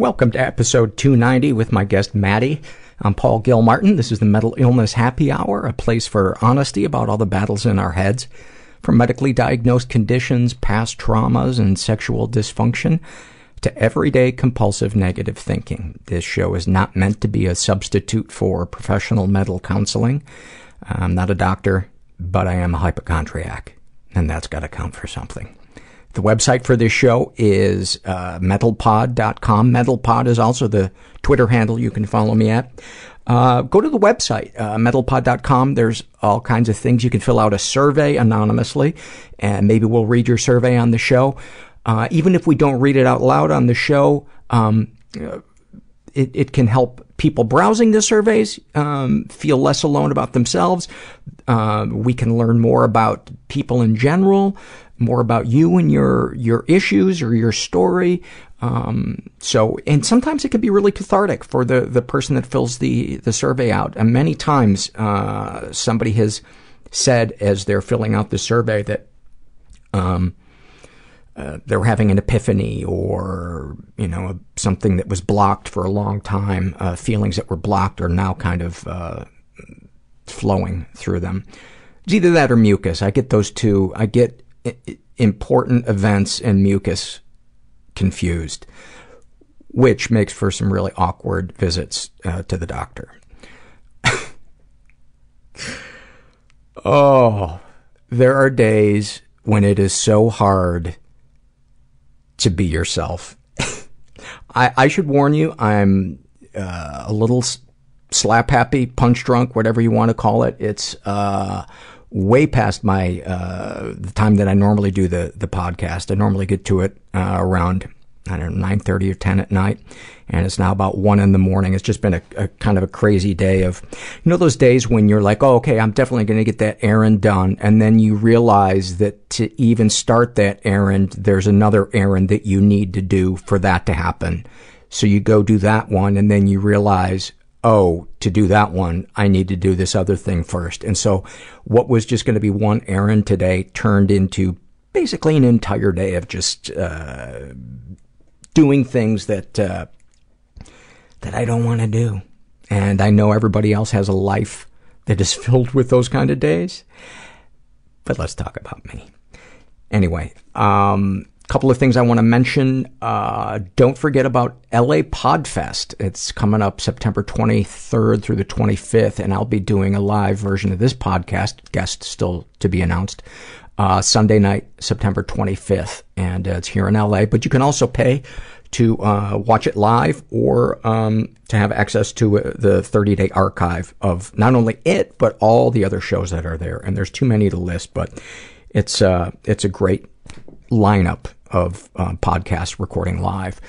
Welcome to episode 290 with my guest Maddy. I'm Paul Gilmartin. This is the Mental Illness Happy Hour, a place for honesty about all the battles in our heads. From medically diagnosed conditions, past traumas, and sexual dysfunction, to everyday compulsive negative thinking. This show is not meant to be a substitute for professional mental counseling. I'm not a doctor, but I am a hypochondriac, and that's got to count for something. The website for this show is uh, mentalpod.com. Mentalpod is also the Twitter handle you can follow me at. Uh, go to the website, uh, mentalpod.com. There's all kinds of things. You can fill out a survey anonymously, and maybe we'll read your survey on the show. Uh, even if we don't read it out loud on the show, um, it, it can help people browsing the surveys um, feel less alone about themselves. Uh, we can learn more about people in general, more about you and your your issues or your story. Um, so, and sometimes it can be really cathartic for the the person that fills the the survey out. And many times, uh, somebody has said as they're filling out the survey that um, uh, they're having an epiphany or, you know, something that was blocked for a long time, uh, feelings that were blocked are now kind of uh, flowing through them. It's either that or mucus. I get those two. I get important events and mucus confused, which makes for some really awkward visits uh, to the doctor. oh, there are days when it is so hard to be yourself. I, I should warn you, I'm uh, a little slap happy, punch drunk, whatever you want to call it. It's uh, way past my uh, the time that I normally do the the podcast. I normally get to it uh, around I don't know nine thirty or ten at night, and it's now about one in the morning. It's just been a, a kind of a crazy day of, you know, those days when you're like, oh, okay, I'm definitely going to get that errand done, and then you realize that to even start that errand, there's another errand that you need to do for that to happen. So you go do that one, and then you realize, oh, to do that one, I need to do this other thing first. And so what was just going to be one errand today turned into basically an entire day of just uh, doing things that uh, that I don't want to do. And I know everybody else has a life that is filled with those kind of days. But let's talk about me. Anyway, um, couple of things I want to mention. Uh, don't forget about LA Podfest. It's coming up September 23rd through the 25th, and I'll be doing a live version of this podcast, guest still to be announced, uh, Sunday night, September 25th, and uh, it's here in LA. But you can also pay to uh, watch it live or um, to have access to uh, the 30 day archive of not only it, but all the other shows that are there. And there's too many to list, but it's, uh, it's a great lineup of podcasts recording live.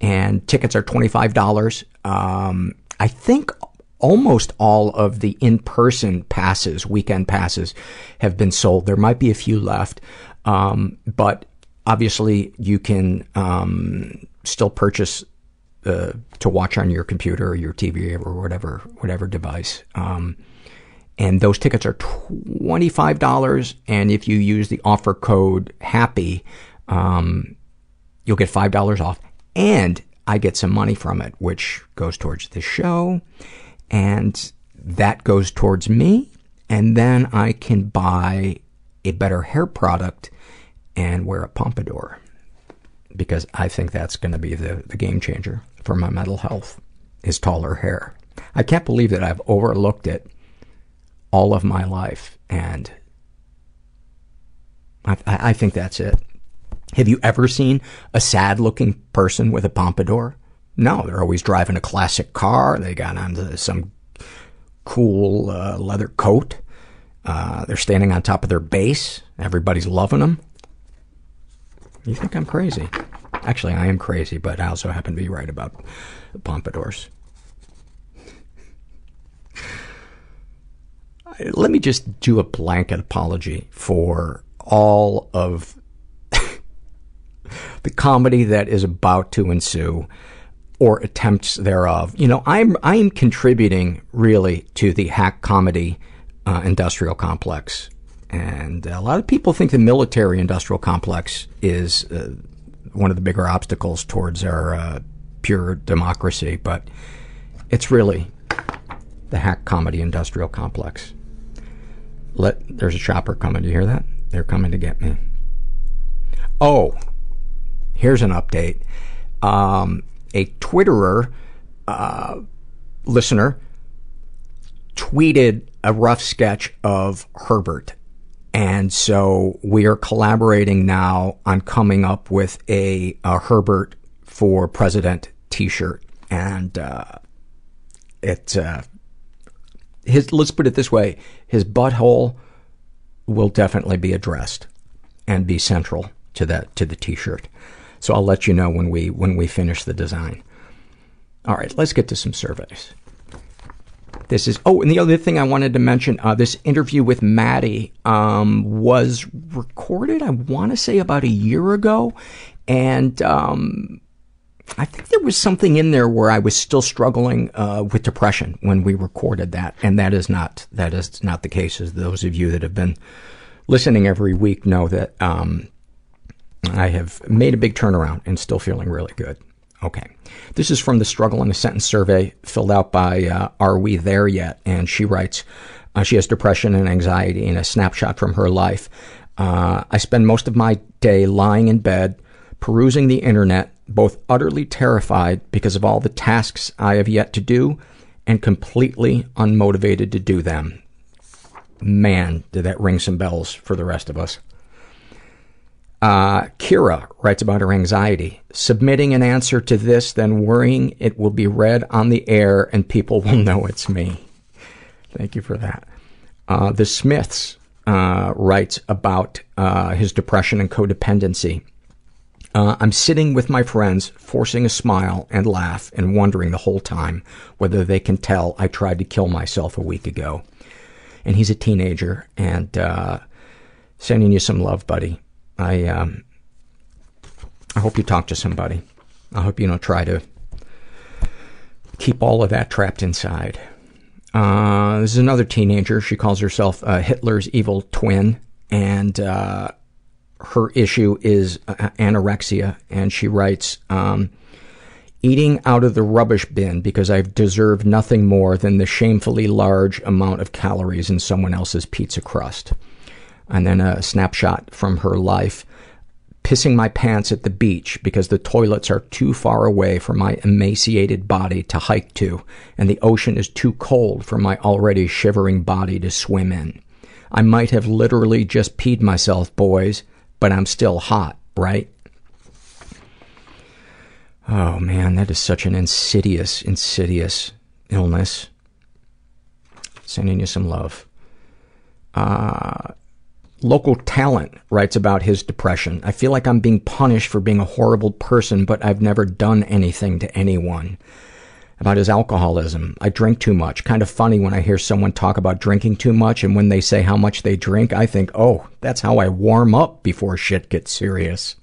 And tickets are $25. Um, I think almost all of the in-person passes, weekend passes, have been sold. There might be a few left, um, but obviously you can um, still purchase uh, to watch on your computer or your TV or whatever whatever device. Um, and those tickets are twenty five dollars. And if you use the offer code Happy, um, you'll get five dollars off, and I get some money from it, which goes towards the show, and that goes towards me, and then I can buy a better hair product and wear a pompadour because I think that's going to be the, the game changer for my mental health is taller hair. I can't believe that I've overlooked it all of my life, and I, I think that's it. Have you ever seen a sad looking person with a pompadour? No, they're always driving a classic car. They got on some cool uh, leather coat. Uh, they're standing on top of their base. Everybody's loving them. You think I'm crazy? Actually, I am crazy, but I also happen to be right about pompadours. Let me just do a blanket apology for all of the comedy that is about to ensue or attempts thereof. You know, I'm I'm contributing really to the hack comedy uh, industrial complex, and a lot of people think the military industrial complex is uh, one of the bigger obstacles towards our uh, pure democracy, but it's really the hack comedy industrial complex. Let there's a chopper coming. Do you hear that? They're coming to get me. Oh, here's an update. Um, a Twitterer uh, listener tweeted a rough sketch of Herbert. And so we are collaborating now on coming up with a, a Herbert for President t-shirt. And, uh, it, uh, his, let's put it this way, his butthole will definitely be addressed and be central to that, to the t-shirt. So I'll let you know when we, when we finish the design. All right, let's get to some surveys. This is, oh, and the other thing I wanted to mention, uh, this interview with Maddy, um, was recorded, I want to say about a year ago. And, um, I think there was something in there where I was still struggling, uh, with depression when we recorded that. And that is not, that is not the case, as those of you that have been listening every week know that, um, I have made a big turnaround and still feeling really good. Okay. This is from the Struggle in a Sentence survey filled out by uh, Are We There Yet? And she writes, uh, she has depression and anxiety in a snapshot from her life. Uh, I spend most of my day lying in bed, perusing the internet, both utterly terrified because of all the tasks I have yet to do and completely unmotivated to do them. Man, did that ring some bells for the rest of us. Uh, Kira writes about her anxiety. Submitting an answer to this, then worrying it will be read on the air and people will know it's me. Thank you for that. Uh, the Smiths uh, writes about uh, his depression and codependency. Uh, I'm sitting with my friends, forcing a smile and laugh, and wondering the whole time whether they can tell I tried to kill myself a week ago. And he's a teenager, and uh, sending you some love, buddy. I, um, I hope you talk to somebody. I hope you don't try to keep all of that trapped inside. Uh, this is another teenager. She calls herself uh, Hitler's evil twin, and uh, her issue is uh, anorexia. And she writes, um, eating out of the rubbish bin because I've deserved nothing more than the shamefully large amount of calories in someone else's pizza crust and then a snapshot from her life pissing my pants at the beach because the toilets are too far away for my emaciated body to hike to, and the ocean is too cold for my already shivering body to swim in. I might have literally just peed myself, boys, but I'm still hot, right? Oh man, that is such an insidious, insidious illness. Sending you some love. Uh, Local Talent writes about his depression. I feel like I'm being punished for being a horrible person, but I've never done anything to anyone. about his alcoholism. I drink too much. Kind of funny when I hear someone talk about drinking too much, and when they say how much they drink, I think, oh, that's how I warm up before shit gets serious.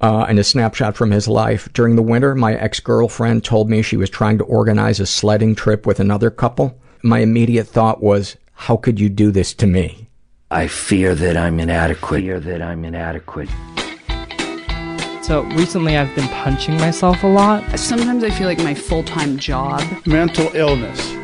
Uh, and a snapshot from his life. During the winter, my ex-girlfriend told me she was trying to organize a sledding trip with another couple. My immediate thought was, how could you do this to me? I fear that I'm inadequate. Fear that I'm inadequate. So recently I've been punching myself a lot. Sometimes I feel like my full time job mental illness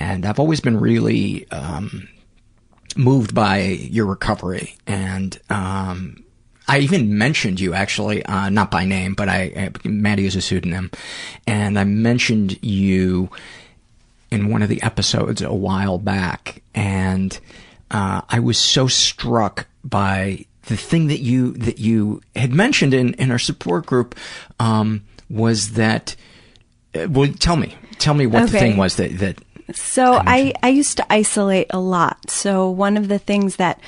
and I've always been really um, moved by your recovery. And um, I even mentioned you actually, uh, not by name, but I, I Maddy is a pseudonym, and I mentioned you in one of the episodes a while back, and uh, I was so struck by the thing that you that you had mentioned in in our support group um, was that. Uh, well, tell me, tell me what the thing was that that So I, I used to isolate a lot. So one of the things that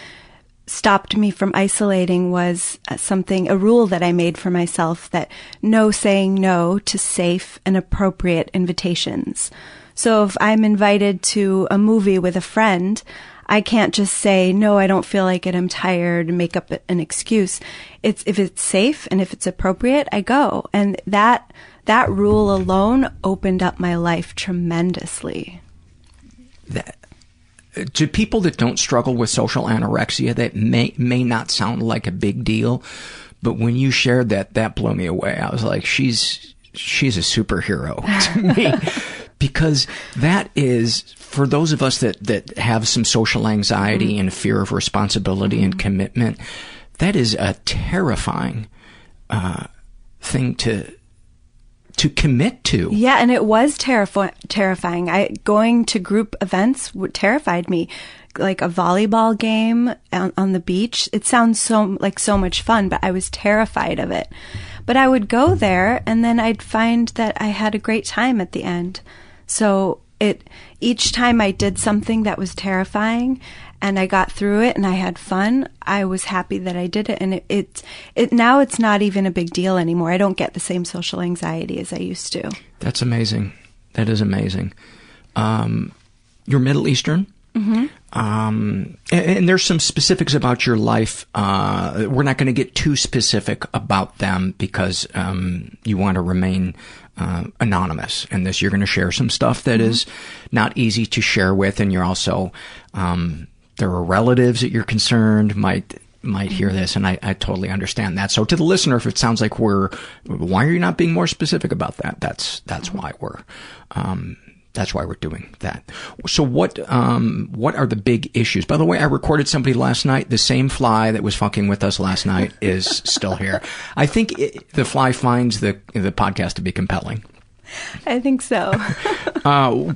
stopped me from isolating was uh, something, a rule that I made for myself that no saying no to safe and appropriate invitations. So if I'm invited to a movie with a friend, I can't just say, no, I don't feel like it. I'm tired and make up an excuse. It's, if it's safe and if it's appropriate, I go. And that, that rule alone opened up my life tremendously. That to people that don't struggle with social anorexia, that may may not sound like a big deal, but when you shared that, that blew me away. I was like, she's she's a superhero to me because that is for those of us that that have some social anxiety and fear of responsibility and commitment. That is a terrifying uh, thing to to commit to. Yeah, and it was terrifying. I going to group events terrified me. Like a volleyball game on, on the beach. It sounds so like so much fun, but I was terrified of it. But I would go there and then I'd find that I had a great time at the end. So it each time I did something that was terrifying and I got through it and I had fun, I was happy that I did it and it it, it now it's not even a big deal anymore. I don't get the same social anxiety as I used to. That's amazing. That is amazing. Um, you're Middle Eastern. Mhm. Um, and, and there's some specifics about your life. Uh, we're not going to get too specific about them because um, you want to remain uh, anonymous in this. You're going to share some stuff that is not easy to share with, and you're also um, there are relatives that you're concerned might might hear this, and I, I totally understand that. So to the listener, if it sounds like we're, why are you not being more specific about that? That's that's why we're. Um, that's why we're doing that. So what um what are the big issues? By the way, I recorded somebody last night. The same fly that was fucking with us last night is still here. I think it, the fly finds the the podcast to be compelling. I think so. Uh,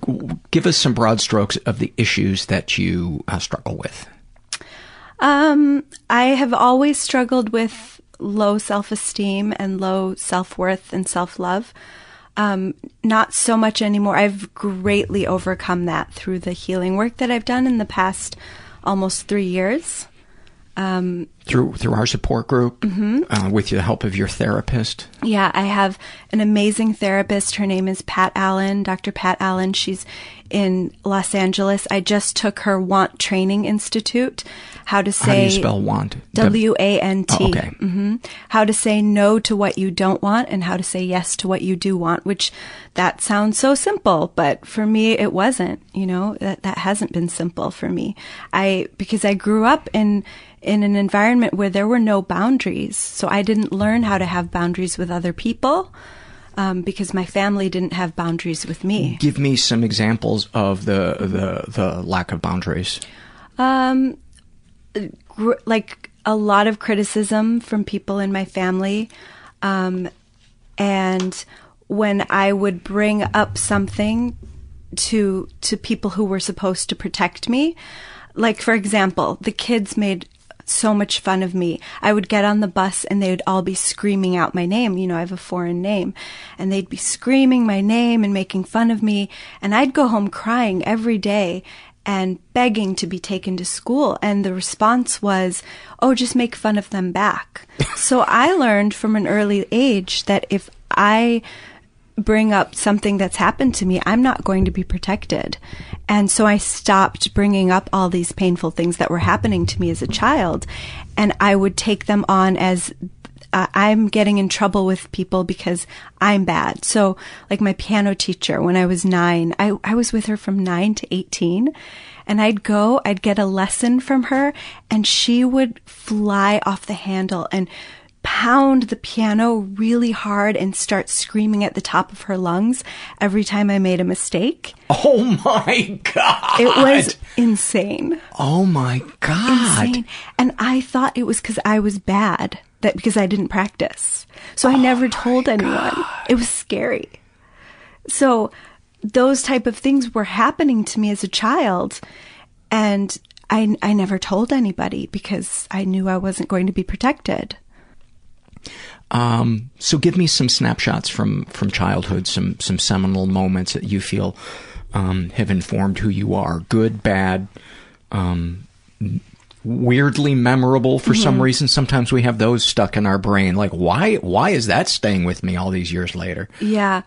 give us some broad strokes of the issues that you uh, struggle with. Um, I have always struggled with low self-esteem and low self-worth and self-love. Um, not so much anymore. I've greatly overcome that through the healing work that I've done in the past almost three years. Um, through through our support group, Mhm. uh, with the help of your therapist. Yeah, I have an amazing therapist. Her name is Pat Allen, Dr. Pat Allen. She's in Los Angeles. I just took her Want Training Institute. How to say How do you spell want? W A N T. Oh, okay. hmm How to say no to what you don't want and how to say yes to what you do want, which that sounds so simple, but for me it wasn't, you know, that, that hasn't been simple for me. I, because I grew up in, in an environment where there were no boundaries. So I didn't learn how to have boundaries with other people. Um, because my family didn't have boundaries with me. Give me some examples of the the the lack of boundaries. Um, gr- like a lot of criticism from people in my family. Um, and when I would bring up something to, to people who were supposed to protect me, like for example, the kids made so much fun of me. I would get on the bus and they would all be screaming out my name. You know, I have a foreign name and they'd be screaming my name and making fun of me. And I'd go home crying every day and begging to be taken to school. And the response was, Oh, just make fun of them back. so I learned from an early age that if I bring up something that's happened to me, I'm not going to be protected. And so I stopped bringing up all these painful things that were happening to me as a child. And I would take them on as uh, I'm getting in trouble with people because I'm bad. So, like my piano teacher, when I was nine, I, I was with her from nine to 18. And I'd go, I'd get a lesson from her, and she would fly off the handle and pound the piano really hard and start screaming at the top of her lungs every time I made a mistake. Oh my god! It was insane. Oh my god! Insane. And I thought it was because I was bad, that because I didn't practice. So I oh never told anyone. It was scary. So those type of things were happening to me as a child, and I I never told anybody because I knew I wasn't going to be protected. Um, so give me some snapshots from from childhood, some some seminal moments that you feel um, have informed who you are. Good, bad, um, weirdly memorable for some Mhm. reason. Sometimes we have those stuck in our brain. Like why why is that staying with me all these years later? Yeah.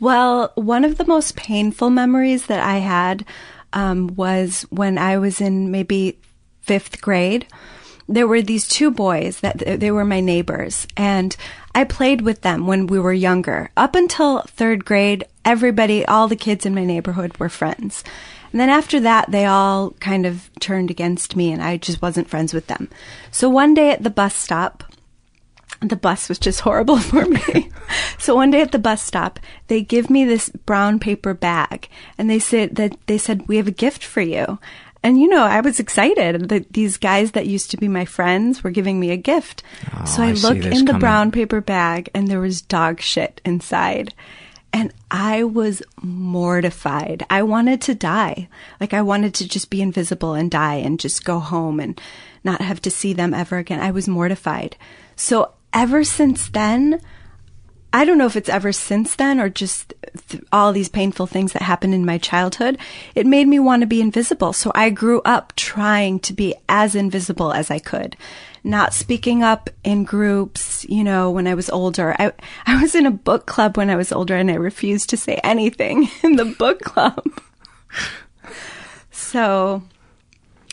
Well, one of the most painful memories that I had um, was when I was in maybe fifth grade. There were these two boys that they were my neighbors, and I played with them when we were younger. Up until third grade, everybody, all the kids in my neighborhood were friends. And then after that, they all kind of turned against me, and I just wasn't friends with them. So one day at the bus stop, the bus was just horrible for me. so one day at the bus stop, they give me this brown paper bag and they said that they said we have a gift for you. And you know, I was excited that these guys that used to be my friends were giving me a gift. so Oh, I I look in the brown paper bag and there was dog shit inside. And I was mortified. I wanted to die. Like I wanted to just be invisible and die and just go home and not have to see them ever again. I was mortified. So ever since then, I don't know if it's ever since then or just th- all these painful things that happened in my childhood. It made me want to be invisible. So I grew up trying to be as invisible as I could, not speaking up in groups. You know, when I was older, I, I was in a book club when I was older and I refused to say anything in the book club. so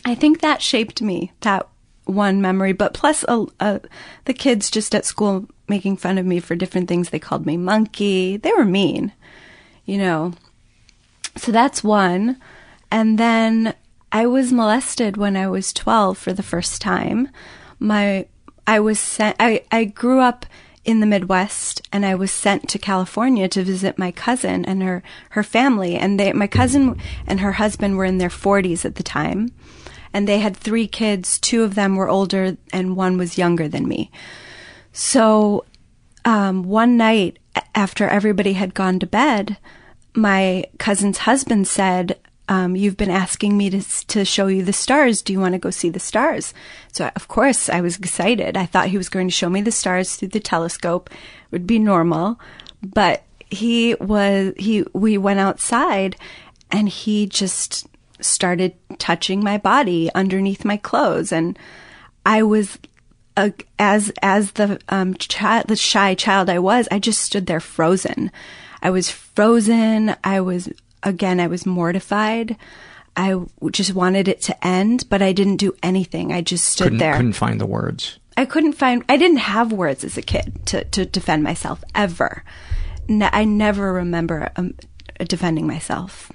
I think that shaped me, that one memory. But plus, uh, uh, the kids just at school making fun of me for different things. They called me monkey. They were mean, you know. So that's one. And then I was molested when I was 12 for the first time. My, I was sent, I, I grew up in the Midwest and I was sent to California to visit my cousin and her, her family. And they, my cousin and her husband were in their 40s at the time. And they had three kids. Two of them were older and one was younger than me. So, um, one night after everybody had gone to bed, my cousin's husband said, um, you've been asking me to, to show you the stars. Do you want to go see the stars? So, of course, I was excited. I thought he was going to show me the stars through the telescope. It would be normal. But he was, he, we went outside and he just started touching my body underneath my clothes. And I was uh, as as the um child, the shy child I was, I just stood there frozen. I was frozen. I was again. I was mortified. I just wanted it to end, but I didn't do anything. I just stood couldn't, there. couldn't find the words. I couldn't find. I didn't have words as a kid to to defend myself ever. Ne- I never remember um, defending myself.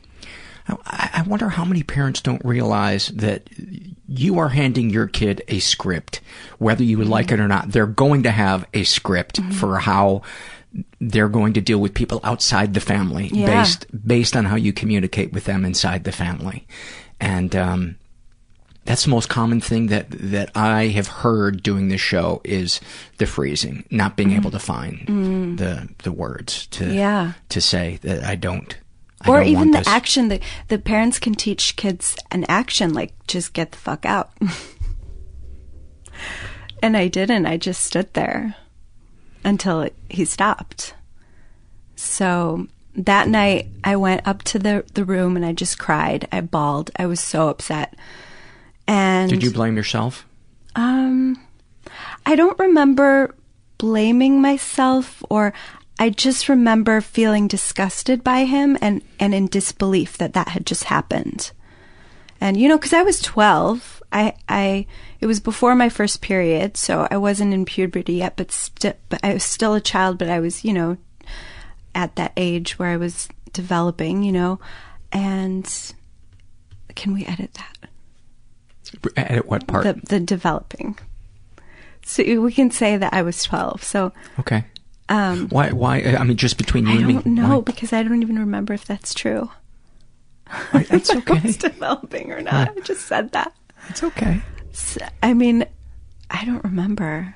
I, I wonder how many parents don't realize that you are handing your kid a script, whether you would like it or not. They're going to have a script Mm-hmm. for how they're going to deal with people outside the family Yeah. based based on how you communicate with them inside the family. And um that's the most common thing that that I have heard doing this show is the freezing, not being able to find Mm. the the words to Yeah. to say that I don't or even the this. action that the parents can teach kids an action like just get the fuck out. And i didn't. I just stood there until it, he stopped. So that night i went up to the, the room and i just cried. I bawled. I was so upset. And Did you blame yourself? um, I don't remember blaming myself or I just remember feeling disgusted by him and, and in disbelief that that had just happened. And, you know, cause I was 12, I, I, it was before my first period, so I wasn't in puberty yet, but still, but I was still a child, but I was, you know, at that age where I was developing, you know, and can we edit that? Edit what part? The, the developing. So we can say that I was 12. So okay. Um, Why? Why? I mean, just between you I and me. don't know Why? because I don't even remember if that's true. It's okay. I was developing or not. I just said that. It's okay. I mean, I don't remember.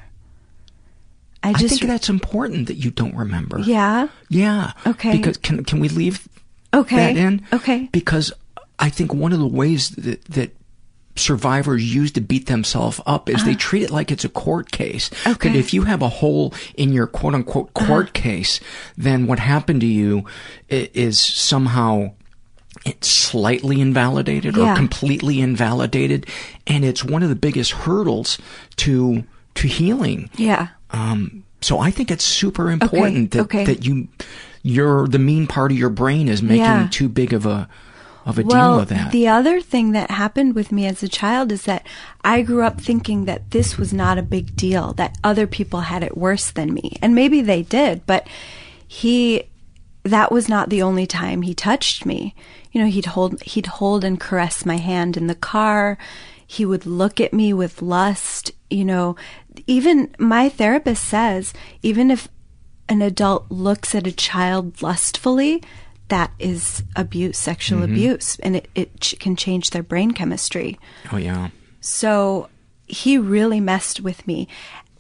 I I, just think that's important that you don't remember. yeah. Yeah. Okay. Because can can we leave Okay. that in? Okay. Because I think one of the ways that that survivors use to beat themselves up is they treat it like it's a court case. Uh-huh. Okay. Uh-huh. That if you have a hole in your quote unquote court case, then what happened to you is somehow it's slightly invalidated or completely invalidated, and it's one of the biggest hurdles to to healing. Yeah. Um, so I think it's super important that okay. that you your the mean part of your brain is making Yeah. too big of a of a well, deal with that. the other thing that happened with me as a child is that I grew up thinking that this was not a big deal, that other people had it worse than me. And maybe they did, but he that was not the only time he touched me. You know, he'd hold he'd hold and caress my hand in the car. He would look at me with lust, you know. Even my therapist says even if an adult looks at a child lustfully, that is abuse, sexual Mhm. abuse, and it, it ch- can change their brain chemistry. oh yeah. So he really messed with me.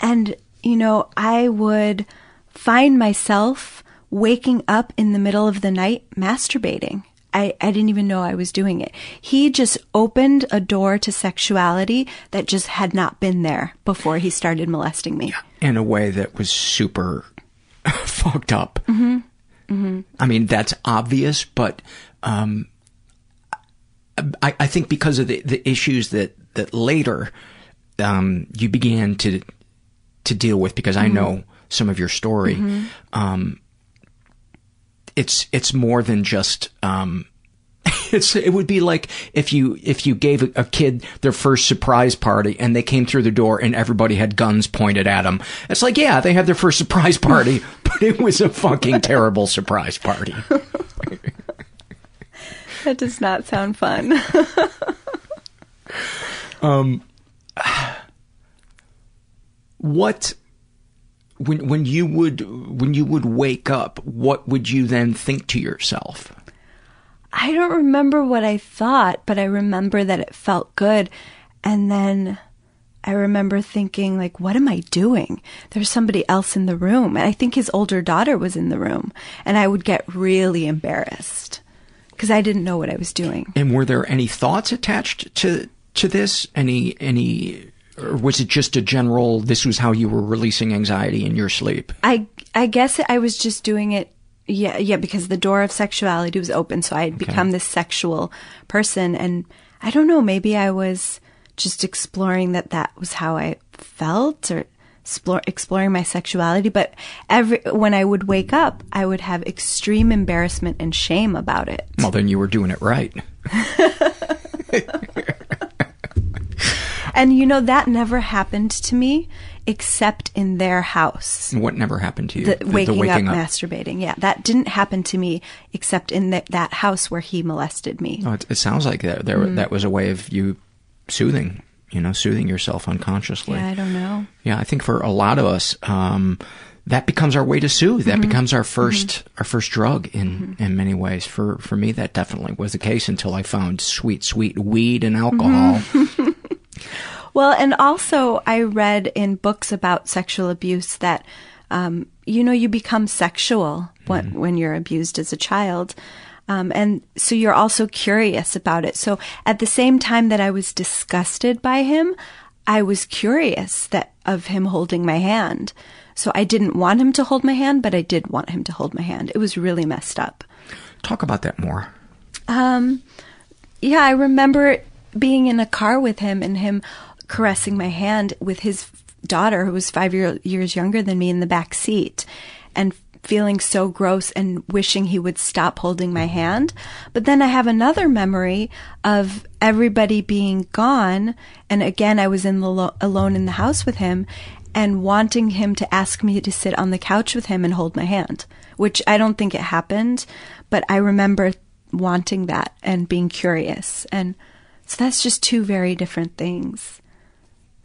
And, you know, I would find myself waking up in the middle of the night masturbating. I, I didn't even know I was doing it. He just opened a door to sexuality that just had not been there before he started molesting me. In a way that was super fucked up. Mm-hmm. Mm-hmm. I mean, that's obvious, but um, I, I think because of the, the issues that, that later um, you began to to deal with, because I Mhm. know some of your story, Mhm. um, it's it's more than just. Um, it's it would be like if you if you gave a, a kid their first surprise party and they came through the door and everybody had guns pointed at them. It's like yeah, they had their first surprise party, but it was a fucking terrible surprise party. That does not sound fun. Um, what when when you would when you would wake up, what would you then think to yourself? I don't remember what I thought, but I remember that it felt good. And then I remember thinking, like, what am I doing? There's somebody else in the room. And I think his older daughter was in the room. And I would get really embarrassed because I didn't know what I was doing. And were there any thoughts attached to to this? Any any or was it just a general this was how you were releasing anxiety in your sleep? I I guess I was just doing it yeah yeah because the door of sexuality was open so I had become this sexual person and I don't know maybe I was just exploring that that was how I felt or explore, exploring my sexuality. But every, when I would wake up, I would have extreme embarrassment and shame about it. Well, then you were doing it right. And you know, that never happened to me except in their house. What never happened to you? The, waking, up, masturbating. Yeah, that didn't happen to me except in the, that house where he molested me. Oh, it, it sounds like that. There, Mm. that was a way of you soothing, you know, soothing yourself unconsciously. Yeah, I don't know. Yeah, I think for a lot of us, um, that becomes our way to soothe. That Mhm. becomes our 1st our first drug in in many ways. For for me, that definitely was the case until I found sweet, sweet weed and alcohol. Well, and also I read in books about sexual abuse that, um, you know, you become sexual when, when you're abused as a child. Um, and so you're also curious about it. So at the same time that I was disgusted by him, I was curious that of him holding my hand. So I didn't want him to hold my hand, but I did want him to hold my hand. It was really messed up. Talk about that more. Um, yeah, I remember being in a car with him and him caressing my hand with his daughter, who was five year, years younger than me, in the back seat, and feeling so gross and wishing he would stop holding my mm-hmm. hand. But then I have another memory of everybody being gone, and again, I was in the lo- alone in the house with him. And wanting him to ask me to sit on the couch with him and hold my hand, which I don't think it happened, but I remember wanting that and being curious. And so that's just two very different things.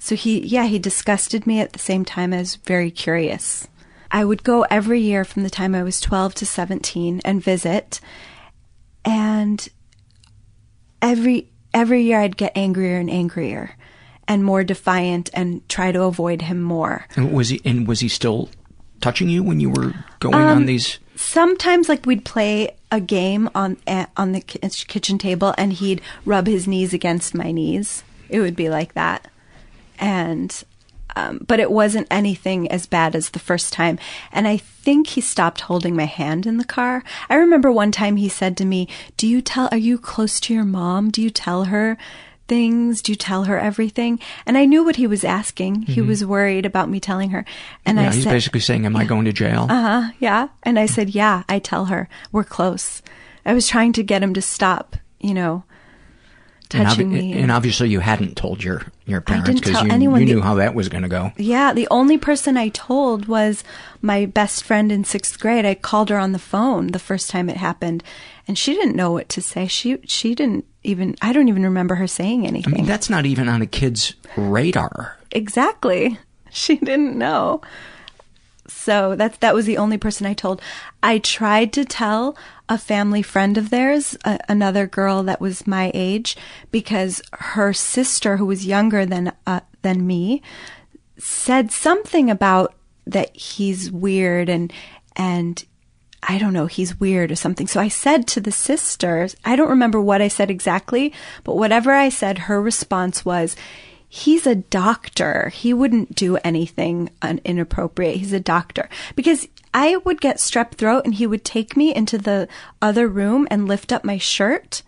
So he, yeah, he disgusted me at the same time as very curious. I would go every year from the time I was 12 to 17 and visit. And every, every year I'd get angrier and angrier and more defiant and try to avoid him more. And was he and was he still touching you when you were going on Um, these? Sometimes, like we'd play a game on eh, on the kitchen table, and he'd rub his knees against my knees. It would be like that, and um, but it wasn't anything as bad as the first time. And I think he stopped holding my hand in the car. I remember one time he said to me, "Do you tell? Are you close to your mom? Do you tell her?" Things? Do you tell her everything? And I knew what he was asking. He Mhm. was worried about me telling her. And yeah, I he's said, basically saying, "Am I going to jail?" uh huh. Yeah. And I said, yeah, I tell her we're close. I was trying to get him to stop, you know, and, touching obvi- me. and obviously, you hadn't told your your parents because you, anyone. you The- knew how that was going to go. yeah. The only person I told was my best friend in sixth grade. I called her on the phone the first time it happened and she didn't know what to say. She, she didn't even, I don't even remember her saying I anything. mean, that's not even on a kid's radar. Exactly. She didn't know. So that's that was the only person I told. I tried to tell a family friend of theirs, a, another girl that was my age, because her sister, who was younger than uh, than me, said something about that he's weird and and I don't know, he's weird or something. So I said to the sisters, I don't remember what I said exactly, but whatever I said, her response was, he's a doctor. He wouldn't do anything inappropriate. He's a doctor. Because I would get strep throat and he would take me into the other room and lift up my shirt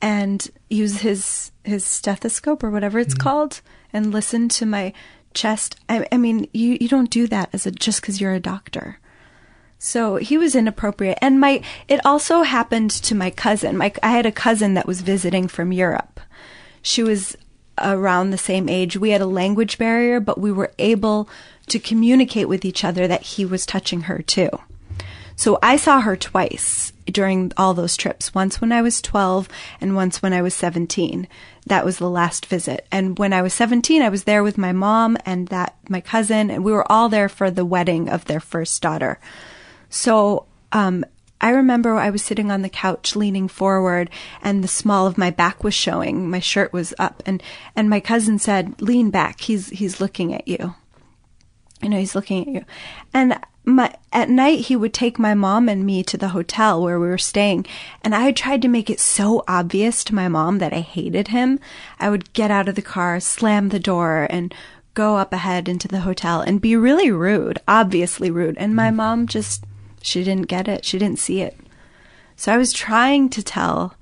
and use his his stethoscope or whatever it's hmm. called and listen to my chest. I, I mean, you you don't do that as a just because you're a doctor. So he was inappropriate, and my it also happened to my cousin. My I had a cousin that was visiting from Europe. She was around the same age. We had a language barrier, but we were able to communicate with each other that he was touching her too. So I saw her twice during all those trips. Once when I was 12 and once when I was 17. That was the last visit. And when I was 17, I was there with my mom and that my cousin and we were all there for the wedding of their first daughter. So, um, I remember I was sitting on the couch leaning forward and the small of my back was showing. My shirt was up and, and my cousin said, lean back. He's, he's looking at you. You know, he's looking at you. And my, at night he would take my mom and me to the hotel where we were staying. And I tried to make it so obvious to my mom that I hated him. I would get out of the car, slam the door and go up ahead into the hotel and be really rude, obviously rude. And my mm. mom just, she didn't get it. She didn't see it. So I was trying to tell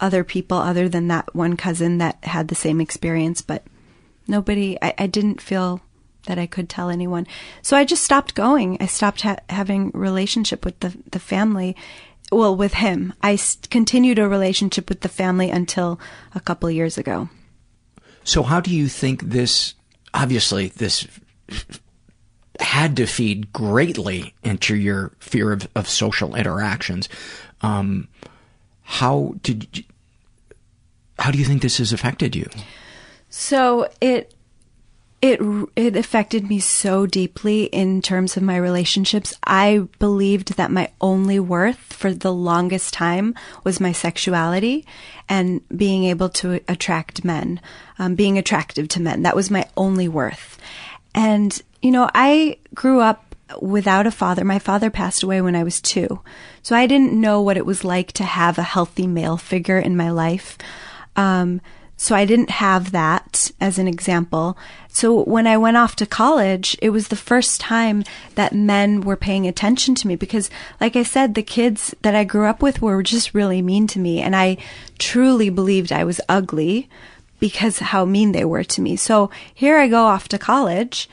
other people other than that one cousin that had the same experience, but nobody, I, I didn't feel that I could tell anyone. So I just stopped going. I stopped ha- having relationship with the, the family. Well, with him. I s- continued a relationship with the family until a couple of years ago. So how do you think this, obviously this had to feed greatly into your fear of, of social interactions. Um, how did you, how do you think this has affected you? So it it it affected me so deeply in terms of my relationships. I believed that my only worth for the longest time was my sexuality and being able to attract men, um, being attractive to men. That was my only worth. And you know, I grew up without a father. My father passed away when I was two, so I didn't know what it was like to have a healthy male figure in my life. Um, so I didn't have that as an example. So when I went off to college, it was the first time that men were paying attention to me because, like I said, the kids that I grew up with were just really mean to me. And I truly believed I was ugly because how mean they were to me. So here I go off to college.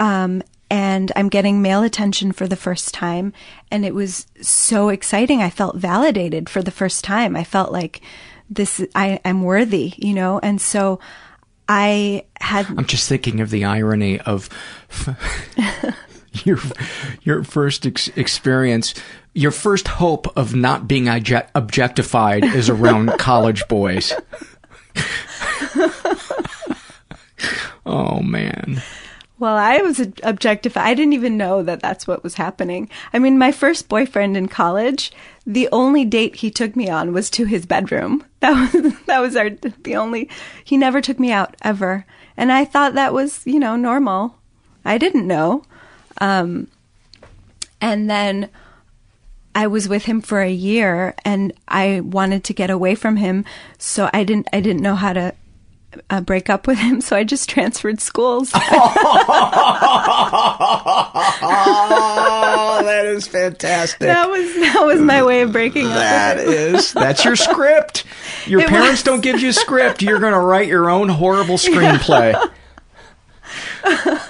Um, and I'm getting male attention for the first time. And it was so exciting. I felt validated for the first time. I felt like, this I am worthy, you know, and so I had. I'm just thinking of the irony of your your first ex- experience, your first hope of not being objectified is around college boys. oh man. Well, I was objectified. I didn't even know that that's what was happening. I mean, my first boyfriend in college, the only date he took me on was to his bedroom. That was that was our the only. He never took me out ever, and I thought that was you know normal. I didn't know, um, and then I was with him for a year, and I wanted to get away from him, so I didn't I didn't know how to uh, break up with him, so I just transferred schools. oh, that is fantastic. That was that was my way of breaking up. That is that's your script. Your it parents was. don't give you a script. You're going to write your own horrible screenplay.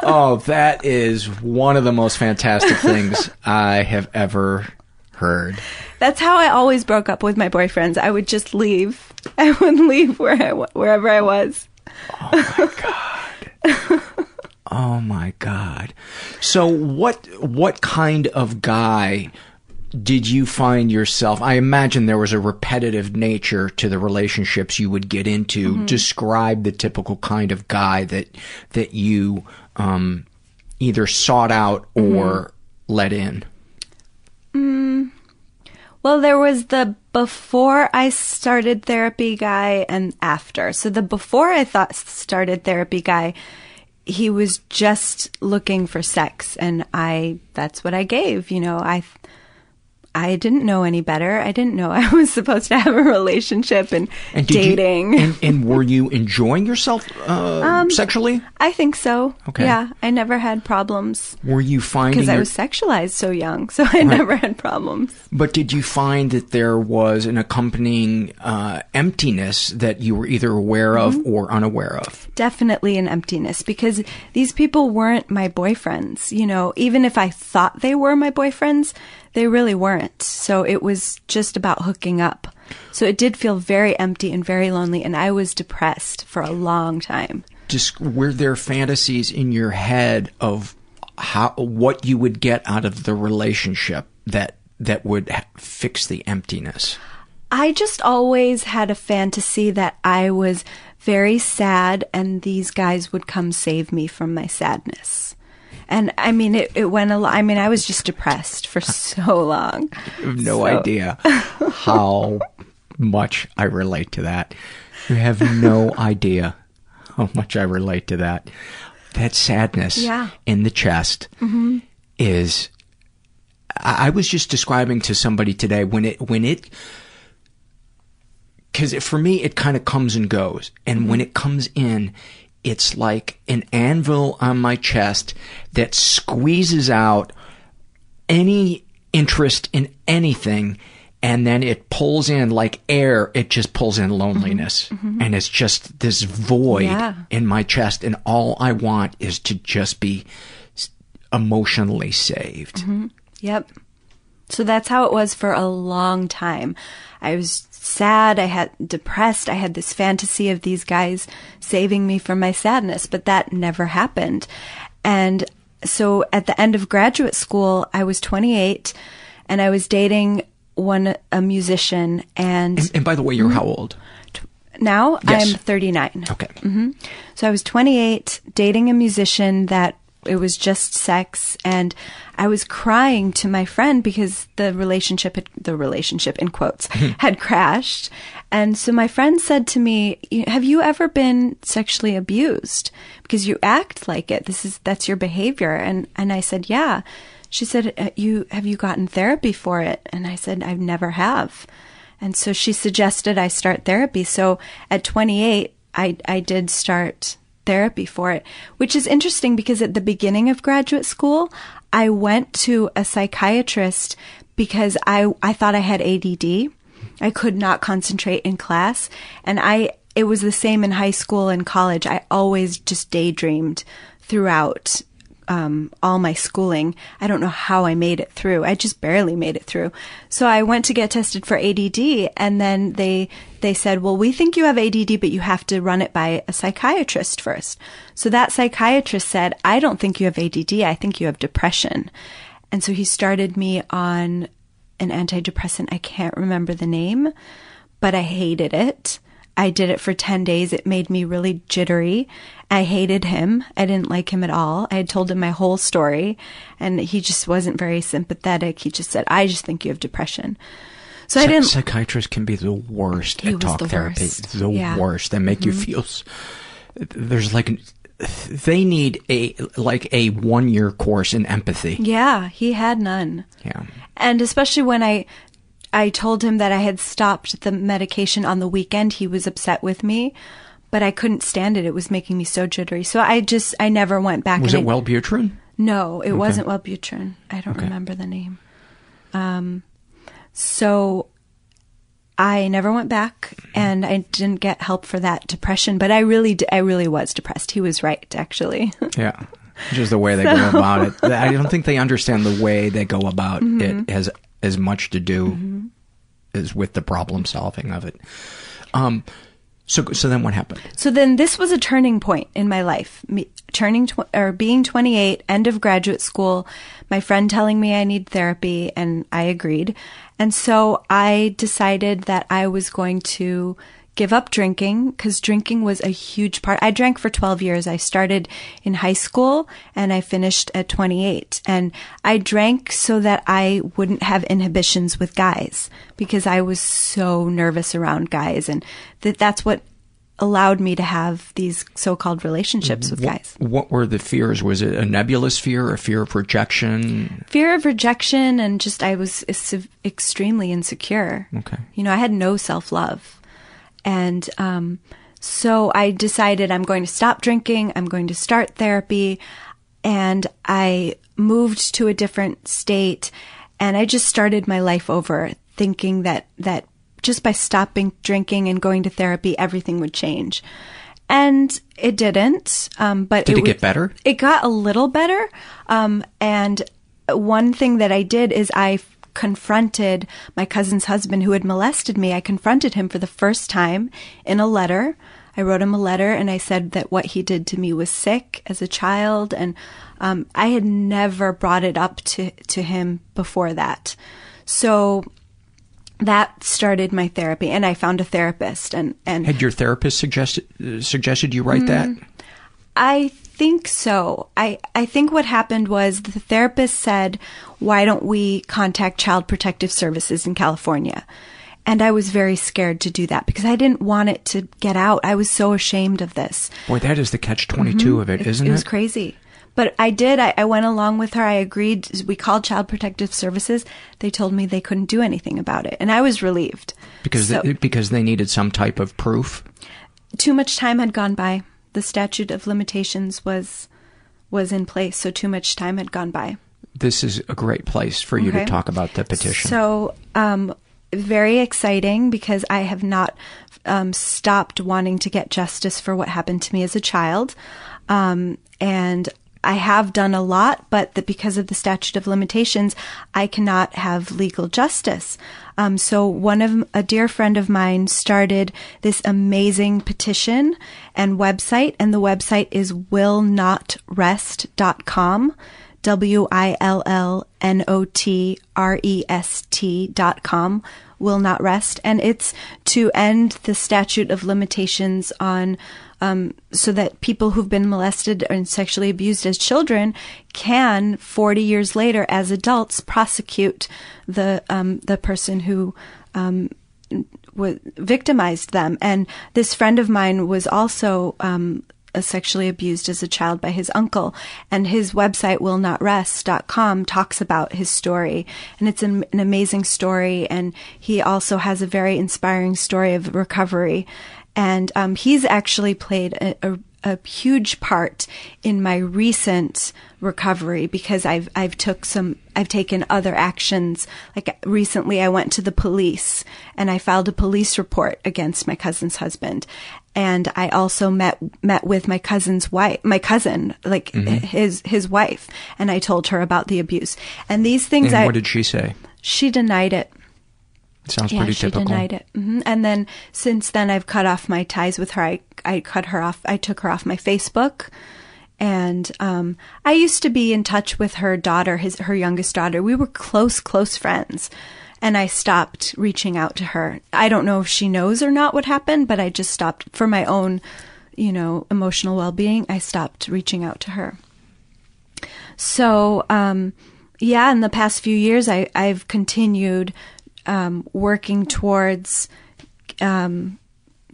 oh, that is one of the most fantastic things I have ever heard. That's how I always broke up with my boyfriends. I would just leave. I would leave where I, wherever I was. Oh my god. oh my god. So what what kind of guy did you find yourself? I imagine there was a repetitive nature to the relationships you would get into. Mm-hmm. Describe the typical kind of guy that that you um, either sought out or mm-hmm. let in. Well, there was the before I started therapy guy and after. So the before I thought started therapy guy, he was just looking for sex and I that's what I gave, you know. I I didn't know any better. I didn't know I was supposed to have a relationship and, and dating. You, and, and, were you enjoying yourself uh, um, sexually? I think so. Okay. Yeah, I never had problems. Were you finding because I was sexualized so young, so I right. never had problems. But did you find that there was an accompanying uh, emptiness that you were either aware of mm-hmm. or unaware of? Definitely an emptiness because these people weren't my boyfriends. You know, even if I thought they were my boyfriends they really weren't. So it was just about hooking up. So it did feel very empty and very lonely, and I was depressed for a long time. Just were there fantasies in your head of how what you would get out of the relationship that that would fix the emptiness? I just always had a fantasy that I was very sad and these guys would come save me from my sadness. And I mean, it, it went a lot. I mean, I was just depressed for so long. You have no so. idea how much I relate to that. You have no idea how much I relate to that. That sadness yeah. in the chest mm-hmm. is. I, I was just describing to somebody today when it when it because for me it kind of comes and goes, and mm-hmm. when it comes in, it's like an anvil on my chest that squeezes out any interest in anything and then it pulls in like air, it just pulls in loneliness. Mhm. And it's just this void Yeah. in my chest. And all I want is to just be emotionally saved. Mhm. Yep. So that's how it was for a long time. I was sad, I had depressed, I had this fantasy of these guys saving me from my sadness, but that never happened. And so at the end of graduate school, I was 28 and I was dating one a musician and And, and by the way, you're Mhm. how old? now Yes. I'm 39. Okay. hmm So I was 28, dating a musician that it was just sex, and I was crying to my friend because the relationship, had, the relationship in quotes, had crashed. And so my friend said to me, "Have you ever been sexually abused? Because you act like it. This is that's your behavior." And and I said, "Yeah." She said, "Uh, "You have you gotten therapy for it?" And I said, "I've never have." And so she suggested I start therapy. So at 28, I, I did start therapy for it, which is interesting because at the beginning of graduate school, I went to a psychiatrist because I, I thought I had ADD. I could not concentrate in class. And I, it was the same in high school and college. I always just daydreamed throughout um, all my schooling. I don't know how I made it through. I just barely made it through. So I went to get tested for ADD, and then they they said, "Well, we think you have ADD, but you have to run it by a psychiatrist first. So that psychiatrist said, "I don't think you have ADD. I think you have depression." And so he started me on an antidepressant. I can't remember the name, but I hated it. I did it for 10 days. It made me really jittery. I hated him. I didn't like him at all. I had told him my whole story and he just wasn't very sympathetic. He just said, I just think you have depression. So I didn't. Psychiatrists can be the worst He at talk the therapy. worst. The Yeah. worst. They make you Mhm. feel. There's like, an- they need a like a one year course in empathy. Yeah, he had none. Yeah. And especially when I I told him that I had stopped the medication on the weekend, he was upset with me, but I couldn't stand it. It was making me so jittery. So I just I never went back. Was it I- Wellbutrin? No, it Okay. wasn't Wellbutrin. I don't Okay. remember the name. Um, so I never went back, and I didn't get help for that depression. But I really, d- I really was depressed. He was right, actually. Yeah. Just the way they So- go about it. I don't think they understand the way they go about Mhm. it has as much to do Mhm. as with the problem solving of it. Um, so so then what happened? So then this was a turning point in my life. Me, turning tw- or being 28, end of graduate school, my friend telling me I need therapy and I agreed. And so I decided that I was going to give up drinking because drinking was a huge part. I drank for 12 years. I started in high school and I finished at 28. And I drank so that I wouldn't have inhibitions with guys because I was so nervous around guys. And that that's what allowed me to have these so-called relationships with What- guys. What were the fears? Was it a nebulous fear, a fear of rejection? Fear of rejection and just I was uh, ex- extremely insecure. Okay. You know, I had no self-love. And um so I decided I'm going to stop drinking, I'm going to start therapy, and I moved to a different state and I just started my life over thinking that that just by stopping drinking and going to therapy everything would change. And it didn't. Um, but Did it w- get better? It got a little better. Um, and one thing that I did is I confronted my cousin's husband who had molested me. I confronted him for the first time in a letter. I wrote him a letter and I said that what he did to me was sick as a child. And um, I had never brought it up to, to him before that. So that started my therapy and I found a therapist and, and Had your therapist suggested uh, suggested you write that? Mm. I think so. I, I think what happened was the therapist said, why don't we contact Child Protective Services in California? And I was very scared to do that because I didn't want it to get out. I was so ashamed of this. Boy, that is the catch twenty two Mhm. of it, It- isn't it it? was crazy. But I did. I, I went along with her. I agreed. We called Child Protective Services. They told me they couldn't do anything about it. And I was relieved. Because So- they, because they needed some type of proof. too much time had gone by. The statute of limitations was was in place, so too much time had gone by. This is a great place for you to talk about the petition. So, um, very exciting because I have not um, stopped wanting to get justice for what happened to me as a child. Um, and I have done a lot, but that because of the statute of limitations, I cannot have legal justice. Um, so one of a dear friend of mine started this amazing petition and website, and the website is willnotrest.com. W I L L N O T R E S T dot com will not rest. And it's to end the statute of limitations on, um, so that people who've been molested and sexually abused as children can, 40 years later, as adults, prosecute the, um, the person who, um, w- victimized them. And this friend of mine was also, um, sexually abused as a child by his uncle. And his website, willnotrest.com, talks about his story. And it's an, an amazing story. And he also has a very inspiring story of recovery. And um, he's actually played a, a, a huge part in my recent recovery because I've I've took some I've taken other actions. Like recently I went to the police and I filed a police report against my cousin's husband. And I also met met with my cousin's wife, my cousin, like Mhm. his his wife, and I told her about the abuse. And these things and I what did she say? she denied it. Sounds yeah, pretty she typical. denied it. hmm And then since then, I've cut off my ties with her. I I cut her off. I took her off my Facebook, and um, I used to be in touch with her daughter, his her youngest daughter. We were close, close friends. And I stopped reaching out to her. I don't know if she knows or not what happened, but I just stopped for my own, you know, emotional well being. I stopped reaching out to her. So, um, yeah, in the past few years, I, I've continued um, working towards um,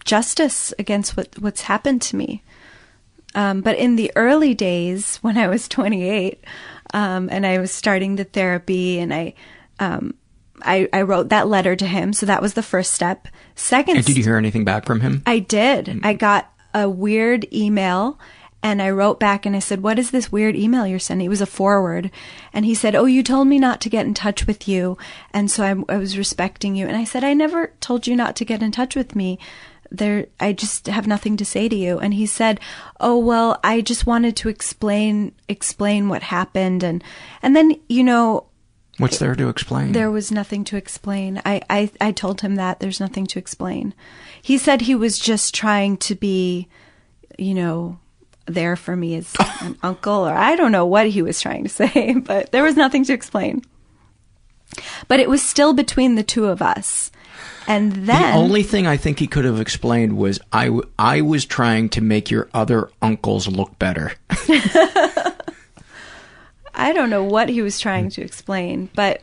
justice against what, what's happened to me. Um, but in the early days, when I was 28, um, and I was starting the therapy, and I, um, I, I wrote that letter to him, so that was the first step. Second, And did you hear anything back from him? I did. I got a weird email and I wrote back and I said, What is this weird email you're sending? It was a forward. And he said, Oh, you told me not to get in touch with you. And so I, I was respecting you. And I said, I never told you not to get in touch with me. There, I just have nothing to say to you. And he said, Oh, well, I just wanted to explain, explain what happened. And, and then, you know, What's there to explain? there was nothing to explain. I, I, I told him that there's nothing to explain. He said he was just trying to be, you know, there for me as an uncle, or I don't know what he was trying to say, but there was nothing to explain. But it was still between the two of us. And then the only thing I think he could have explained was I, w- I was trying to make your other uncles look better. I don't know what he was trying to explain, but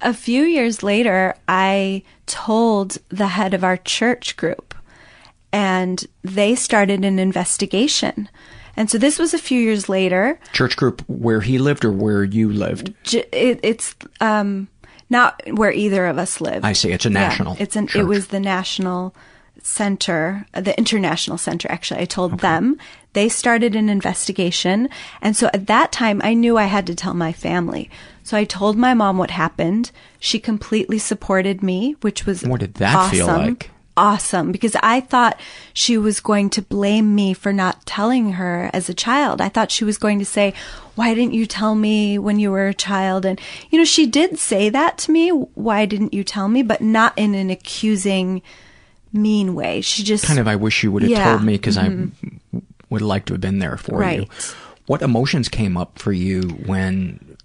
a few years later, I told the head of our church group, and they started an investigation. And so this was a few years later. Church group where he lived or where you lived? It, it's um, not where either of us live. I see. It's a national it's an. It was the national center, uh, the international center. Actually, I told them they started an investigation, and so at that time, I knew I had to tell my family. So I told my mom what happened. She completely supported me, which was What did that awesome. feel like? Awesome, because I thought she was going to blame me for not telling her as a child. I thought she was going to say, Why didn't you tell me when you were a child? And, you know, she did say that to me. Why didn't you tell me? But not in an accusing, mean way. She just Kind of, I wish you would have Yeah, told me because mhm. I would like to have been there for you. What emotions came up for you when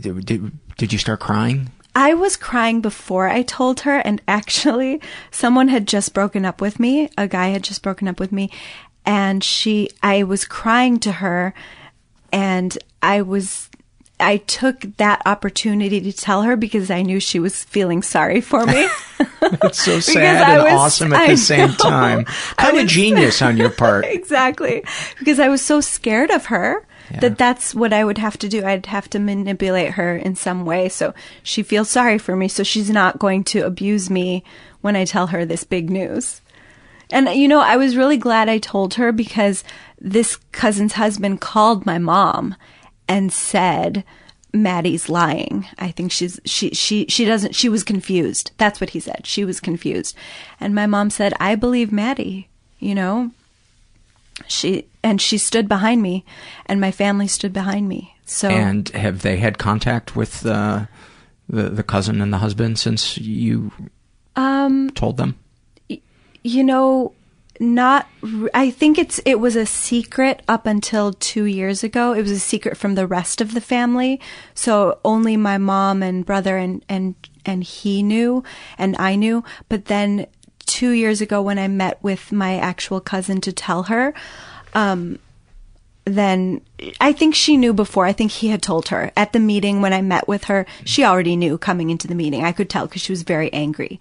did, did, did you start crying? I was crying before I told her, and actually, someone had just broken up with me. A guy had just broken up with me, and she, I was crying to her, and I was, I took that opportunity to tell her because I knew she was feeling sorry for me. It's so sad and was- awesome at I the same know. time. Kind of genius on your part. exactly. Because I was so scared of her Yeah. that that's what I would have to do. I'd have to manipulate her in some way so she feels sorry for me so she's not going to abuse me when I tell her this big news. And you know, I was really glad I told her because this cousin's husband called my mom and said, Maddy's lying. I think she's she she she doesn't she was confused. That's what he said. She was confused. And my mom said, "I believe Maddy." You know? She and she stood behind me and my family stood behind me. So And have they had contact with uh, the the cousin and the husband since you um told them? you know not I think it's it was a secret up until 2 years ago it was a secret from the rest of the family so only my mom and brother and and and he knew and i knew but then 2 years ago when i met with my actual cousin to tell her um then I think she knew before. I think he had told her at the meeting when I met with her. She already knew coming into the meeting. I could tell because she was very angry.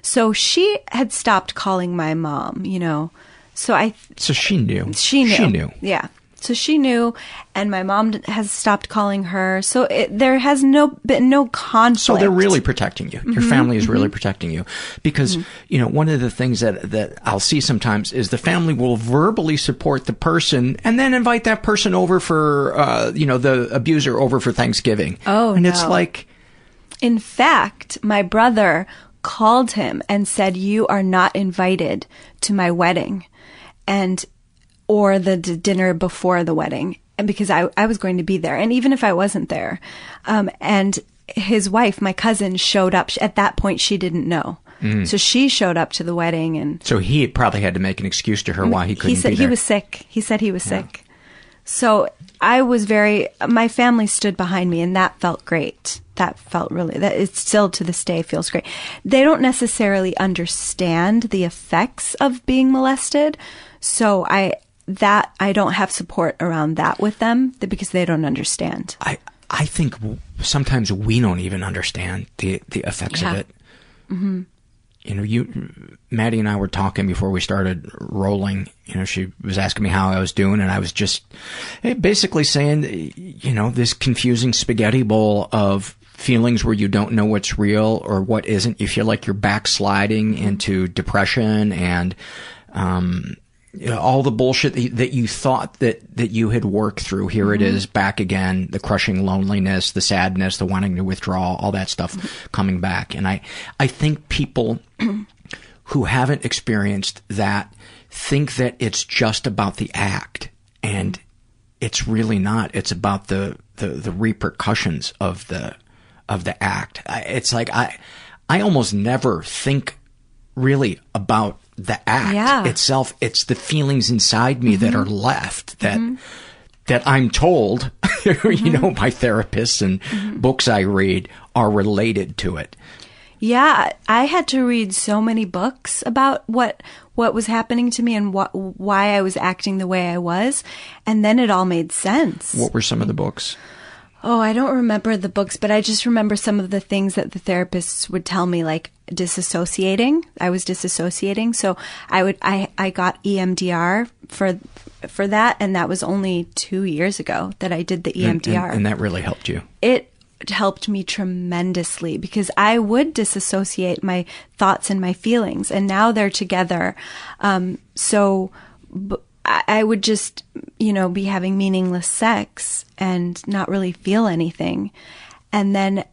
So she had stopped calling my mom, you know. So I So she knew. she knew. She knew. Yeah. So she knew, and my mom has stopped calling her. So it, there has no been no conflict. So they're really protecting you. Your Mhm, family is really mhm. protecting you because you know one of the things that that I'll see sometimes is the family will verbally support the person and then invite that person over for uh, you know the abuser over for Thanksgiving. Oh, and it's like In fact, my brother called him and said, "You are not invited to my wedding," and or the d- dinner before the wedding, and because I I was going to be there, and even if I wasn't there, um, and his wife, my cousin, showed up. At that point, she didn't know, Mm. so she showed up to the wedding, and so he probably had to make an excuse to her why he couldn't he said be there. he was sick. He said he was sick. So I was very. My family stood behind me, and that felt great. That felt really. That it still to this day feels great. They don't necessarily understand the effects of being molested, so I that I don't have support around that with them because they don't understand. I I think sometimes we don't even understand the the effects of Yeah. it. hmm you know, you, Maddy and I were talking before we started rolling. You know, she was asking me how I was doing, and I was just eh, basically saying, you know, this confusing spaghetti bowl of feelings where you don't know what's real or what isn't. You feel like you're backsliding into depression and, um, you know, all the bullshit that you, that you thought that, that you had worked through. Here it Mhm. is back again. The crushing loneliness, the sadness, the wanting to withdraw, all that stuff coming back. And I, I think people who haven't experienced that think that it's just about the act and it's really not. It's about the, the, the repercussions of the, of the act. I, it's like I, I almost never think really about the act Yeah. itself. It's the feelings inside me that Mhm. are left that, Mhm. that I'm told, you know, by therapists and books I read are related to it. Yeah, I had to read so many books about what what was happening to me and what why I was acting the way I was, and then it all made sense. What were some of the books? Oh, I don't remember the books, but I just remember some of the things that the therapists would tell me, like disassociating. I was disassociating, so I would I I got EMDR for for that, and that was only two years ago that I did the E And- EMDR and, and that really helped you. it helped me tremendously because I would disassociate my thoughts and my feelings, and now they're together. Um, so b- I I would just, you know, be having meaningless sex and not really feel anything. And then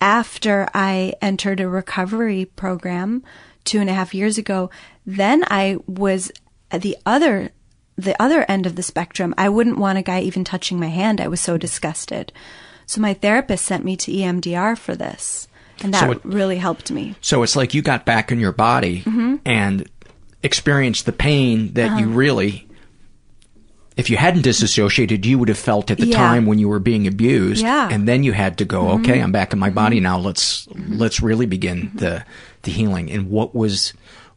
after I entered a recovery program two and a half years ago, then I was at the other the other end of the spectrum. I wouldn't want a guy even touching my hand. I was so disgusted. So my therapist sent me to EMDR for this, and that So it- really helped me. So it's like you got back in your body Mhm. and experienced the pain that you Uh-huh. really, if you hadn't disassociated, you would have felt at the Yeah. time when you were being abused. Yeah. And then you had to go, Mhm. okay, I'm back in my body now. Let's, let's really begin the, the healing. And what was,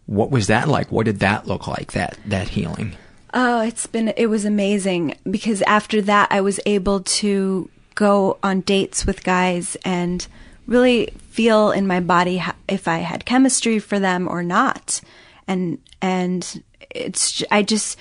what was that like? What did that look like? That, that healing? Oh, it's been it was amazing because after that I was able to go on dates with guys and really feel in my body if I had chemistry for them or not. And and it's I just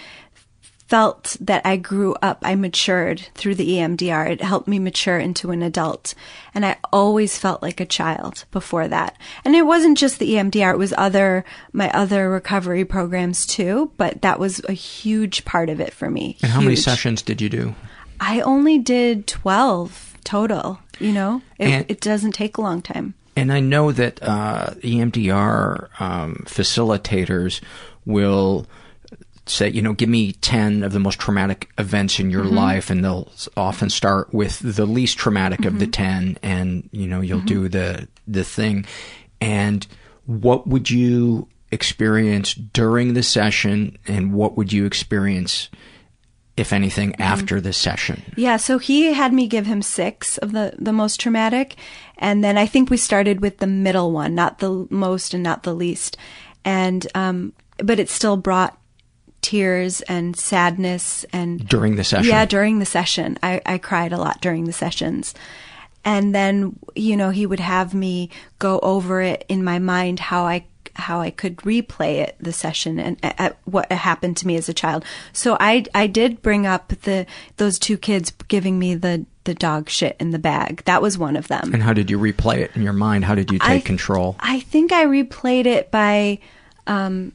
felt that I grew up, I matured through the EMDR. It helped me mature into an adult. And I always felt like a child before that. And it wasn't just the EMDR, it was other, my other recovery programs too, but that was a huge part of it for me. And how many sessions did you do? I only did 12. total. You know, it, And- it doesn't take a long time. And I know that uh, EMDR um, facilitators will say, you know, give me 10 of the most traumatic events in your Mhm. life, and they'll often start with the least traumatic of the Mhm. 10, and, you know, you'll Mhm. do the, the thing. And what would you experience during the session, and what would you experience, if anything, after the session? Yeah, so he had me give him six of the, the most traumatic. And then I think we started with the middle one, not the most and not the least. And, um, but it still brought tears and sadness and. During the session? Yeah, during the session. I, I cried a lot during the sessions. And then, you know, he would have me go over it in my mind how I how I could replay it the session and uh, what happened to me as a child. So I I did bring up the those two kids giving me the the dog shit in the bag. That was one of them. And how did you replay it in your mind? How did you take I- control? I think I replayed it by um,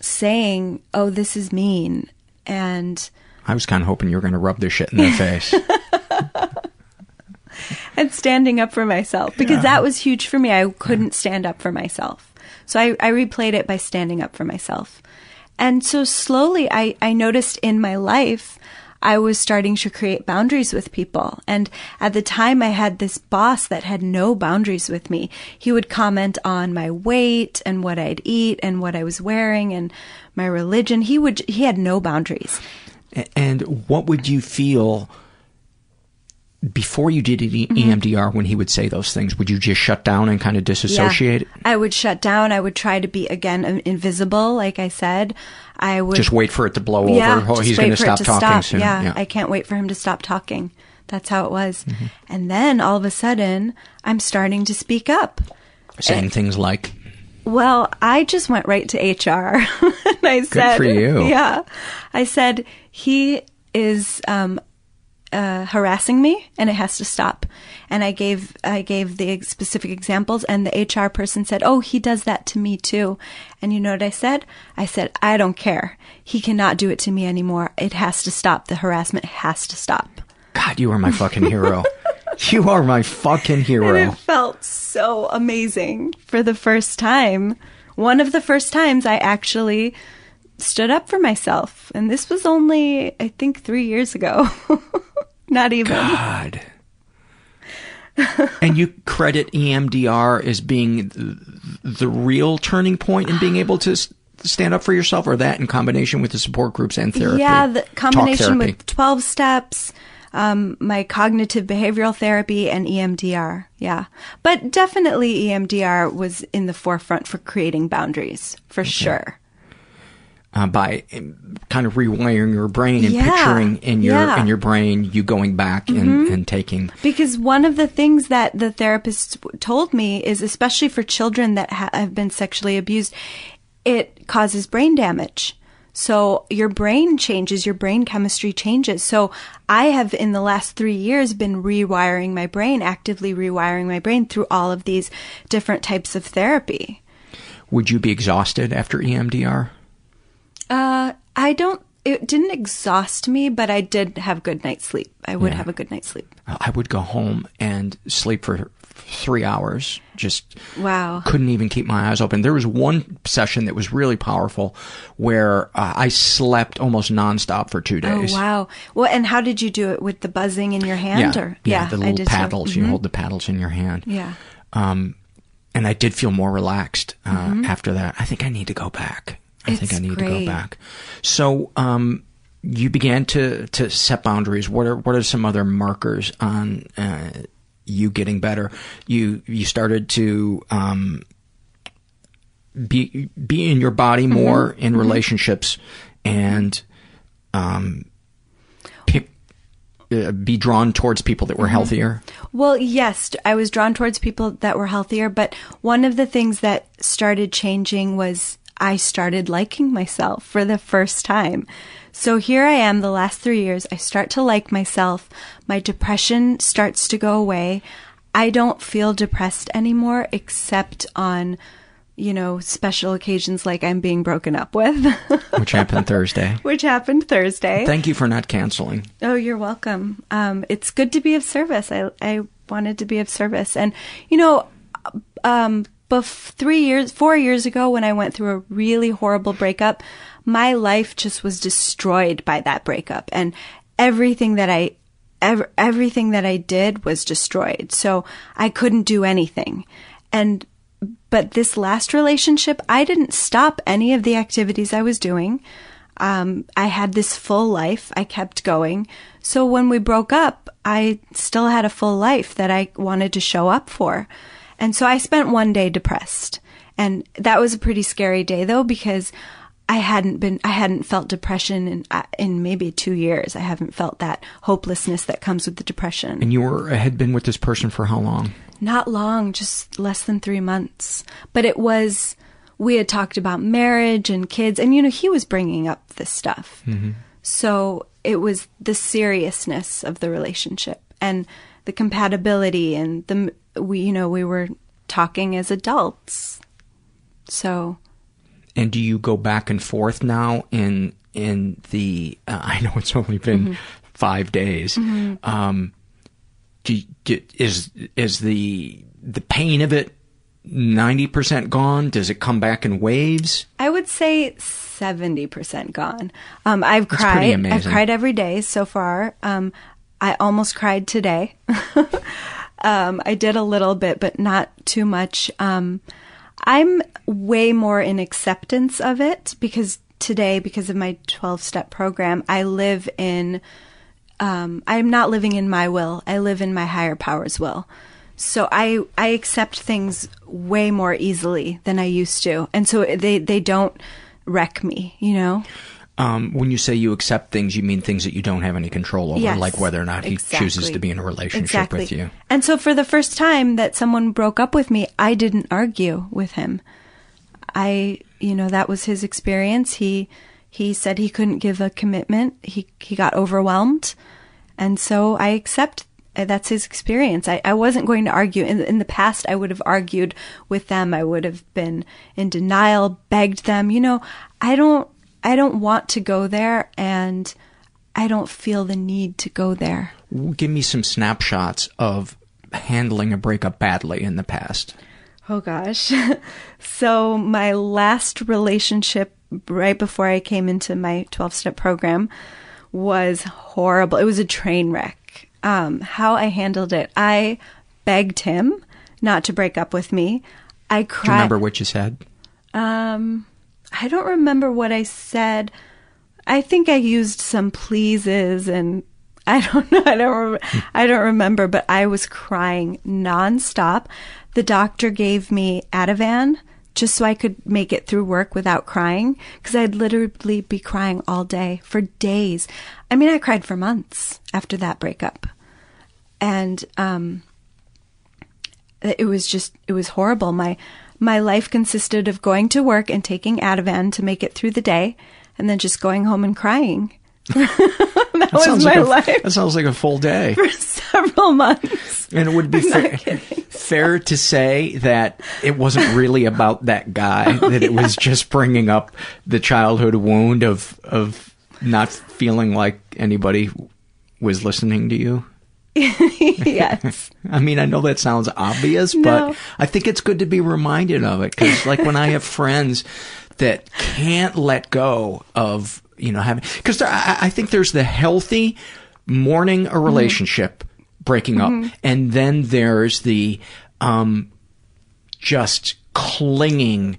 saying, "Oh, this is mean," and I was kind of hoping you were going to rub this shit in their face. and standing up for myself because that was huge for me. I couldn't stand up for myself. So I, I replayed it by standing up for myself. And so slowly I, I noticed in my life, I was starting to create boundaries with people. And at the time I had this boss that had no boundaries with me. He would comment on my weight and what I'd eat and what I was wearing and my religion. He would, he had no boundaries. And what would you feel before you did. EMDR when he would say those things? Would you just shut down and kind of disassociate? Yeah. I would shut down. I would try to be again invisible, like I said. I would Just wait for it to blow yeah, over. Oh, he's going to it stop to talking stop. soon. Yeah, I can't wait for him to stop talking. That's how it was. Mm-hmm. And then all of a sudden, I'm starting to speak up. Saying things like, Well, I just went right to HR. and I said, for you. Yeah. I said, he is um, uh, harassing me and it has to stop. And I gave, I gave the specific examples and the HR person said, Oh, he does that to me too. And you know what I said? I said, I don't care. He cannot do it to me anymore. It has to stop. The harassment has to stop. God, you are my fucking hero. you are my fucking And hero. it felt so amazing for the first time. One of the first times I actually stood up for myself. And this was only, I think, three years ago. Not even. God. and you credit EMDR as being the, real turning point in being able to stand up for yourself, or that in combination with the support groups and therapy? Yeah, the combination with 12 steps, um, my cognitive behavioral therapy, and EMDR. Yeah. But definitely EMDR was in the forefront for creating boundaries, for sure. Uh, by um, kind of rewiring your brain and Yeah, picturing in your yeah. in your brain you going back and, Mhm. and taking Because one of the things that the therapist told me is, especially for children that ha- have been sexually abused, it causes brain damage. So your brain changes, your brain chemistry changes. So I have in the last three years been rewiring my brain, actively rewiring my brain through all of these different types of therapy. would you be exhausted after EMDR? Uh, I don't, it didn't exhaust me, but I did have good night's sleep. I would Yeah. have a good night's sleep. I would go home and sleep for three hours. Just Wow. couldn't even keep my eyes open. There was one session that was really powerful where uh, I slept almost nonstop for two days. Oh wow! Well, and how did you do it with the buzzing in your hand? yeah, or yeah, the I little so. paddles. You Mhm. hold the paddles in your hand. Yeah. Um, and I did feel more relaxed uh, Mhm. after that. I think I need to go back. I think I need to go back. So, um, you began to to set boundaries. What are what are some other markers on uh, you getting better? You you started to um, be be in your body more in Mhm. relationships and um, pick, uh, be drawn towards people that were Mhm. healthier. Well, yes, I was drawn towards people that were healthier, but one of the things that started changing was I started liking myself for the first time. So here I am the last three years. I start to like myself. My depression starts to go away. I don't feel depressed anymore except on you know, special occasions like I'm being broken up with, Which happened Thursday. which happened Thursday. Thank you for not canceling. Oh, you're welcome. Um, it's good to be of service. I, I wanted to be of service. And, you know, um, bef- three years, four years ago, when I went through a really horrible breakup, my life just was destroyed by that breakup. And everything that I, ev- everything that I did was destroyed. So I couldn't do anything. And, but this last relationship, I didn't stop any of the activities I was doing. Um, I had this full life. I kept going. So when we broke up, I still had a full life that I wanted to show up for. And so I spent one day depressed. And that was a pretty scary day though, because I hadn't been, I hadn't felt depression in, uh, in maybe two years. I haven't felt that hopelessness that comes with the depression. And you were had been with this person for how long? Not long, just less than three months. But it was, we had talked about marriage and kids, and you know, he was bringing up this stuff. Mm-hmm. So it was the seriousness of the relationship and the compatibility and the, we, you know, we were talking as adults. So And do you go back and forth now in in the? Uh, I know it's only been Mhm. five days. Mhm. Um, do, do, is is the the pain of it ninety percent gone? Does it come back in waves? I would say 70% gone. Um, I've That's pretty cried. I've cried every day so far. Um, I almost cried today. um, I did a little bit, but not too much. Um, I'm way more in acceptance of it because today, because of my 12 step program, I live in, um, I'm not living in my will. I live in my higher power's will. So I, I accept things way more easily than I used to. And so they, they don't wreck me, you know? Um, when you say you accept things, you mean things that you don't have any control over, Yes, like whether or not he chooses to be in a relationship Exactly. with you. And so for the first time that someone broke up with me, I didn't argue with him. I, you know, that was his experience. He he said he couldn't give a commitment. He he got overwhelmed. And so I accept uh, that's his experience. I, I wasn't going to argue. In, in the past, I would have argued with them. I would have been in denial, begged them. You know, I don't, I don't want to go there and I don't feel the need to go there. Give me some snapshots of handling a breakup badly in the past. Oh gosh. so my last relationship right before I came into my 12 step program was horrible. It was a train wreck. Um, how I handled it, I begged him not to break up with me. I Do you cried. remember what you said? Um, I don't remember what I said. I think I used some pleases and I don't know. I don't. Re- I don't remember. But I was crying nonstop. The doctor gave me Ativan just so I could make it through work without crying because I'd literally be crying all day for days. I mean, I cried for months after that breakup, and um, it was just it was horrible. My my life consisted of going to work and taking Ativan to make it through the day, and then just going home and crying. that, was my like a, life That sounds like a full day. for several months. And it would be fa- fair to say that it wasn't really about that guy, oh, that it was just bringing up the childhood wound of, of not feeling like anybody was listening to you. yes. I mean, I know that sounds obvious, No. but I think it's good to be reminded of it. Cause like when I have friends that can't let go of, you know, having, cause I, I think there's the healthy mourning a relationship breaking up. Mhm. And then there's the, um, just clinging,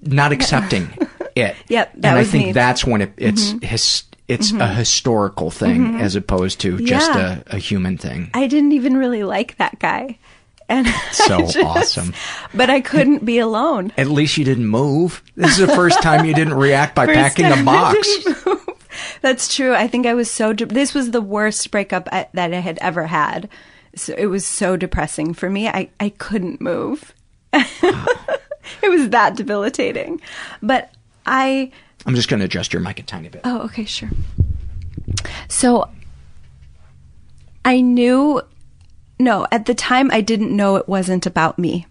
not accepting it. Yep, that and I think me. that's when it, it's Mhm. his, it's a Mhm. historical thing Mhm. as opposed to just Yeah. a, a human thing. I didn't even really like that guy, and So just- awesome. But I couldn't be alone. At least you didn't move. This is the first time you didn't react by First packing a box. That's true. I think I was so. De- this was the worst breakup I, that I had ever had. So it was so depressing for me. I I couldn't move. it was that debilitating. But I. I'm just going to adjust your mic a tiny bit. Oh, okay, sure. So I knew. No, at the time I didn't know it wasn't about me.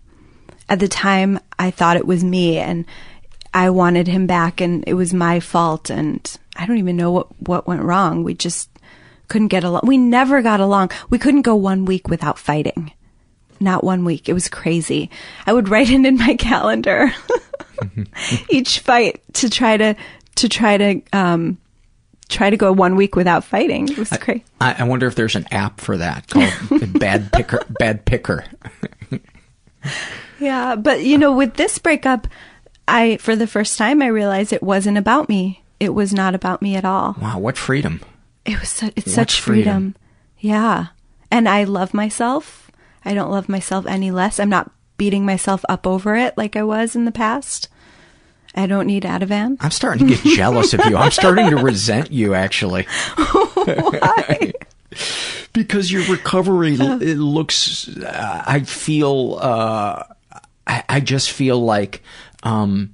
At the time I thought it was me and I wanted him back and it was my fault and I don't even know what, what went wrong. We just couldn't get along. We never got along. We couldn't go one week without fighting. Not one week. It was crazy. I would write it in my calendar each fight to try to, to try to, um, try to go one week without fighting. It was crazy. I, I wonder if there's an app for that called Bad Picker. Bad Picker. Yeah, but you know, with this breakup, I for the first time I realized it wasn't about me. It was not about me at all. Wow, what freedom! It was su- it's What such freedom. freedom. Yeah. And I love myself. I don't love myself any less. I'm not beating myself up over it like I was in the past. I don't need Ativan. I'm starting to get jealous of you. I'm starting to resent you, actually. Why? because your recovery l- it looks uh, i feel uh I, I just feel like um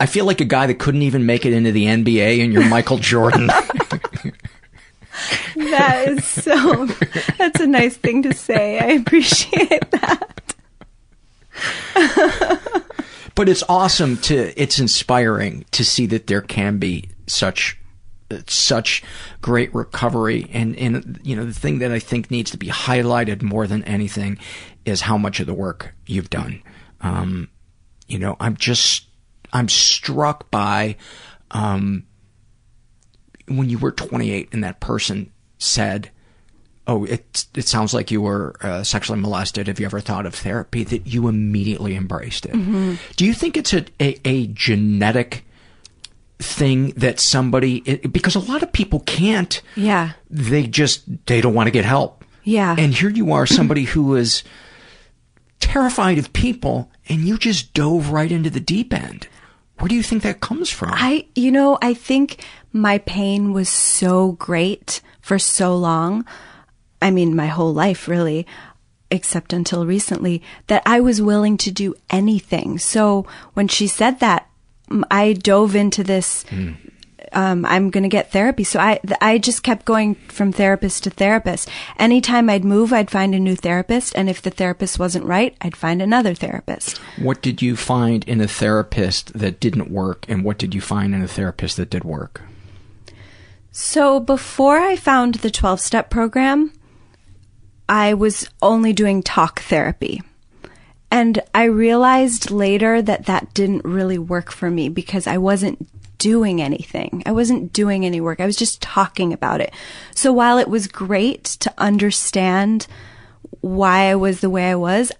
i feel like a guy that couldn't even make it into the nba and you're michael jordan that is so that's a nice thing to say. I appreciate that. but it's awesome to it's inspiring to see that there can be such such great recovery and and you know the thing that I think needs to be highlighted more than anything is how much of the work you've done um you know I'm just I'm struck by um when you were 28 and that person said oh it it sounds like you were uh, sexually molested have you ever thought of therapy that you immediately embraced it Mhm. do you think it's a, a, a genetic thing that somebody it, because a lot of people can't Yeah. they just they don't want to get help Yeah. and here you are somebody who is terrified of people and you just dove right into the deep end where do you think that comes from I, you know, I think my pain was so great for so long. I mean, my whole life, really, except until recently, that I was willing to do anything. So when she said that, I dove into this. Hmm. Um, I'm going to get therapy. So I, th- I just kept going from therapist to therapist. Anytime I'd move, I'd find a new therapist. And if the therapist wasn't right, I'd find another therapist. what did you find in a therapist that didn't work and what did you find in a therapist that did work So before I found the 12 step program, I was only doing talk therapy. And I realized later that that didn't really work for me because I wasn't doing anything. I wasn't doing any work. I was just talking about it. So while it was great to understand why I was the way I was,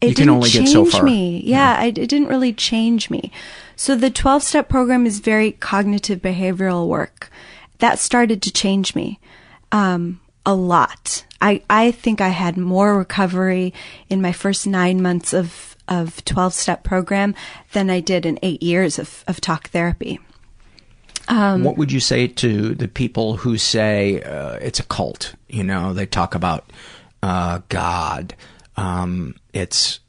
it You didn't change so me. Yeah, I, it didn't really change me. So the 12 step program is very cognitive behavioral work. That started to change me um, a lot. I, I think I had more recovery in my first nine months of, of 12 step program than I did in eight years of, of talk therapy. Um, what would you say to the people who say uh, it's a cult? You know, they talk about uh, God. Um, it's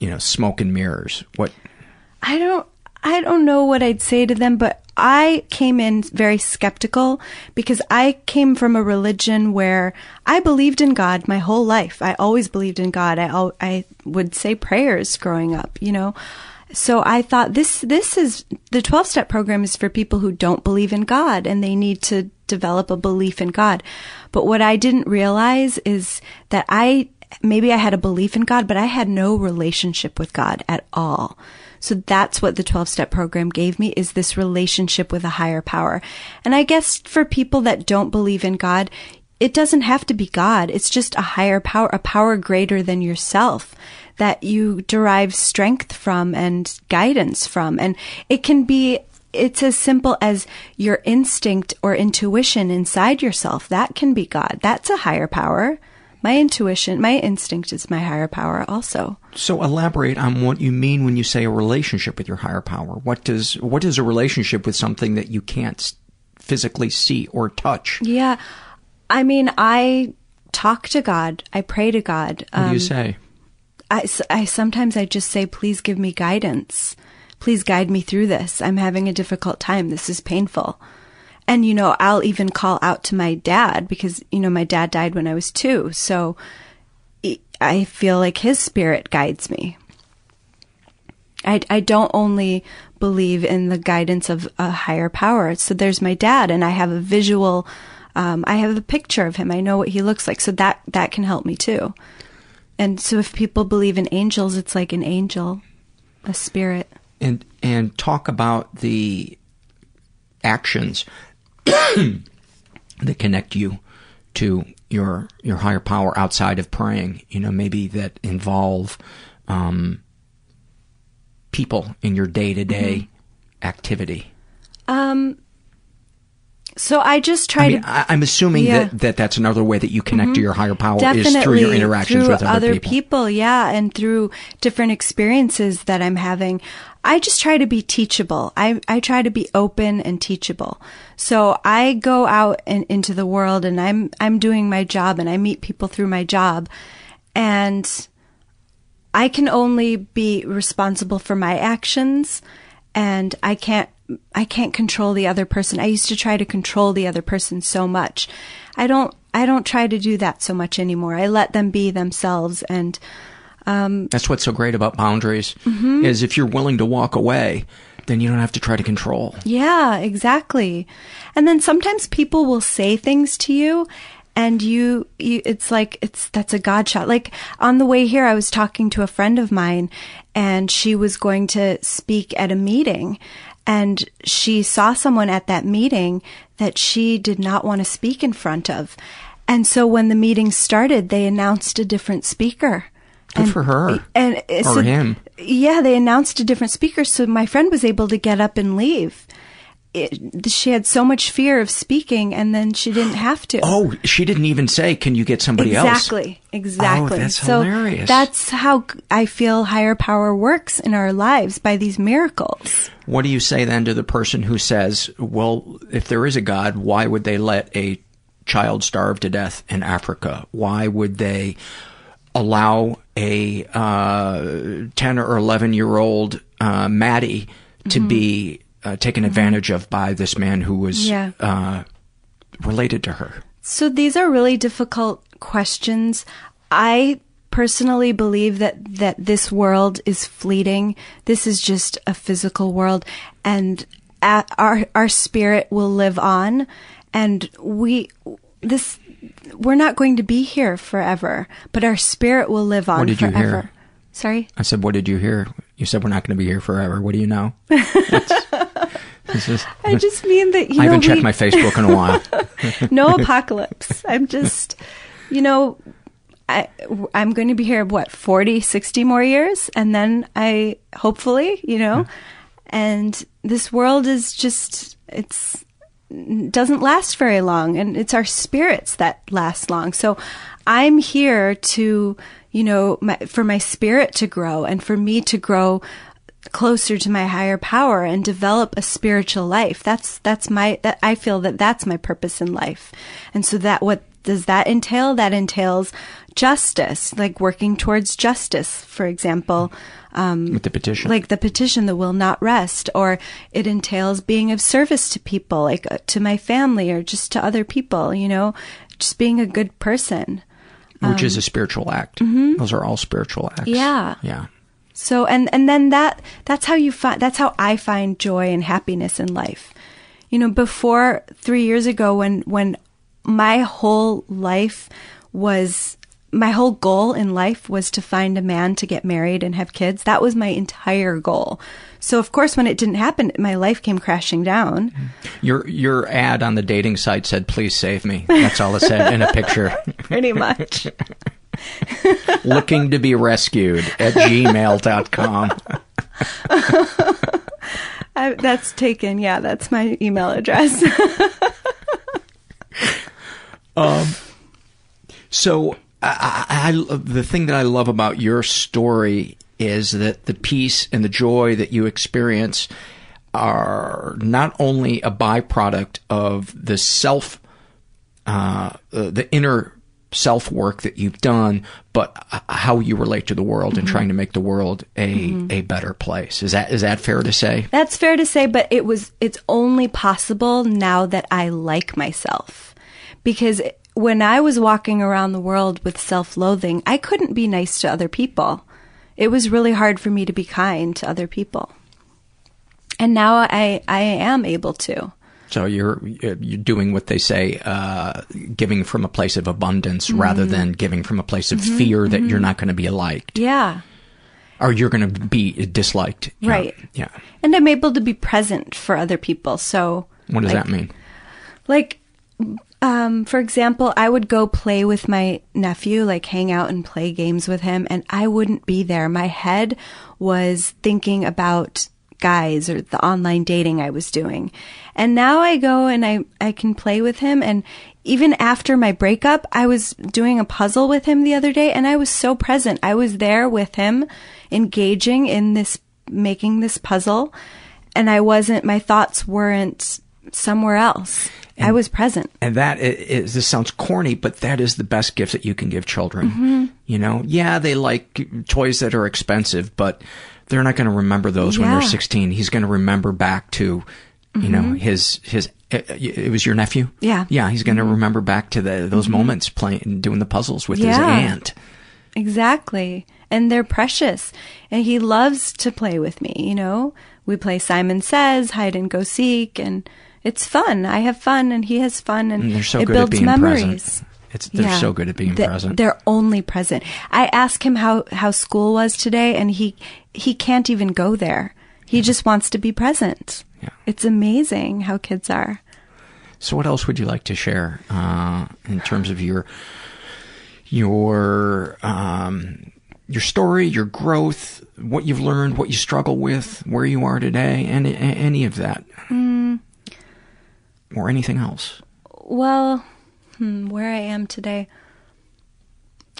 you know smoke and mirrors. What? I don't I don't know what I'd say to them, but I came in very skeptical because I came from a religion where I believed in God my whole life. I always believed in God. I I would say prayers growing up, you know. So I thought this this is the 12 step program is for people who don't believe in God and they need to develop a belief in God. But what I didn't realize is that I maybe I had a belief in God, but I had no relationship with God at all. So that's what the 12 step program gave me is this relationship with a higher power. And I guess for people that don't believe in God, it doesn't have to be God. It's just a higher power, a power greater than yourself that you derive strength from and guidance from. And it can be, it's as simple as your instinct or intuition inside yourself. That can be God. That's a higher power. My intuition, my instinct is my higher power also. So elaborate on what you mean when you say a relationship with your higher power. What does what is a relationship with something that you can't physically see or touch? Yeah. I mean, I talk to God. I pray to God. What do you Um, say? I, I- sometimes I just say, please give me guidance. Please guide me through this. I'm having a difficult time. This is painful. And, you know, I'll even call out to my dad because, you know, my dad died when I was two. So I- I feel like his spirit guides me. I, I don't only believe in the guidance of a higher power. So there's my dad, and I have a visual, um, I have a picture of him. I know what he looks like. So that, that can help me too. And so if people believe in angels, it's like an angel, a spirit. and and talk about the actions that connect you to your your higher power outside of praying. You know, maybe that involve um, people in your day to day activity. Um, so I just try I mean, to. I, I'm assuming Yeah. that, that that's another way that you connect to Mhm. your higher power Definitely is through your interactions through with other, people. yeah, and through different experiences that I'm having. I just try to be teachable. I I try to be open and teachable. So I go out and into the world, and I'm I'm doing my job, and I meet people through my job, and I can only be responsible for my actions and I can't I can't control the other person. I used to try to control the other person so much. I don't I don't try to do that so much anymore. I let them be themselves and um That's what's so great about boundaries Mhm. is if you're willing to walk away, then you don't have to try to control. Yeah, exactly. And then sometimes people will say things to you and you, you it's like it's that's a god shot. Like on the way here I was talking to a friend of mine and she was going to speak at a meeting and she saw someone at that meeting that she did not want to speak in front of. And so when the meeting started, they announced a different speaker. Good for her. And or so- him. yeah, they announced a different speaker, so my friend was able to get up and leave. It, she had so much fear of speaking, and then she didn't have to. Oh, she didn't even say, "Can you get somebody else?" exactly, exactly. Oh, that's so hilarious. that's how I feel higher power works in our lives by these miracles. What do you say then to the person who says, "Well, if there is a God, why would they let a child starve to death in Africa? Why would they allow a uh, ten or eleven year old uh, Maddy to Mhm. be uh, taken advantage of by this man who was Yeah. uh, related to her?" So these are really difficult questions. I personally believe that that this world is fleeting. This is just a physical world and our our spirit will live on and we this we're not going to be here forever, but our spirit will live on What did you hear? Sorry? I said, "What did you hear?" You said, "We're not going to be here forever." What do you know? I just mean that you I know haven't checked my Facebook in a while. no apocalypse. I'm just, you know, I, I'm going to be here, what, 40, 60 more years? And then I, hopefully, you know, and this world is just, it's, doesn't last very long and it's our spirits that last long. So I'm here to, you know, my, for my spirit to grow and for me to grow closer to my higher power and develop a spiritual life. That's that's my that I feel that that's my purpose in life. And so that what does that entail? That entails justice, like working towards justice, for example. Um, With the petition. like the petition that will not rest, or it entails being of service to people, like uh, to my family or just to other people, you know, just being a good person. which is Um, a spiritual act. mhm. Those are all spiritual acts. Yeah. Yeah. So and and then that that's how you find that's how I find joy and happiness in life. You know, before 3 years ago when when my whole life was my whole goal in life was to find a man to get married and have kids. That was my entire goal. So of course when it didn't happen, my life came crashing down. Mm-hmm. Your your ad on the dating site said, "Please save me." That's all it said in a picture. Pretty much. Looking to be rescued at gmail.com. I, that's taken. Yeah, that's my email address. Um, so I, I, I, the thing that I love about your story is that the peace and the joy that you experience are not only a byproduct of the self, uh, the inner self work that you've done, but how you relate to the world and Mhm. trying to make the world a Mhm. a better place. Is that is that fair to say? That's fair to say, but it was it's only possible now that I like myself. Because when I was walking around the world with self-loathing, I couldn't be nice to other people. it was really hard for me to be kind to other people. And now I, I am able to. So you're you're doing what they say, uh, giving from a place of abundance rather Mhm. than giving from a place of Mhm, fear that mhm. you're not going to be liked Yeah. or you're going to be disliked. Yeah. Right. Yeah. And I'm able to be present for other people. So What does like- that mean? Like, um, for example, I would go play with my nephew, like hang out and play games with him, and I wouldn't be there. My head was thinking about guys or the online dating I was doing. And now I go and I, I can play with him. And even after my breakup, I was doing a puzzle with him the other day and I was so present. I was there with him, engaging in this, making this puzzle. And I wasn't, my thoughts weren't somewhere else. I was present. And that is, this sounds corny, but that is the best gift that you can give children. Mhm. You know, yeah, they like toys that are expensive, but they're not going to remember those when they're 16. He's going to remember back to, you know, Mhm. his, his, uh, it was your nephew? Yeah. Yeah, he's going to Mhm. remember back to the, those Mhm. moments playing, doing the puzzles with his aunt. Exactly. And they're precious. And he loves to play with me, you know? We play Simon Says, hide and go seek, and it's fun. I have fun and he has fun and, And so it builds memories. present. It's, they're Yeah. so good at being Th- present. They're only present. I ask him how, how school was today and he, he can't even go there. He just wants to be present. Yeah. It's amazing how kids are. So, what else would you like to share uh, in terms of your your um, your story, your growth, what you've learned, what you struggle with, where you are today, and any of that, Mm, or anything else? Well, hmm, where I am today.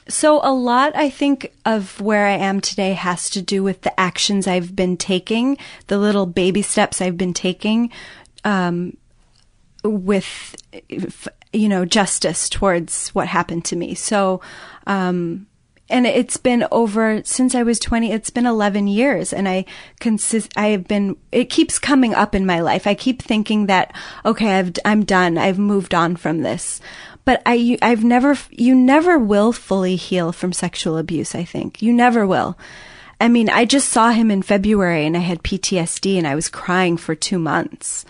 So, a lot, I think, of where I am today has to do with the actions I've been taking, the little baby steps I've been taking um, with, you know, justice towards what happened to me. So, um, and it's been over since I was 20 it's been 11 years. And I consist I have been it keeps coming up in my life. I keep thinking that okay I've I'm done. I've moved on from this. But I I've never you never will fully heal from sexual abuse I think. You never will. I mean I just saw him in February and I had PTSD and I was crying for 2 months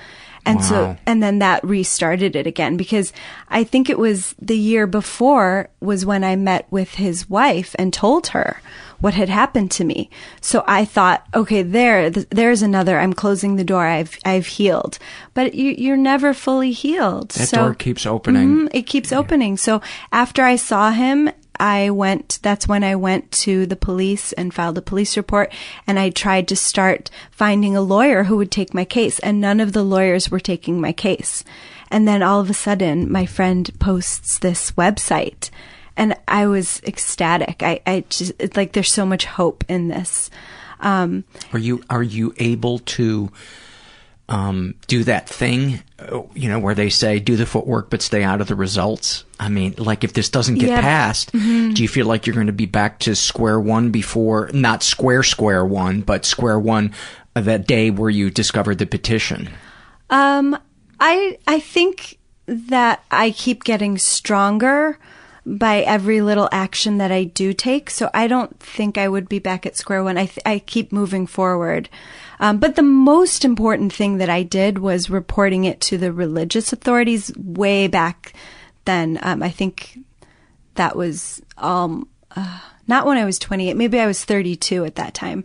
and so, and then that restarted it again because I think it was the year before was when I met with his wife and told her what had happened to me. So I thought, okay, there, th- there's another. I'm closing the door. I've, I've healed, but you, you're never fully healed. That so, door keeps opening. Mhm, it keeps opening. So after I saw him, I went, that's when I went to the police and filed a police report and I tried to start finding a lawyer who would take my case and none of the lawyers were taking my case. And then all of a sudden my friend posts this website and I was ecstatic. I, I just, it's like there's so much hope in this. Um, Are you are you able to um, do that thing, uh, you know, where they say do the footwork but stay out of the results? I mean, like if this doesn't get Yeah. passed, Mhm. do you feel like you're going to be back to square one before, not square square one, but square one of that day where you discovered the petition? Um, I I think that I keep getting stronger by every little action that I do take. So I don't think I would be back at square one. I th- I keep moving forward. Um, but the most important thing that I did was reporting it to the religious authorities way back then. Um, I think that was um uh, not when I was 28 maybe I was 32 at that time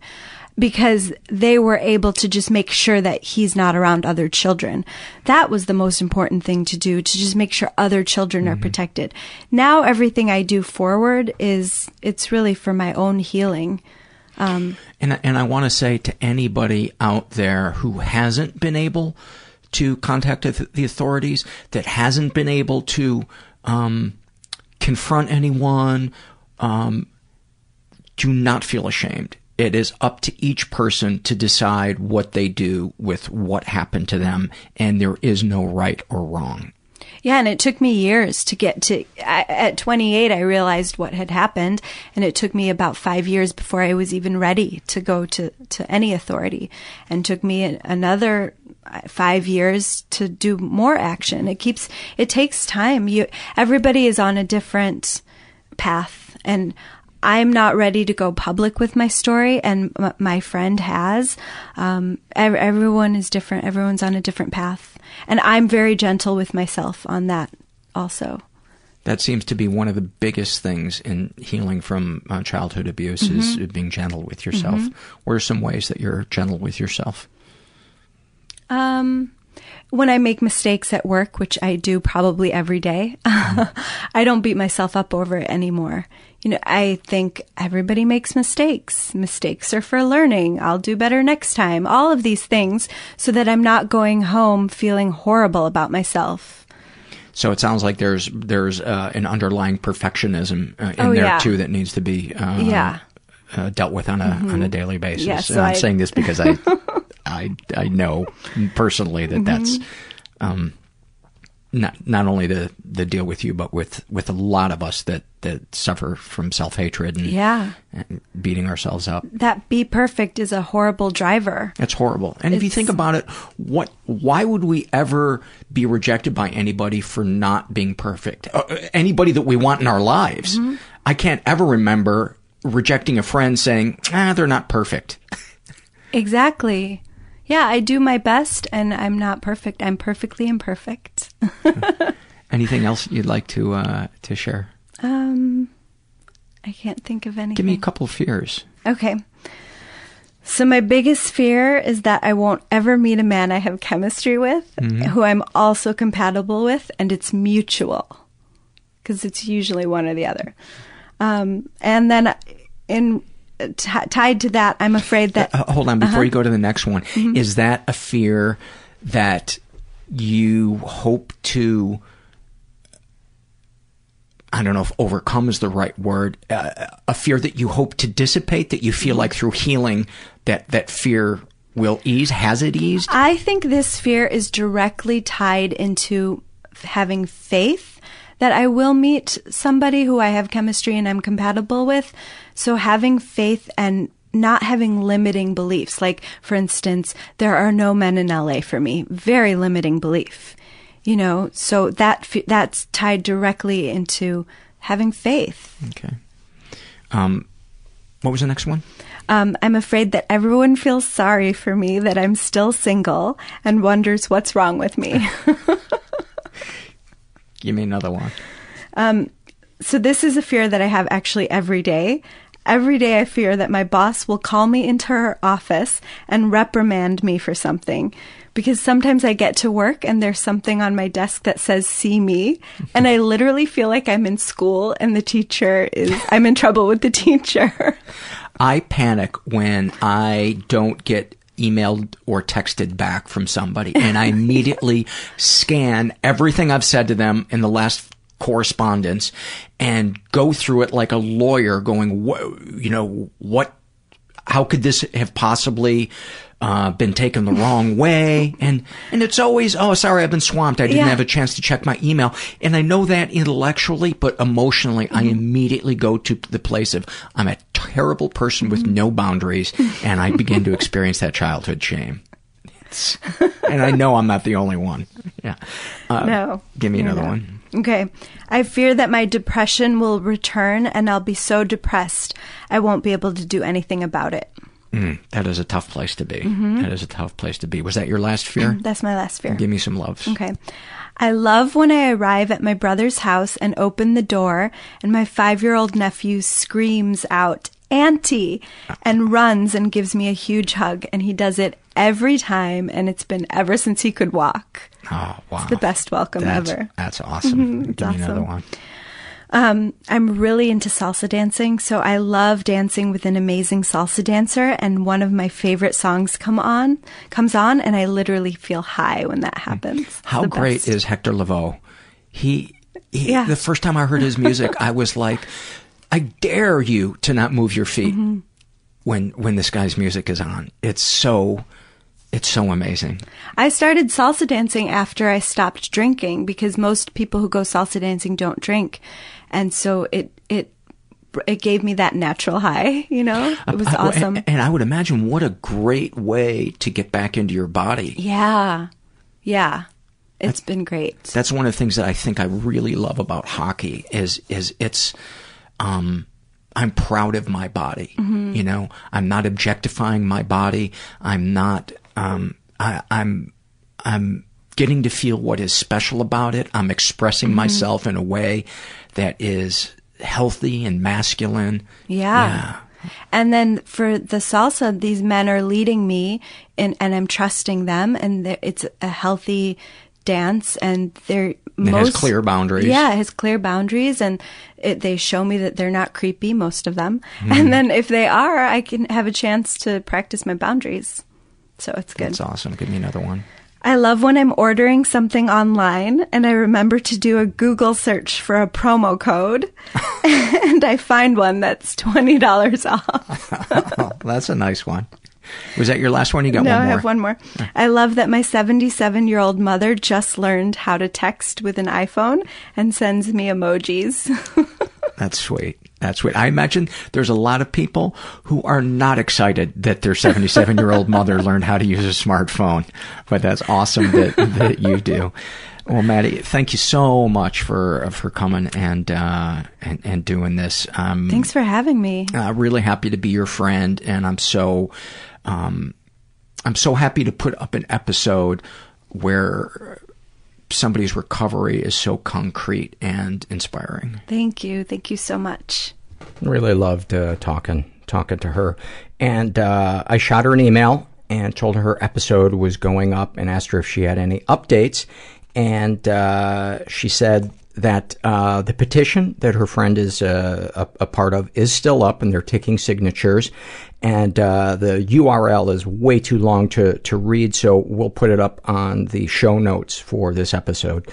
because they were able to just make sure that he's not around other children. That was the most important thing to do to just make sure other children are protected. Now everything I do forward is it's really for my own healing um And and I want to say to anybody out there who hasn't been able to contact the authorities, that hasn't been able to um, confront anyone, um, do not feel ashamed. It is up to each person to decide what they do with what happened to them, and there is no right or wrong. Yeah, and it took me years to get to. I, at 28, I realized what had happened, and it took me about five years before I was even ready to go to to any authority, and took me another uh, five years to do more action. It keeps. It takes time. You. Everybody is on a different path, and I'm not ready to go public with my story, and my friend has. Um, ev- everyone is different. Everyone's on a different path, and I'm very gentle with myself on that. Also, That seems to be one of the biggest things in healing from uh, childhood abuse is Mhm. being gentle with yourself. Mhm. What are some ways that you're gentle with yourself? Um, when I make mistakes at work, which I do probably every day, I don't beat myself up over it anymore. You know, I think everybody makes mistakes. Mistakes are for learning. I'll do better next time. All of these things so that I'm not going home feeling horrible about myself. So it sounds like there's there's uh, an underlying perfectionism uh, in Oh, there yeah. too that needs to be uh, Yeah. uh, dealt with on a on a Mhm. daily basis. Yes, And so I'm I- saying this because I I I know personally that that's Mhm. um, not not only the the deal with you, but with with a lot of us that that suffer from self hatred and, Yeah. and beating ourselves up. That be perfect is a horrible driver. It's horrible. And if you think about it, what why would we ever be rejected by anybody for not being perfect? Uh, anybody that we want in our lives. Mhm. I can't ever remember rejecting a friend saying, "Ah, they're not perfect." Exactly. Yeah, I do my best and I'm not perfect. I'm perfectly imperfect. Anything else you'd like to uh, to share? Um, I can't think of anything. Give me a couple of fears. Okay. So my biggest fear is that I won't ever meet a man I have chemistry with, Mhm. who I'm also compatible with, and it's mutual, because it's usually one or the other. Um, and then in t- tied to that, I'm afraid that. Uh, hold on, before Uh-huh. you go to the next one, Mhm. is that a fear that you hope to? I don't know if overcome is the right word. Uh, a fear that you hope to dissipate, that you feel like through healing that that fear will ease. Has it eased? I think this fear is directly tied into having faith that I will meet somebody who I have chemistry and I'm compatible with. So having faith and not having limiting beliefs. Like, for instance, there are no men in LA for me. Very limiting belief. You know, so that that's tied directly into having faith. Okay. Um, what was the next one? Um, I'm afraid that everyone feels sorry for me that I'm still single and wonders what's wrong with me. Give me another one. Um, so this is a fear that I have actually every day. Every day I fear that my boss will call me into her office and reprimand me for something. Because sometimes I get to work and there's something on my desk that says see me and I literally feel like I'm in school and the teacher is I'm in trouble with the teacher. I panic when I don't get emailed or texted back from somebody and I immediately scan everything I've said to them in the last correspondence and go through it like a lawyer going, you know, what, how could this have possibly uh, been taken the wrong way? And, and it's always, oh, sorry, I've been swamped. I didn't Yeah. have a chance to check my email. And I know that intellectually, but emotionally, I immediately go to the place of, I'm a terrible person with no boundaries, and I begin to experience that childhood shame. And I know I'm not the only one. Yeah. Uh, no. Give me another not. one. Okay. I fear that my depression will return and I'll be so depressed I won't be able to do anything about it. Mm, that is a tough place to be. Mhm. That is a tough place to be. Was that your last fear? That's my last fear. Give me some loves. Okay. I love when I arrive at my brother's house and open the door and my five year old nephew screams out, Auntie, and runs and gives me a huge hug. And he does it every time, and it's been ever since he could walk. Oh, wow. It's the best welcome That's, ever. that's awesome. Give me another one. Um, I'm really into salsa dancing, so I love dancing with an amazing salsa dancer. And one of my favorite songs come on, comes on, and I literally feel high when that happens. It's How great best. is Hector Lavoe? He, he Yeah. the first time I heard his music, I was like, I dare you to not move your feet Mhm. when when this guy's music is on. It's so it's so amazing. I started salsa dancing after I stopped drinking because most people who go salsa dancing don't drink, and so it it it gave me that natural high. You know, it was awesome. And, and I would imagine what a great way to get back into your body. Yeah, yeah, it's been great. That's one of the things that I think I really love about hockey is is it's um I'm proud of my body. Mhm. You know, I'm not objectifying my body. I'm not, um, I, I'm, I'm getting to feel what is special about it. I'm expressing Mhm. myself in a way that is healthy and masculine. Yeah. And then for the salsa, these men are leading me and, and I'm trusting them and it's a healthy dance and they're It most has clear boundaries. Yeah, it has clear boundaries and it, they show me that they're not creepy, most of them. Mhm. And then if they are, I can have a chance to practice my boundaries. So it's good. That's awesome. Give me another one. I love when I'm ordering something online and I remember to do a Google search for a promo code and I find one that's $20 off. oh, that's a nice one. Was that your last one? You got no, one more. I have one more. I love that my 77 year old mother just learned how to text with an iPhone and sends me emojis. That's sweet. That's sweet. I imagine there's a lot of people who are not excited that their 77 year old mother learned how to use a smartphone, but that's awesome that, that you do. Well, Maddy, thank you so much for for coming and uh, and, and doing this. Um, Thanks for having me. uh, really happy to be your friend, and I'm so um, I'm so happy to put up an episode where somebody's recovery is so concrete and inspiring. Thank you. Thank you so much. Really loved uh, talking talking to her, and uh, I shot her an email and told her her episode was going up and asked her if she had any updates, and uh, she said that uh, the petition that her friend is uh, a, a part of is still up, and they're taking signatures, and uh, the URL is way too long to to read, so we'll put it up on the show notes for this episode.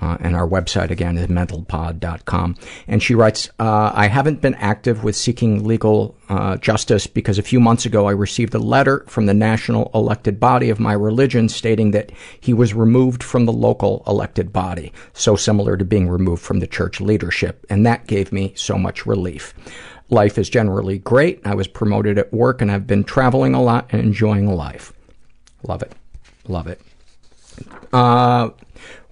Uh, and our website again is mentalpod.com. And she writes, uh, I haven't been active with seeking legal uh, justice because a few months ago I received a letter from the national elected body of my religion stating that he was removed from the local elected body, so similar to being removed from the church leadership. And that gave me so much relief. Life is generally great. I was promoted at work and I've been traveling a lot and enjoying life. Love it. Love it. Uh,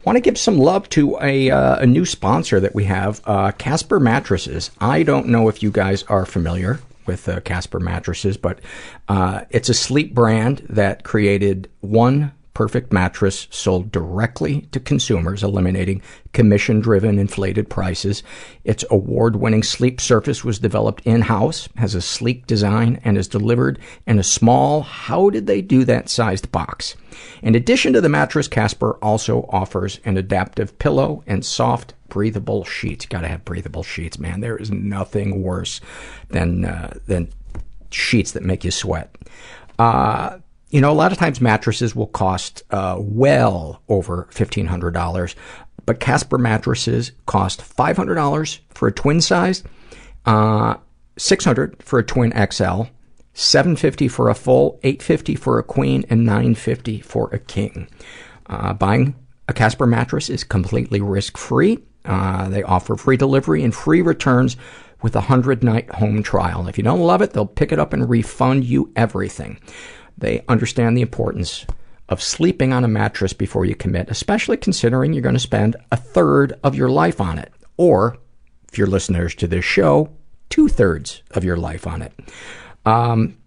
want to give some love to a, uh, a new sponsor that we have, uh, Casper Mattresses. I don't know if you guys are familiar with uh, Casper Mattresses, but uh, it's a sleep brand that created one perfect mattress sold directly to consumers, eliminating commission-driven inflated prices. Its award-winning sleep surface was developed in-house, has a sleek design, and is delivered in a small, how did they do that sized box. In addition to the mattress, Casper also offers an adaptive pillow and soft, breathable sheets. Gotta have breathable sheets, man. There is nothing worse than, uh, than sheets that make you sweat. Uh, you know, a lot of times mattresses will cost uh, well over fifteen hundred dollars, but Casper mattresses cost five hundred dollars for a twin size, uh, six hundred for a twin XL, seven fifty for a full, eight fifty for a queen, and nine fifty for a king. Uh, buying a Casper mattress is completely risk free. Uh, they offer free delivery and free returns with a hundred night home trial. If you don't love it, they'll pick it up and refund you everything. They understand the importance of sleeping on a mattress before you commit, especially considering you're going to spend a third of your life on it. Or, if you're listeners to this show, two thirds of your life on it. Um,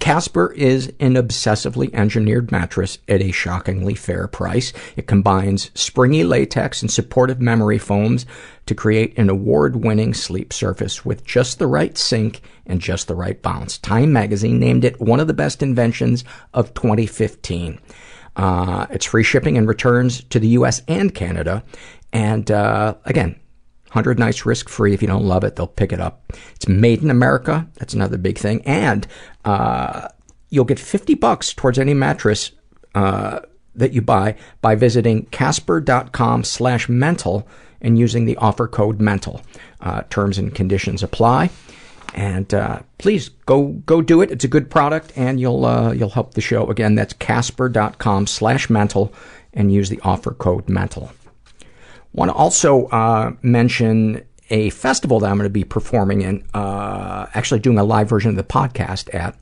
Casper is an obsessively engineered mattress at a shockingly fair price. It combines springy latex and supportive memory foams to create an award-winning sleep surface with just the right sink and just the right bounce. Time magazine named it one of the best inventions of 2015. Uh, it's free shipping and returns to the U.S. and Canada. And uh, again, 100 nights risk free. If you don't love it, they'll pick it up. It's made in America. That's another big thing. And uh, you'll get 50 bucks towards any mattress uh, that you buy by visiting casper.com slash mental and using the offer code mental. Uh, terms and conditions apply. And uh, please go go do it. It's a good product, and you'll uh, you'll help the show. Again, that's casper.com slash mental, and use the offer code mental. Want to also uh, mention a festival that I'm going to be performing in, uh, actually doing a live version of the podcast at.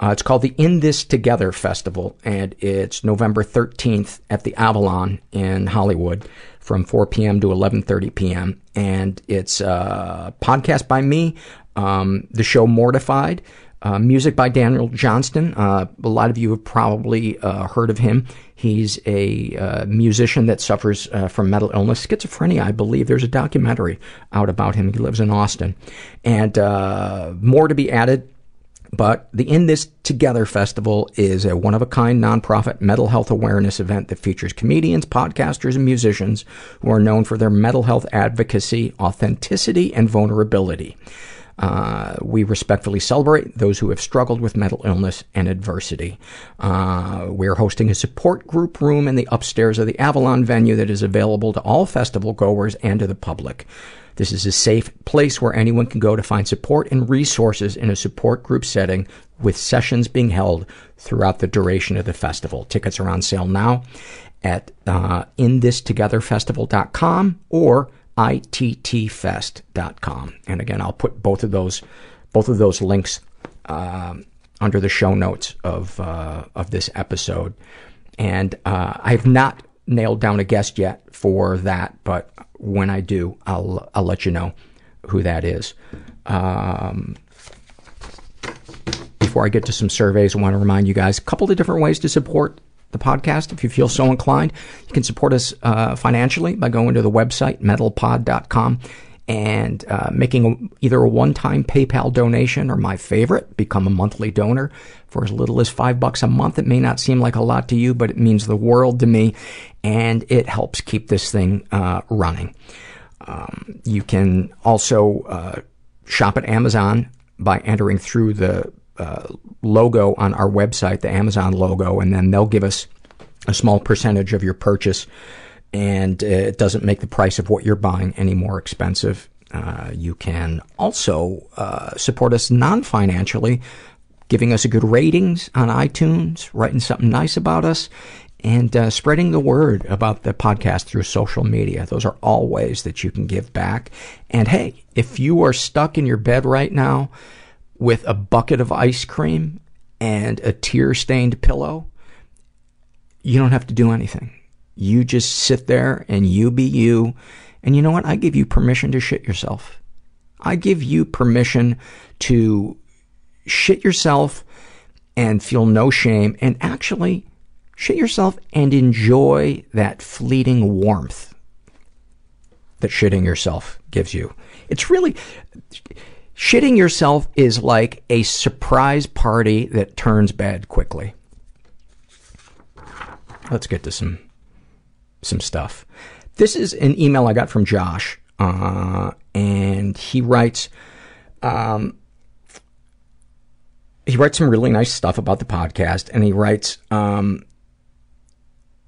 Uh, it's called the In This Together Festival, and it's November 13th at the Avalon in Hollywood from 4 p.m. to 11.30 p.m. and it's a podcast by me, um, the show Mortified, uh, music by Daniel Johnston. Uh, a lot of you have probably uh, heard of him. He's a uh, musician that suffers uh, from mental illness, schizophrenia, I believe. There's a documentary out about him. He lives in Austin. And uh, more to be added. But the In This Together Festival is a one of a kind nonprofit mental health awareness event that features comedians, podcasters, and musicians who are known for their mental health advocacy, authenticity, and vulnerability. Uh, we respectfully celebrate those who have struggled with mental illness and adversity. Uh, we're hosting a support group room in the upstairs of the Avalon venue that is available to all festival goers and to the public. This is a safe place where anyone can go to find support and resources in a support group setting with sessions being held throughout the duration of the festival. Tickets are on sale now at uh, inthistogetherfestival.com or ittfest.com. And again, I'll put both of those, both of those links, um, under the show notes of, uh, of this episode. And, uh, I've not nailed down a guest yet for that, but when I do, I'll, I'll let you know who that is. Um, before I get to some surveys, I want to remind you guys a couple of different ways to support the podcast if you feel so inclined. You can support us uh, financially by going to the website, mentalpod.com, and uh, making a, either a one-time PayPal donation or my favorite, become a monthly donor for as little as five bucks a month. It may not seem like a lot to you, but it means the world to me, and it helps keep this thing uh, running. Um, you can also uh, shop at Amazon by entering through the logo on our website, the Amazon logo, and then they'll give us a small percentage of your purchase, and uh, it doesn't make the price of what you're buying any more expensive. Uh, you can also uh, support us non-financially, giving us a good ratings on iTunes, writing something nice about us, and uh, spreading the word about the podcast through social media. Those are all ways that you can give back. And hey, if you are stuck in your bed right now, with a bucket of ice cream and a tear stained pillow, you don't have to do anything. You just sit there and you be you. And you know what? I give you permission to shit yourself. I give you permission to shit yourself and feel no shame and actually shit yourself and enjoy that fleeting warmth that shitting yourself gives you. It's really, Shitting yourself is like a surprise party that turns bad quickly. Let's get to some some stuff. This is an email I got from Josh, uh, and he writes, um, he writes some really nice stuff about the podcast, and he writes, um,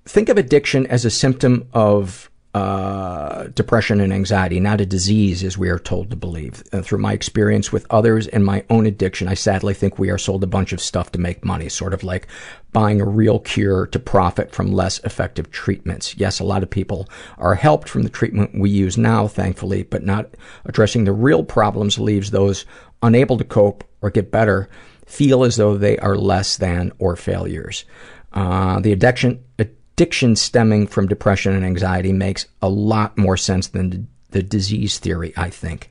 think of addiction as a symptom of uh, depression and anxiety, not a disease as we are told to believe. Uh, through my experience with others and my own addiction, I sadly think we are sold a bunch of stuff to make money, sort of like buying a real cure to profit from less effective treatments. Yes, a lot of people are helped from the treatment we use now, thankfully, but not addressing the real problems leaves those unable to cope or get better feel as though they are less than or failures. Uh, the addiction, addiction stemming from depression and anxiety makes a lot more sense than the disease theory, I think.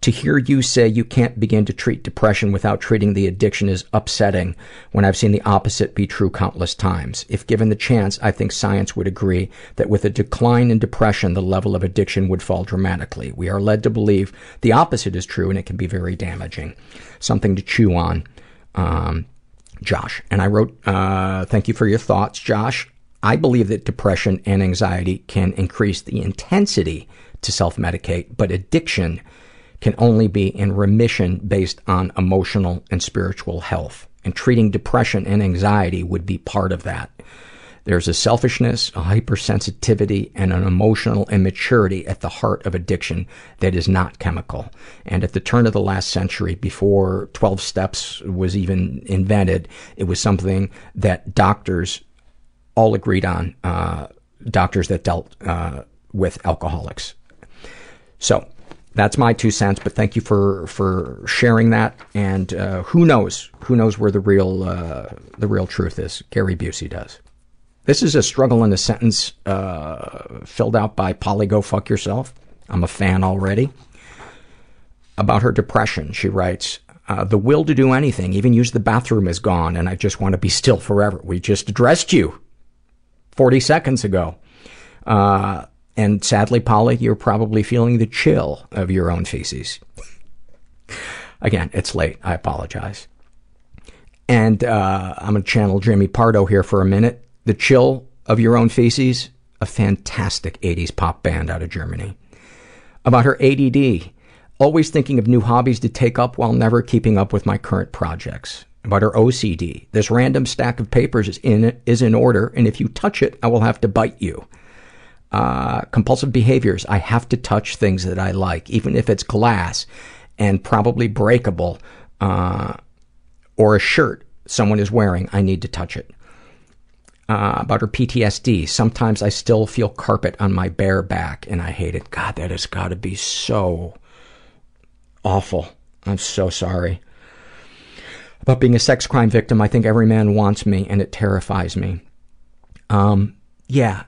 To hear you say you can't begin to treat depression without treating the addiction is upsetting when I've seen the opposite be true countless times. If given the chance, I think science would agree that with a decline in depression, the level of addiction would fall dramatically. We are led to believe the opposite is true and it can be very damaging. Something to chew on. Um, Josh. And I wrote, uh, thank you for your thoughts, Josh. I believe that depression and anxiety can increase the intensity to self-medicate, but addiction can only be in remission based on emotional and spiritual health. And treating depression and anxiety would be part of that. There's a selfishness, a hypersensitivity, and an emotional immaturity at the heart of addiction that is not chemical. And at the turn of the last century, before 12 steps was even invented, it was something that doctors all agreed on, uh, doctors that dealt, uh, with alcoholics. So, that's my two cents, but thank you for, for sharing that. And, uh, who knows, who knows where the real, uh, the real truth is. Gary Busey does. This is a struggle in a sentence, uh, filled out by Polly Go Fuck Yourself. I'm a fan already. About her depression, she writes, uh, the will to do anything, even use the bathroom is gone, and I just want to be still forever. We just addressed you 40 seconds ago. Uh, and sadly, Polly, you're probably feeling the chill of your own feces. Again, it's late. I apologize. And uh, I'm going to channel Jimmy Pardo here for a minute. The chill of your own feces, a fantastic 80s pop band out of Germany. About her ADD, always thinking of new hobbies to take up while never keeping up with my current projects. About her OCD, this random stack of papers is in, is in order, and if you touch it, I will have to bite you. Uh, compulsive behaviors, I have to touch things that I like, even if it's glass and probably breakable, uh, or a shirt someone is wearing, I need to touch it. Uh, about her PTSD, sometimes I still feel carpet on my bare back and I hate it. God, that has got to be so awful. I'm so sorry. About being a sex crime victim, I think every man wants me and it terrifies me. Um, yeah.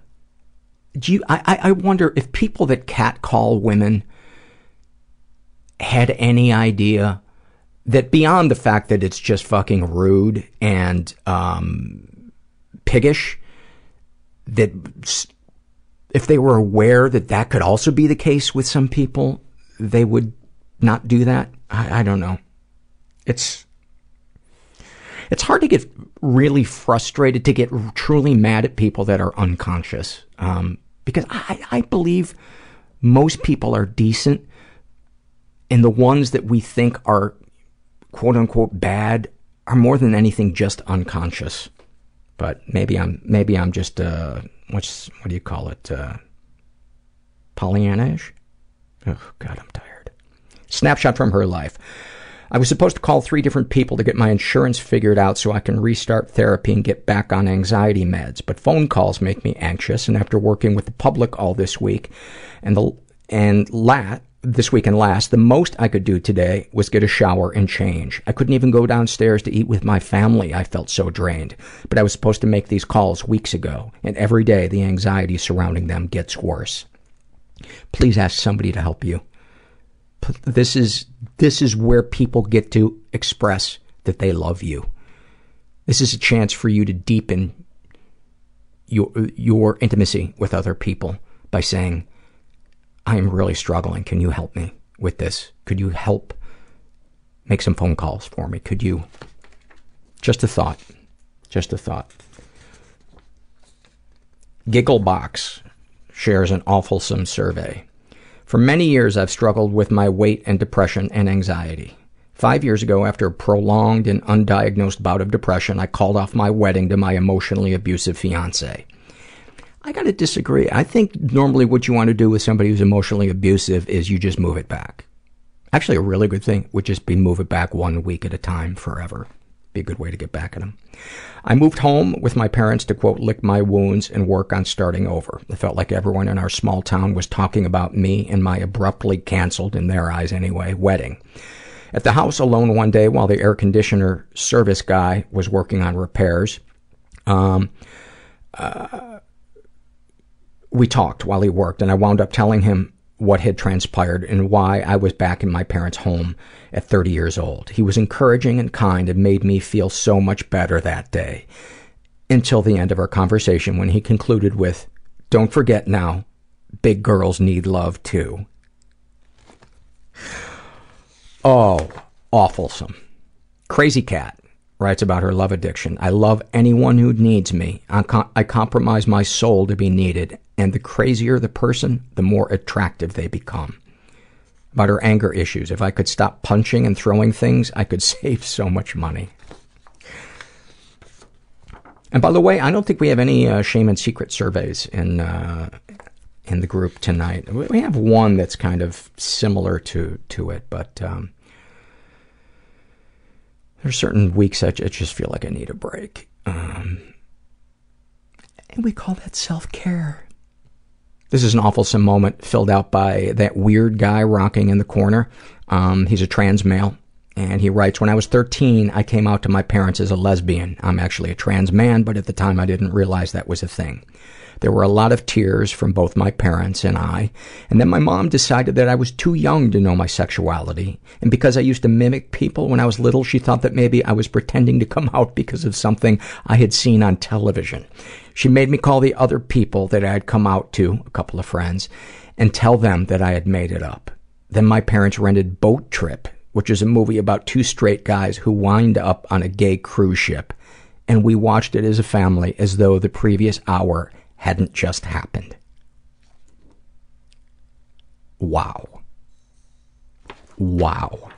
Do you, I, I wonder if people that catcall women had any idea that beyond the fact that it's just fucking rude and um, piggish, that if they were aware that that could also be the case with some people, they would not do that. I, I don't know. It's it's hard to get really frustrated, to get truly mad at people that are unconscious, um, because I, I believe most people are decent, and the ones that we think are quote unquote bad are more than anything just unconscious. But maybe I'm maybe I'm just uh what's what do you call it? Uh Pollyanna-ish? Oh god, I'm tired. Snapshot from her life. I was supposed to call three different people to get my insurance figured out so I can restart therapy and get back on anxiety meds. But phone calls make me anxious, and after working with the public all this week, and the and lat this week and last, the most I could do today was get a shower and change. I couldn't even go downstairs to eat with my family. I felt so drained. But I was supposed to make these calls weeks ago, and every day the anxiety surrounding them gets worse. Please ask somebody to help you. This is, this is where people get to express that they love you. This is a chance for you to deepen your, your intimacy with other people by saying, I am really struggling. Can you help me with this? Could you help make some phone calls for me? Could you? Just a thought. Just a thought. Gigglebox shares an awfulsome survey. For many years, I've struggled with my weight and depression and anxiety. Five years ago, after a prolonged and undiagnosed bout of depression, I called off my wedding to my emotionally abusive fiance. I gotta disagree. I think normally what you want to do with somebody who's emotionally abusive is you just move it back. Actually, a really good thing would just be move it back one week at a time forever. Be a good way to get back at them. I moved home with my parents to quote, lick my wounds and work on starting over. It felt like everyone in our small town was talking about me and my abruptly canceled, in their eyes anyway, wedding. At the house alone one day while the air conditioner service guy was working on repairs, um, uh, we talked while he worked, and I wound up telling him what had transpired and why I was back in my parents' home at 30 years old. He was encouraging and kind and made me feel so much better that day. Until the end of our conversation when he concluded with, Don't forget now, big girls need love too. Oh, awfulsome. Crazy Cat writes about her love addiction. I love anyone who needs me. I, I compromise my soul to be needed, and the crazier the person, the more attractive they become. About her anger issues. If I could stop punching and throwing things, I could save so much money. And by the way, I don't think we have any uh, shame and secret surveys in uh, in the group tonight. We have one that's kind of similar to to it, but um, there's certain weeks I just feel like I need a break. Um, and we call that self-care. This is an awfulsome moment filled out by that weird guy rocking in the corner. Um, he's a trans male, And he writes, When I was 13, I came out to my parents as a lesbian. I'm actually a trans man, but at the time I didn't realize that was a thing. There were a lot of tears from both my parents and I, and then my mom decided that I was too young to know my sexuality. And because I used to mimic people when I was little, she thought that maybe I was pretending to come out because of something I had seen on television. She made me call the other people that I had come out to, a couple of friends, and tell them that I had made it up. Then my parents rented Boat Trip, which is a movie about two straight guys who wind up on a gay cruise ship. And we watched it as a family as though the previous hour hadn't just happened. Wow. Wow.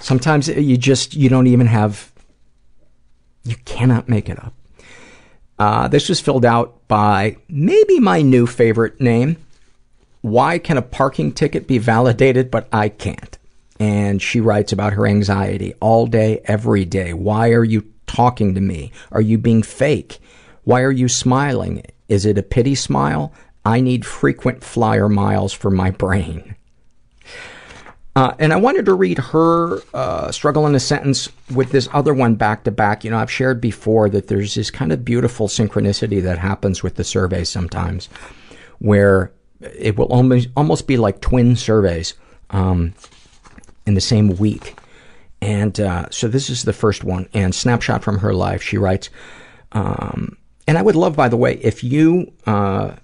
Sometimes you just, you don't even have, you cannot make it up. Uh, this was filled out by maybe my new favorite name. Why can a parking ticket be validated but I can't? And she writes about her anxiety all day, every day. Why are you talking to me? Are you being fake? Why are you smiling? Is it a pity smile? I need frequent flyer miles for my brain. Uh, and I wanted to read her uh, struggle in a sentence with this other one back to back. You know, I've shared before that there's this kind of beautiful synchronicity that happens with the surveys sometimes, where it will almost almost be like twin surveys um, in the same week. And uh, so this is the first one, and snapshot from her life. She writes, um, and I would love, by the way, if you uh,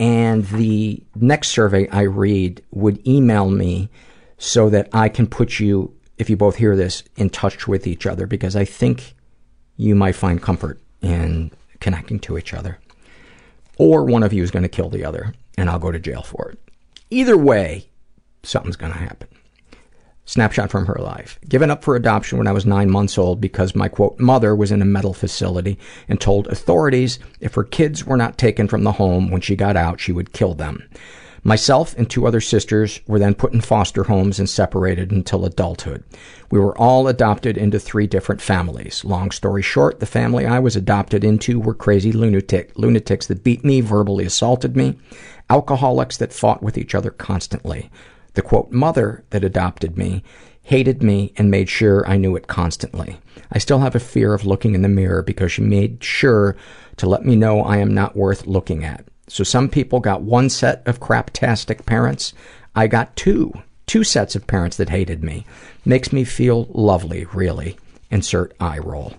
and the next survey I read would email me so that I can put you, if you both hear this, in touch with each other because I think you might find comfort in connecting to each other. Or one of you is going to kill the other and I'll go to jail for it. Either way, something's going to happen. Snapshot from her life. Given up for adoption when I was nine months old because my quote, mother was in a mental facility and told authorities if her kids were not taken from the home when she got out, she would kill them. Myself and two other sisters were then put in foster homes and separated until adulthood. We were all adopted into three different families. Long story short, the family I was adopted into were crazy lunatic, lunatics that beat me, verbally assaulted me, alcoholics that fought with each other constantly. The quote, mother that adopted me hated me and made sure I knew it constantly. I still have a fear of looking in the mirror because she made sure to let me know I am not worth looking at. So some people got one set of craptastic parents. I got two. Two sets of parents that hated me. Makes me feel lovely, really. Insert eye roll.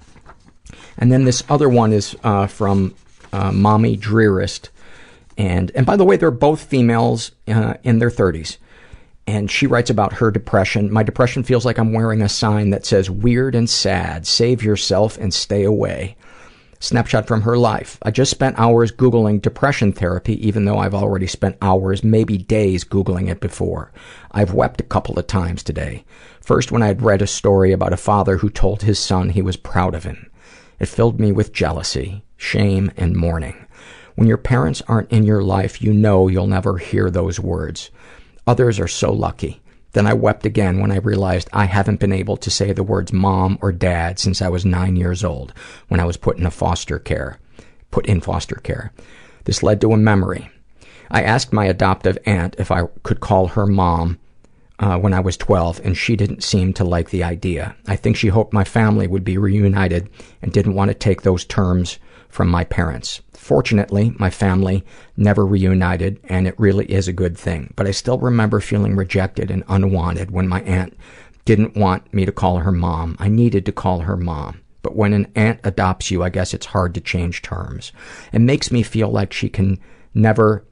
And then this other one is uh, from uh, Mommy Drearist. And, and by the way, they're both females uh, in their 30s. And she writes about her depression. My depression feels like I'm wearing a sign that says, weird and sad, save yourself and stay away. Snapshot from her life. I just spent hours Googling depression therapy, even though I've already spent hours, maybe days, Googling it before. I've wept a couple of times today. First, when I had read a story about a father who told his son he was proud of him. It filled me with jealousy, shame, and mourning. When your parents aren't in your life, you know you'll never hear those words. Others are so lucky. Then I wept again when I realized I haven't been able to say the words mom or dad since I was nine years old, when I was put in foster care, put in foster care. This led to a memory. I asked my adoptive aunt if I could call her mom uh, when I was 12, and she didn't seem to like the idea. I think she hoped my family would be reunited and didn't want to take those terms from my parents. Fortunately, my family never reunited, and it really is a good thing. But I still remember feeling rejected and unwanted when my aunt didn't want me to call her mom. I needed to call her mom. But when an aunt adopts you, I guess it's hard to change terms. It makes me feel like she can never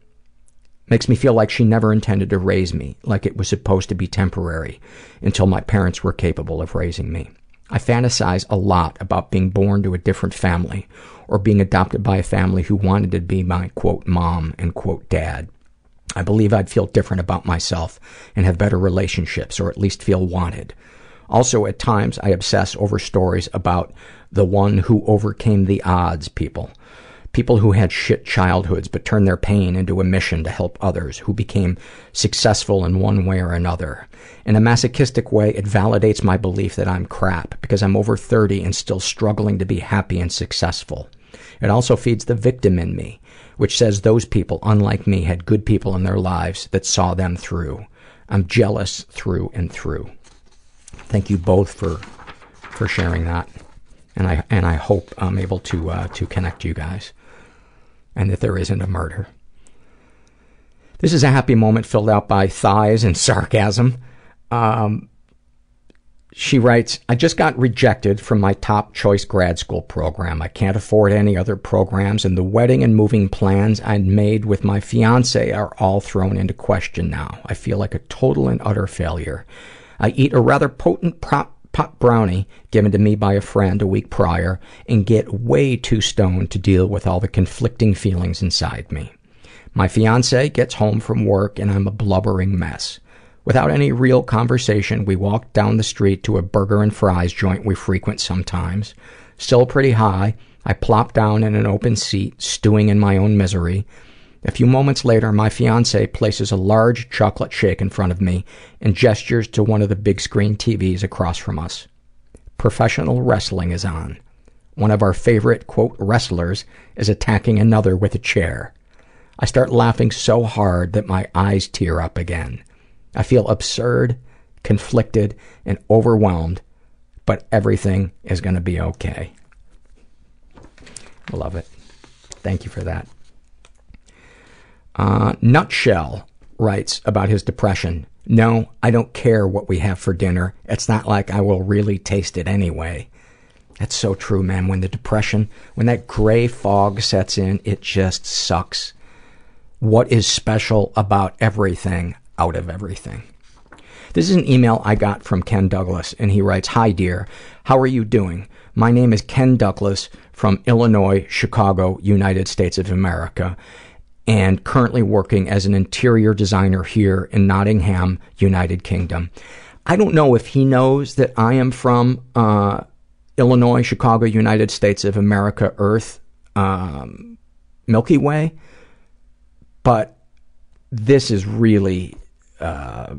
makes me feel like she never intended to raise me, like it was supposed to be temporary until my parents were capable of raising me. I fantasize a lot about being born to a different family or being adopted by a family who wanted to be my quote mom and quote dad. I believe I'd feel different about myself and have better relationships or at least feel wanted. Also, at times, I obsess over stories about the one who overcame the odds people. People who had shit childhoods but turned their pain into a mission to help others, who became successful in one way or another. In a masochistic way, it validates my belief that I'm crap because I'm over 30 and still struggling to be happy and successful. It also feeds the victim in me. which says those people, unlike me, had good people in their lives that saw them through. I'm jealous through and through. Thank you both for for sharing that, and I and I hope I'm able to uh, to connect you guys, and that there isn't a murder. This is a happy moment filled out by thighs and sarcasm. Um, she writes, I just got rejected from my top choice grad school program. I can't afford any other programs, and the wedding and moving plans I'd made with my fiance are all thrown into question now. I feel like a total and utter failure. I eat a rather potent pot brownie given to me by a friend a week prior and get way too stoned to deal with all the conflicting feelings inside me. My fiance gets home from work and I'm a blubbering mess. Without any real conversation, we walk down the street to a burger and fries joint we frequent sometimes. Still pretty high, I plop down in an open seat, stewing in my own misery. A few moments later, my fiance places a large chocolate shake in front of me and gestures to one of the big screen TVs across from us. Professional wrestling is on. One of our favorite, quote, wrestlers is attacking another with a chair. I start laughing so hard that my eyes tear up again. I feel absurd, conflicted, and overwhelmed, but everything is going to be okay. I love it. Thank you for that. Uh, Nutshell writes about his depression. No, I don't care what we have for dinner. It's not like I will really taste it anyway. That's so true, man. When the depression, when that gray fog sets in, it just sucks. What is special about everything out of everything? This is an email I got from Ken Douglas, and he writes, Hi, dear. How are you doing? My name is Ken Douglas from Illinois, Chicago, United States of America, and currently working as an interior designer here in Nottingham, United Kingdom. I don't know if he knows that I am from uh, Illinois, Chicago, United States of America, Earth, um, Milky Way, but this is really. Uh,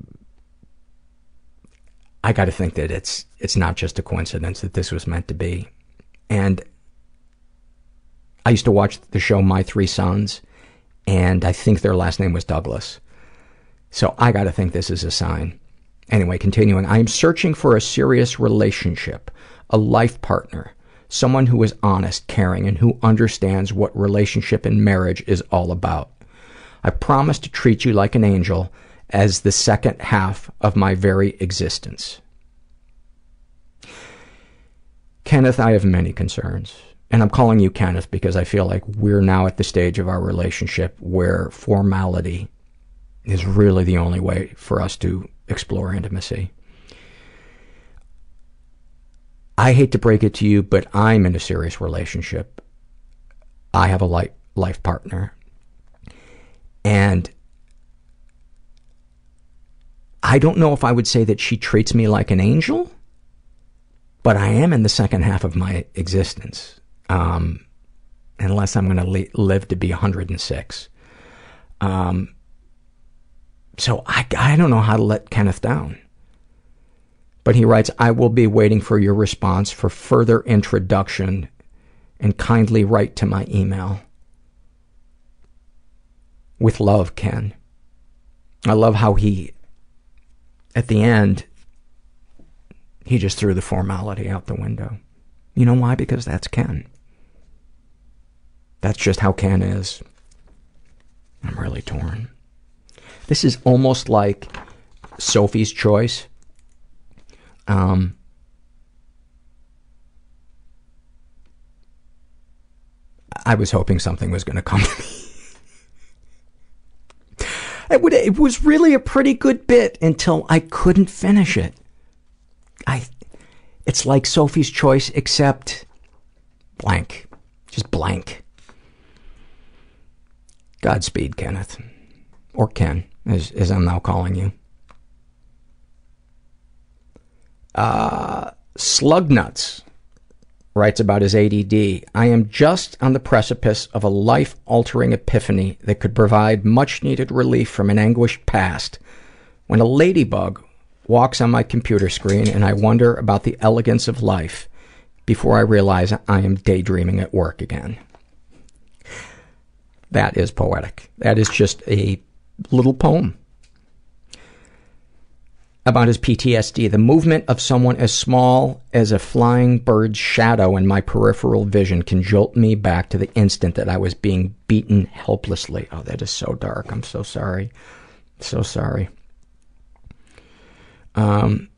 I got to think that it's it's not just a coincidence that this was meant to be. And I used to watch the show My Three Sons, and I think their last name was Douglas. So I got to think this is a sign. Anyway, continuing. I am searching for a serious relationship, a life partner, someone who is honest, caring, and who understands what relationship and marriage is all about. I promise to treat you like an angel as the second half of my very existence. Kenneth, I have many concerns. And I'm calling you Kenneth because I feel like we're now at the stage of our relationship where formality is really the only way for us to explore intimacy. I hate to break it to you, but I'm in a serious relationship. I have a life, partner. And I don't know if I would say that she treats me like an angel, but I am in the second half of my existence. Um, unless I'm going to li- live to be 106. Um, so I, I don't know how to let Kenneth down. But he writes, I will be waiting for your response for further introduction and kindly write to my email. With love, Ken. I love how he, at the end, he just threw the formality out the window. You know why? Because that's Ken. That's just how Ken is. I'm really torn. This is almost like Sophie's Choice. Um, I was hoping something was going to come to me. It, would, it was really a pretty good bit until I couldn't finish it. I, it's like Sophie's Choice, except blank. Just blank. Godspeed, Kenneth. Or Ken, as, as I'm now calling you. Uh, Slugnuts writes about his ADD. I am just on the precipice of a life-altering epiphany that could provide much-needed relief from an anguished past when a ladybug walks on my computer screen and I wonder about the elegance of life before I realize I am daydreaming at work again. That is poetic. That is just a little poem about his PTSD. The movement of someone as small as a flying bird's shadow in my peripheral vision can jolt me back to the instant that I was being beaten helplessly. Oh, that is so dark. I'm so sorry. So sorry. Um,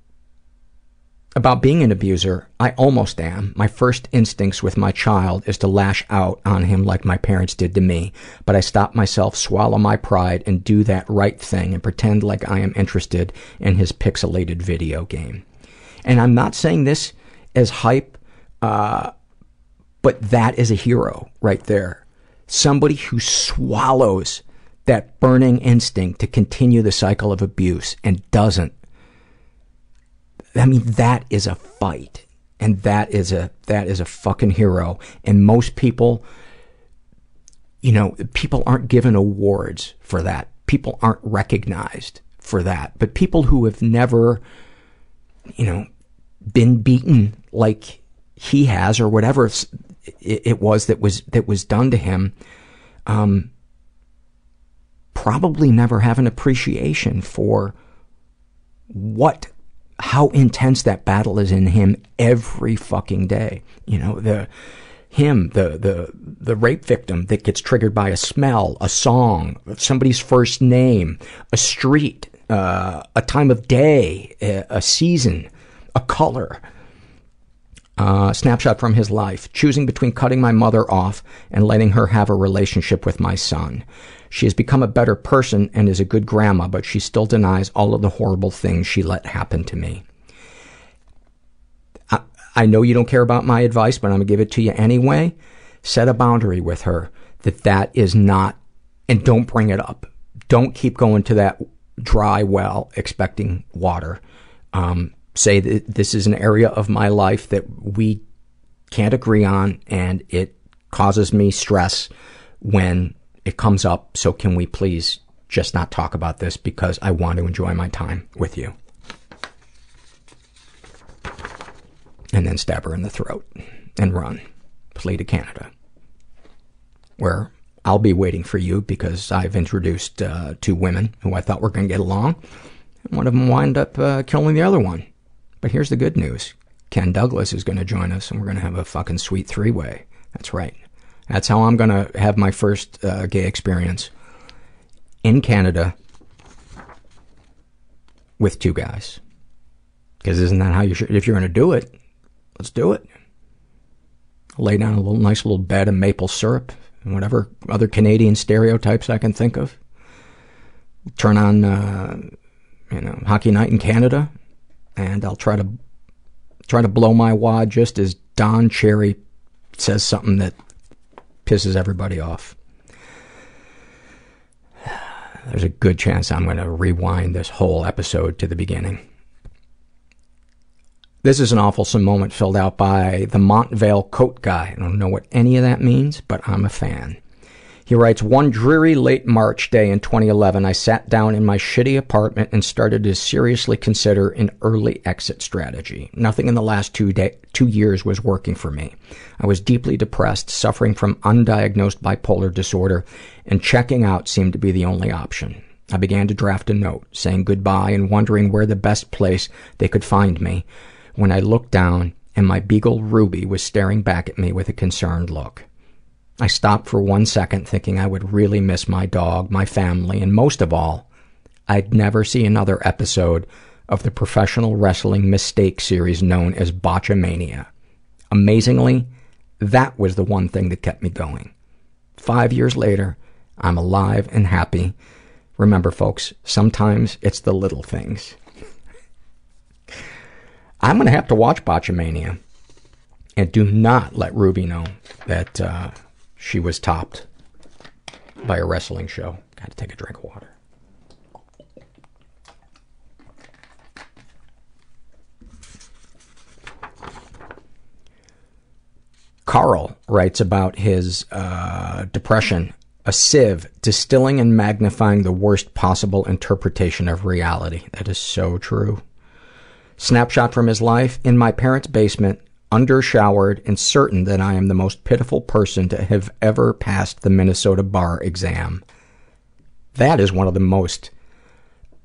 about being an abuser, I almost am. My first instincts with my child is to lash out on him like my parents did to me, but I stop myself, swallow my pride, and do that right thing and pretend like I am interested in his pixelated video game. And I'm not saying this as hype, uh, but that is a hero right there. Somebody who swallows that burning instinct to continue the cycle of abuse and doesn't I mean, that is a fight. And that is a, that is a fucking hero. And most people, you know, people aren't given awards for that. People aren't recognized for that. But people who have never, you know, been beaten like he has or whatever it was that was, that was done to him, um, probably never have an appreciation for what how intense that battle is in him every fucking day. You know, the him, the the the rape victim that gets triggered by a smell, a song, somebody's first name, a street, uh, a time of day, a, a season, a color. Uh, snapshot from his life. Choosing between cutting my mother off and letting her have a relationship with my son. She has become a better person and is a good grandma, but she still denies all of the horrible things she let happen to me. I, I know you don't care about my advice, but I'm going to give it to you anyway. Set a boundary with her that that is not, and don't bring it up. Don't keep going to that dry well expecting water. Um, say that this is an area of my life that we can't agree on and it causes me stress when it comes up, so can we please just not talk about this because I want to enjoy my time with you. And then stab her in the throat and run. Flee to Canada. Where I'll be waiting for you because I've introduced uh, two women who I thought were going to get along. And one of them wind up uh, killing the other one. But here's the good news. Ken Douglas is going to join us and we're going to have a fucking sweet three-way. That's right. That's how I'm gonna have my first uh, gay experience in Canada with two guys. Because isn't that how you should? If you're gonna do it, let's do it. Lay down a little nice little bed of maple syrup and whatever other Canadian stereotypes I can think of. Turn on, uh, you know, Hockey Night in Canada, and I'll try to try to blow my wad just as Don Cherry says something that pisses everybody off. There's a good chance I'm going to rewind this whole episode to the beginning. This is an awful moment filled out by the Montvale Coat Guy. I don't know what any of that means, but I'm a fan. He writes, One dreary late March day in 2011, I sat down in my shitty apartment and started to seriously consider an early exit strategy. Nothing in the last two, day- two years was working for me. I was deeply depressed, suffering from undiagnosed bipolar disorder, and checking out seemed to be the only option. I began to draft a note, saying goodbye and wondering where the best place they could find me, when I looked down and my beagle Ruby was staring back at me with a concerned look. I stopped for one second thinking I would really miss my dog, my family, and most of all, I'd never see another episode of the professional wrestling mistake series known as Botchamania. Amazingly, that was the one thing that kept me going. Five years later, I'm alive and happy. Remember, folks, sometimes it's the little things. I'm going to have to watch Botchamania. And do not let Ruby know that uh, she was topped by a wrestling show. Got to take a drink of water. Carl writes about his uh, depression, a sieve distilling and magnifying the worst possible interpretation of reality. That is so true. Snapshot from his life. In my parents' basement, undershowered, and certain that I am the most pitiful person to have ever passed the Minnesota bar exam. That is one of the most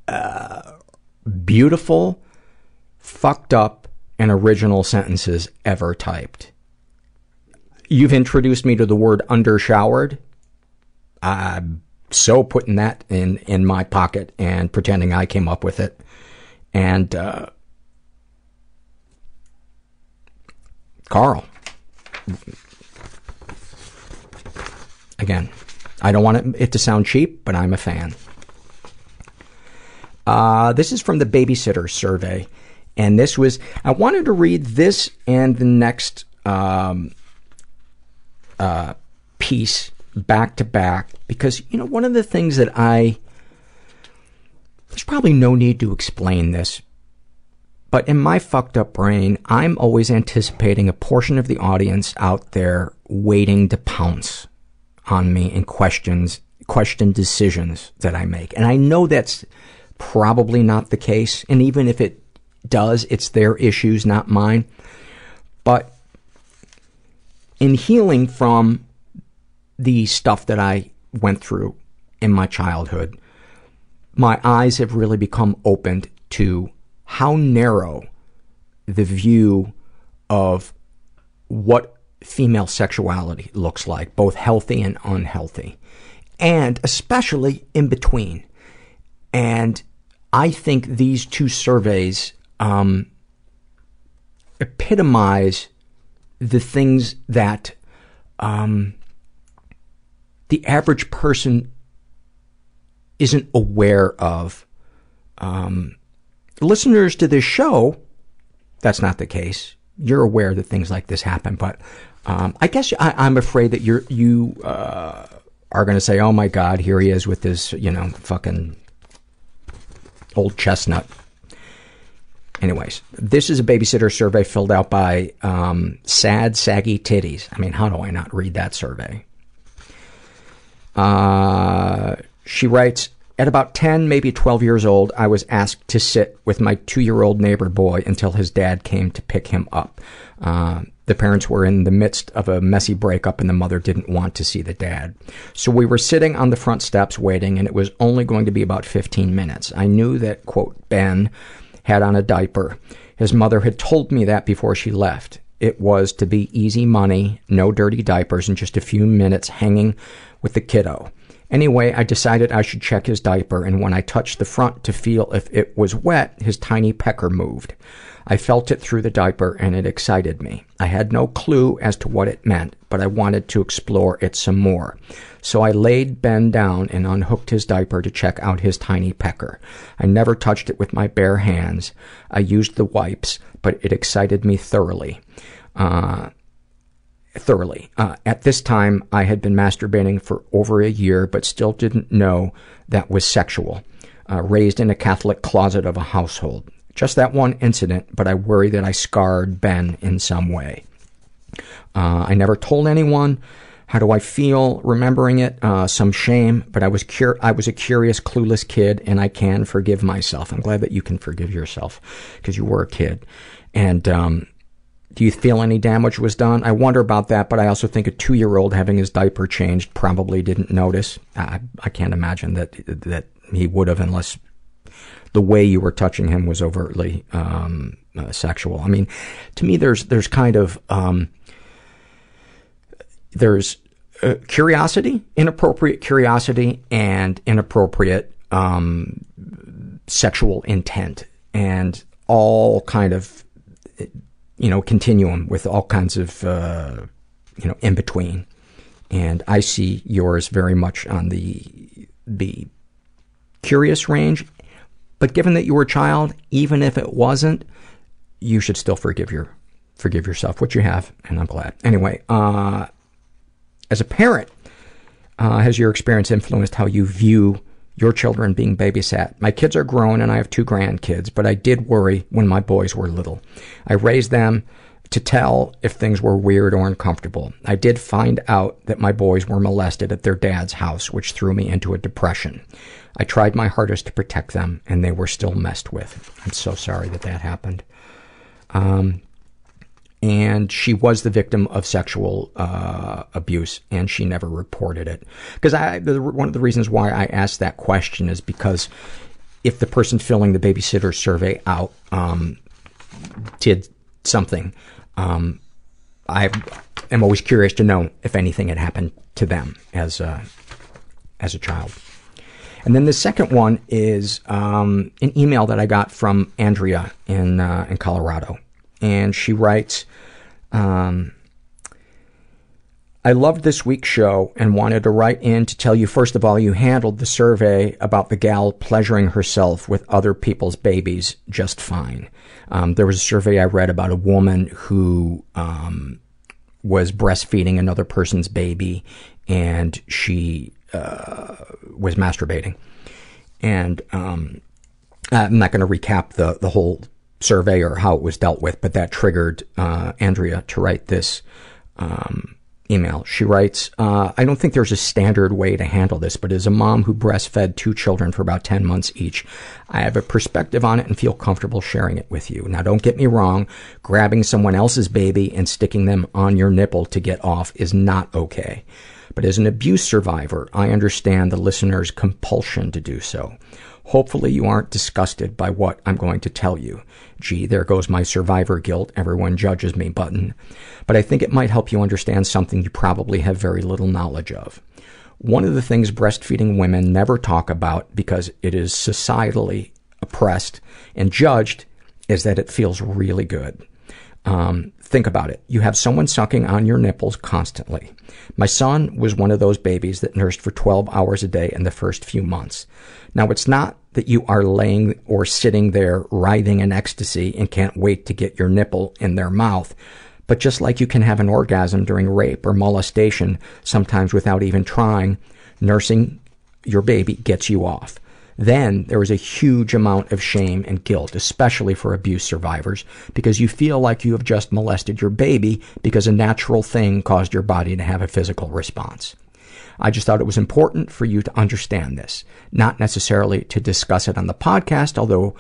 uh, beautiful, fucked up, and original sentences ever typed. You've introduced me to the word undershowered. I'm so putting that in, in my pocket and pretending I came up with it. And, uh, Carl. Again, I don't want it to sound cheap, but I'm a fan. Uh, this is from the babysitter survey. And this was, I wanted to read this and the next um, uh, piece back to back because, you know, one of the things that I, there's probably no need to explain this, but in my fucked up brain, I'm always anticipating a portion of the audience out there waiting to pounce on me and questions, question decisions that I make. And I know that's probably not the case. And even if it does, it's their issues, not mine. But in healing from the stuff that I went through in my childhood, my eyes have really become opened to how narrow the view of what female sexuality looks like, both healthy and unhealthy, and especially in between. And I think these two surveys um, epitomize the things that um, the average person isn't aware of. Um, listeners to this show, that's not the case. You're aware that things like this happen, but um, I guess I, am afraid that you're you uh, are going to say, "Oh my God, here he is with this, you know, fucking old chestnut." Anyways, this is a babysitter survey filled out by um, Sad Saggy Titties. I mean, how do I not read that survey? Uh, she writes, at about 10, maybe 12 years old, I was asked to sit with my two-year-old neighbor boy until his dad came to pick him up. Uh, the parents were in the midst of a messy breakup and the mother didn't want to see the dad. So we were sitting on the front steps waiting and it was only going to be about 15 minutes. I knew that, quote, Ben had on a diaper. His mother had told me that before she left. It was to be easy money, no dirty diapers, and just a few minutes hanging with the kiddo. Anyway, I decided I should check his diaper, and when I touched the front to feel if it was wet, his tiny pecker moved. I felt it through the diaper, and it excited me. I had no clue as to what it meant, but I wanted to explore it some more. So I laid Ben down and unhooked his diaper to check out his tiny pecker. I never touched it with my bare hands. I used the wipes, but it excited me thoroughly. Uh, thoroughly. Uh, at this time, I had been masturbating for over a year, but still didn't know that was sexual. Uh, raised in a Catholic closet of a household. Just that one incident, but I worry that I scarred Ben in some way. Uh, I never told anyone. How do I feel remembering it? Uh, some shame, but I was cur- I was a curious, clueless kid, and I can forgive myself. I'm glad that you can forgive yourself because you were a kid. And um, do you feel any damage was done? I wonder about that, but I also think a two-year-old having his diaper changed probably didn't notice. I, I can't imagine that that he would have unless the way you were touching him was overtly um, uh, sexual. I mean, to me, there's there's kind of um, there's uh, curiosity, inappropriate curiosity, and inappropriate um, sexual intent, and all kind of you know, continuum with all kinds of, uh, you know, in between. And I see yours very much on the, the curious range. But given that you were a child, even if it wasn't, you should still forgive your, forgive yourself, which you have, and I'm glad. Anyway, uh, as a parent, uh, has your experience influenced how you view your children being babysat. My kids are grown and I have two grandkids, but I did worry when my boys were little. I raised them to tell if things were weird or uncomfortable. I did find out that my boys were molested at their dad's house, which threw me into a depression. I tried my hardest to protect them, and they were still messed with. I'm so sorry that that happened. Um, and she was the victim of sexual uh, abuse, and she never reported it. Because I, one of the reasons why I asked that question is because if the person filling the babysitter survey out um, did something, um, I am always curious to know if anything had happened to them as a, as a child. And then the second one is um, an email that I got from Andrea in uh, in Colorado, and she writes, um, "I loved this week's show and wanted to write in to tell you first of all you handled the survey about the gal pleasuring herself with other people's babies just fine. Um, there was a survey I read about a woman who um, was breastfeeding another person's baby, and she uh, was masturbating. And um, I'm not going to recap the, the whole survey or how it was dealt with, but that triggered uh, Andrea to write this um, email. She writes, uh, I don't think there's a standard way to handle this, but as a mom who breastfed two children for about 10 months each, I have a perspective on it and feel comfortable sharing it with you. Now, don't get me wrong, grabbing someone else's baby and sticking them on your nipple to get off is not okay. But as an abuse survivor, I understand the listener's compulsion to do so. Hopefully you aren't disgusted by what I'm going to tell you. Gee, there goes my survivor guilt, everyone judges me button. But I think it might help you understand something you probably have very little knowledge of. One of the things breastfeeding women never talk about because it is societally oppressed and judged is that it feels really good. Um, think about it. You have someone sucking on your nipples constantly. My son was one of those babies that nursed for 12 hours a day in the first few months. Now, it's not that you are laying or sitting there writhing in ecstasy and can't wait to get your nipple in their mouth. But just like you can have an orgasm during rape or molestation, sometimes without even trying, nursing your baby gets you off. Then there is a huge amount of shame and guilt, especially for abuse survivors, because you feel like you have just molested your baby because a natural thing caused your body to have a physical response. I just thought it was important for you to understand this, not necessarily to discuss it on the podcast, although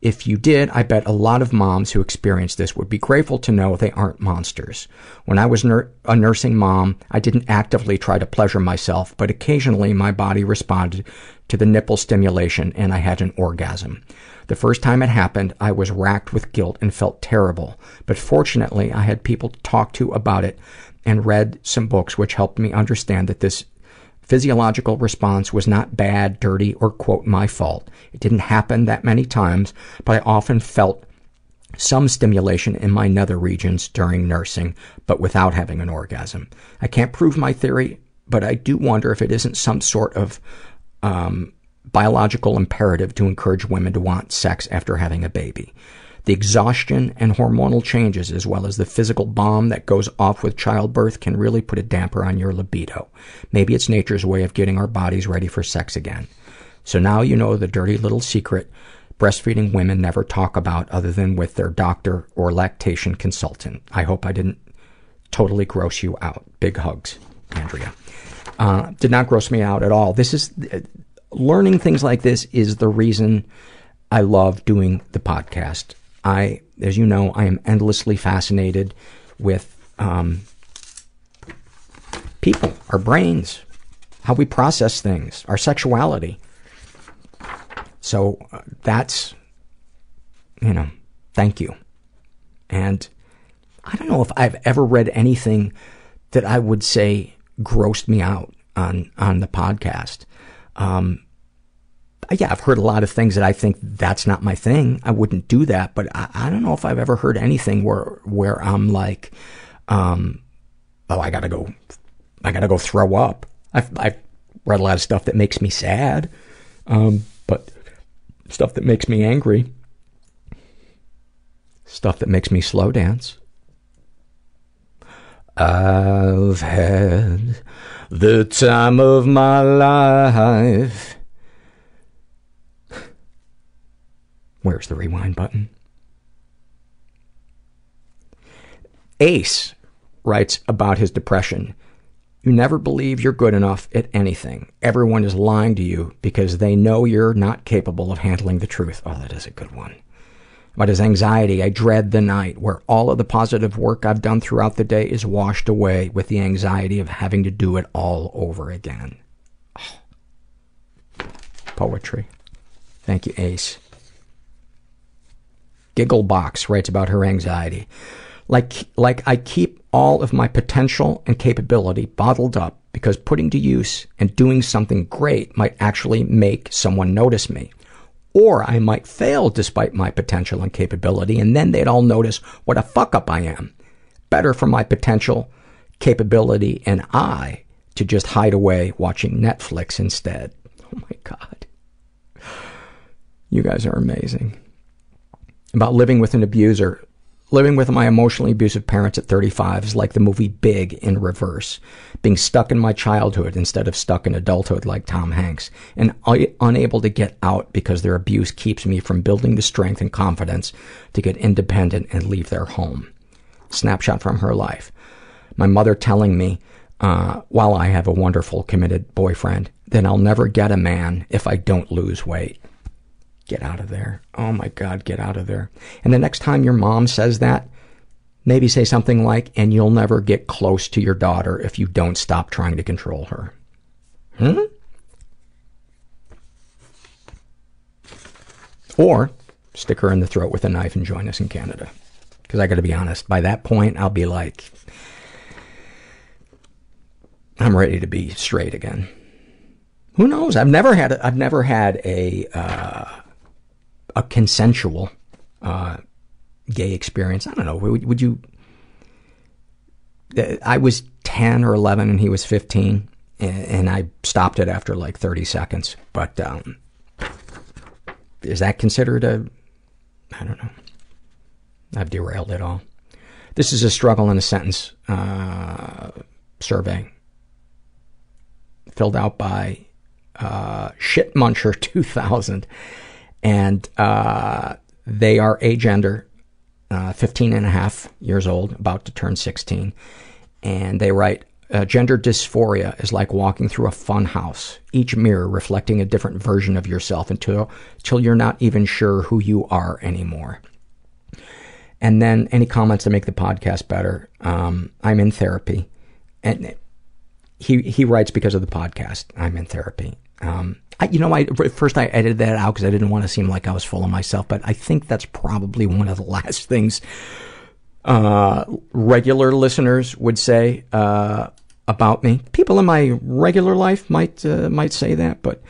if you did, I bet a lot of moms who experience this would be grateful to know they aren't monsters. When I was a nursing mom, I didn't actively try to pleasure myself, but occasionally my body responded to the nipple stimulation and I had an orgasm. The first time it happened, I was racked with guilt and felt terrible, but fortunately I had people to talk to about it and read some books which helped me understand that this physiological response was not bad, dirty, or quote, my fault. It didn't happen that many times, but I often felt some stimulation in my nether regions during nursing, but without having an orgasm. I can't prove my theory, but I do wonder if it isn't some sort of um, biological imperative to encourage women to want sex after having a baby. The exhaustion and hormonal changes, as well as the physical bomb that goes off with childbirth, can really put a damper on your libido. Maybe it's nature's way of getting our bodies ready for sex again. So now you know the dirty little secret breastfeeding women never talk about other than with their doctor or lactation consultant. I hope I didn't totally gross you out. Big hugs, Andrea. Uh, did not gross me out at all. This is, uh, learning things like this is the reason I love doing the podcast. I, as you know, I am endlessly fascinated with um, people, our brains, how we process things, our sexuality. So uh, that's, you know, thank you. And I don't know if I've ever read anything that I would say grossed me out on on the podcast. Um, yeah, I've heard a lot of things that I think that's not my thing. I wouldn't do that, but I, I don't know if I've ever heard anything where where I'm like, um, oh, I gotta go, I gotta go throw up. I've I've read a lot of stuff that makes me sad, um, but stuff that makes me angry, stuff that makes me slow dance. I've had the time of my life. Where's the rewind button? Ace writes about his depression. You never believe you're good enough at anything. Everyone is lying to you because they know you're not capable of handling the truth. Oh, that is a good one. About his anxiety, I dread the night where all of the positive work I've done throughout the day is washed away with the anxiety of having to do it all over again. Oh. Poetry. Thank you, Ace. Gigglebox writes about her anxiety. Like, like I keep all of my potential and capability bottled up because putting to use and doing something great might actually make someone notice me. Or I might fail despite my potential and capability, and then they'd all notice what a fuck up I am. Better for my potential, capability, and I to just hide away watching Netflix instead. Oh my god. You guys are amazing. About living with an abuser. Living with my emotionally abusive parents at 35 is like the movie Big in reverse. Being stuck in my childhood instead of stuck in adulthood like Tom Hanks. And unable to get out because their abuse keeps me from building the strength and confidence to get independent and leave their home. Snapshot from her life. My mother telling me, uh, while I have a wonderful committed boyfriend, then I'll never get a man if I don't lose weight. Get out of there. Oh my God, get out of there. And the next time your mom says that, maybe say something like, and you'll never get close to your daughter if you don't stop trying to control her. Hmm? Or stick her in the throat with a knife and join us in Canada. Because I gotta be honest, by that point, I'll be like, I'm ready to be straight again. Who knows? I've never had a, I've never had a uh, a consensual uh, gay experience. I don't know. Would, would you? I was ten or eleven, and he was fifteen, and, and I stopped it after like thirty seconds. But um, is that considered a? I don't know. I've derailed it all. This is a struggle in a sentence uh, survey filled out by uh, Shitmuncher 2000. And uh, they are agender, uh, 15 and a half years old, about to turn 16. And they write, uh, gender dysphoria is like walking through a fun house, each mirror reflecting a different version of yourself until, until you're not even sure who you are anymore. And then any comments to make the podcast better. Um, I'm in therapy. And he, he writes because of the podcast. I'm in therapy. Um, I, you know, I, first I edited that out because I didn't want to seem like I was full of myself, but I think that's probably one of the last things, uh, regular listeners would say, uh, about me. People in my regular life might, uh, might say that, but,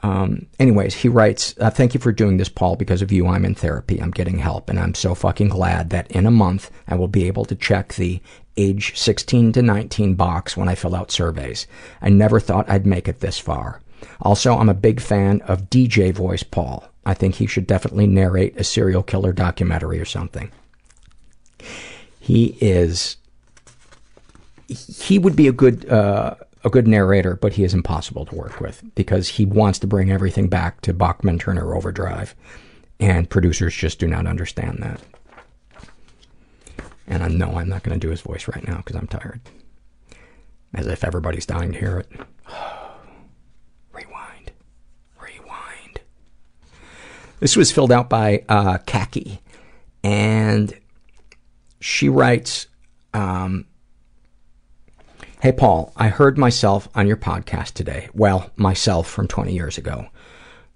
um, anyways, he writes, uh, thank you for doing this, Paul. Because of you, I'm in therapy. I'm getting help, and I'm so fucking glad that in a month I will be able to check the age 16 to 19 box when I fill out surveys. I never thought I'd make it this far. Also, I'm a big fan of DJ voice Paul. I think he should definitely narrate a serial killer documentary or something. He is, he would be a good, uh, a good narrator, but he is impossible to work with because he wants to bring everything back to Bachman Turner Overdrive, and producers just do not understand that. And I know I'm not going to do his voice right now because I'm tired. As if everybody's dying to hear it. Rewind. Rewind. This was filled out by uh, Kaki. And she writes, um, Hey Paul, I heard myself on your podcast today. Well, myself from 20 years ago.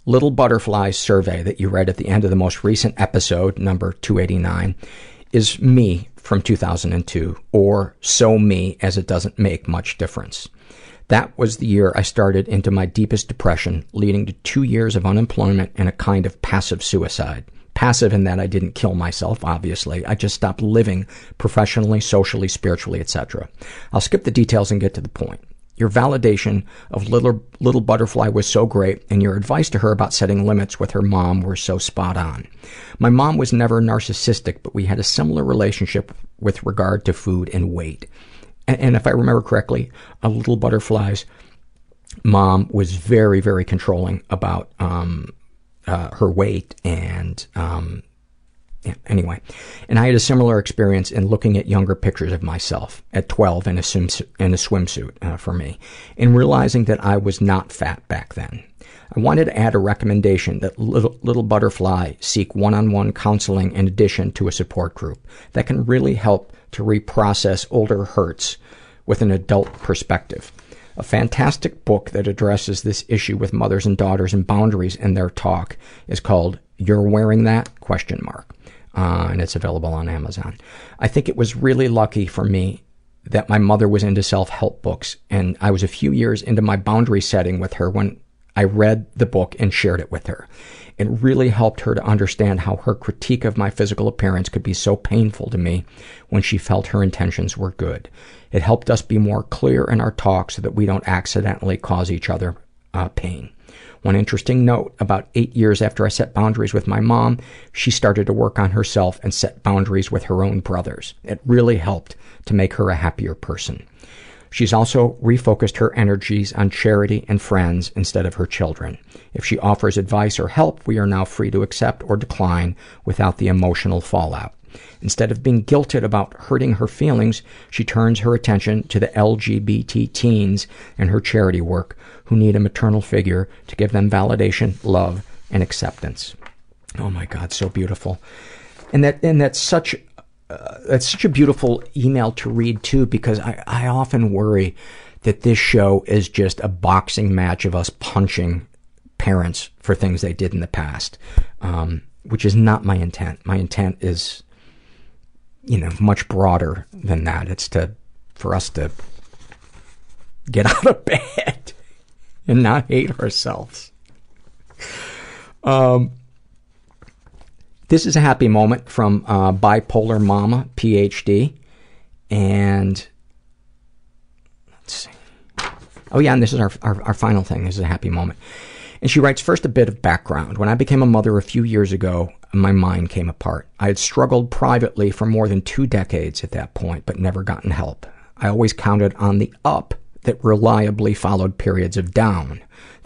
Little Butterflies survey that you read at the end of the most recent episode, number 289, is me from 2002, or so me as it doesn't make much difference. That was the year I started into my deepest depression, leading to two years of unemployment and a kind of passive suicide. Passive in that I didn't kill myself, obviously. I just stopped living professionally, socially, spiritually, etc. I'll skip the details and get to the point. Your validation of little, little Butterfly was so great, and your advice to her about setting limits with her mom were so spot on. My mom was never narcissistic, but we had a similar relationship with regard to food and weight. And, if I remember correctly, a Little Butterfly's mom was very, very controlling about um, uh, her weight and um, yeah, anyway. And I had a similar experience in looking at younger pictures of myself at 12 in a, swimsuit, in a swimsuit uh, for me, and realizing that I was not fat back then. I wanted to add a recommendation that Little, Little Butterfly seek one-on-one counseling in addition to a support group. That can really help to reprocess older hurts with an adult perspective. A fantastic book that addresses this issue with mothers and daughters and boundaries in their talk is called You're Wearing That? Question mark. Uh, and it's available on Amazon. I think it was really lucky for me that my mother was into self-help books and I was a few years into my boundary setting with her when I read the book and shared it with her. It really helped her to understand how her critique of my physical appearance could be so painful to me when she felt her intentions were good. It helped us be more clear in our talk so that we don't accidentally cause each other uh, pain. One interesting note, about eight years after I set boundaries with my mom, she started to work on herself and set boundaries with her own brothers. It really helped to make her a happier person. She's also refocused her energies on charity and friends instead of her children. If she offers advice or help, we are now free to accept or decline without the emotional fallout. Instead of being guilted about hurting her feelings, she turns her attention to the LGBT teens and her charity work who need a maternal figure to give them validation, love, and acceptance. Oh my God, so beautiful. And that, and that's such, uh, that's such a beautiful email to read too, because I, I often worry that this show is just a boxing match of us punching parents for things they did in the past, um, which is not my intent. My intent is, you know, much broader than that. It's to, for us to get out of bed and not hate ourselves. Um, this is a happy moment from uh, Bipolar Mama, PhD. And let's see. Oh, yeah, and this is our, our, our final thing. This is a happy moment. And she writes, first a bit of background. When I became a mother a few years ago, my mind came apart. I had struggled privately for more than two decades at that point, but never gotten help. I always counted on the up that reliably followed periods of down,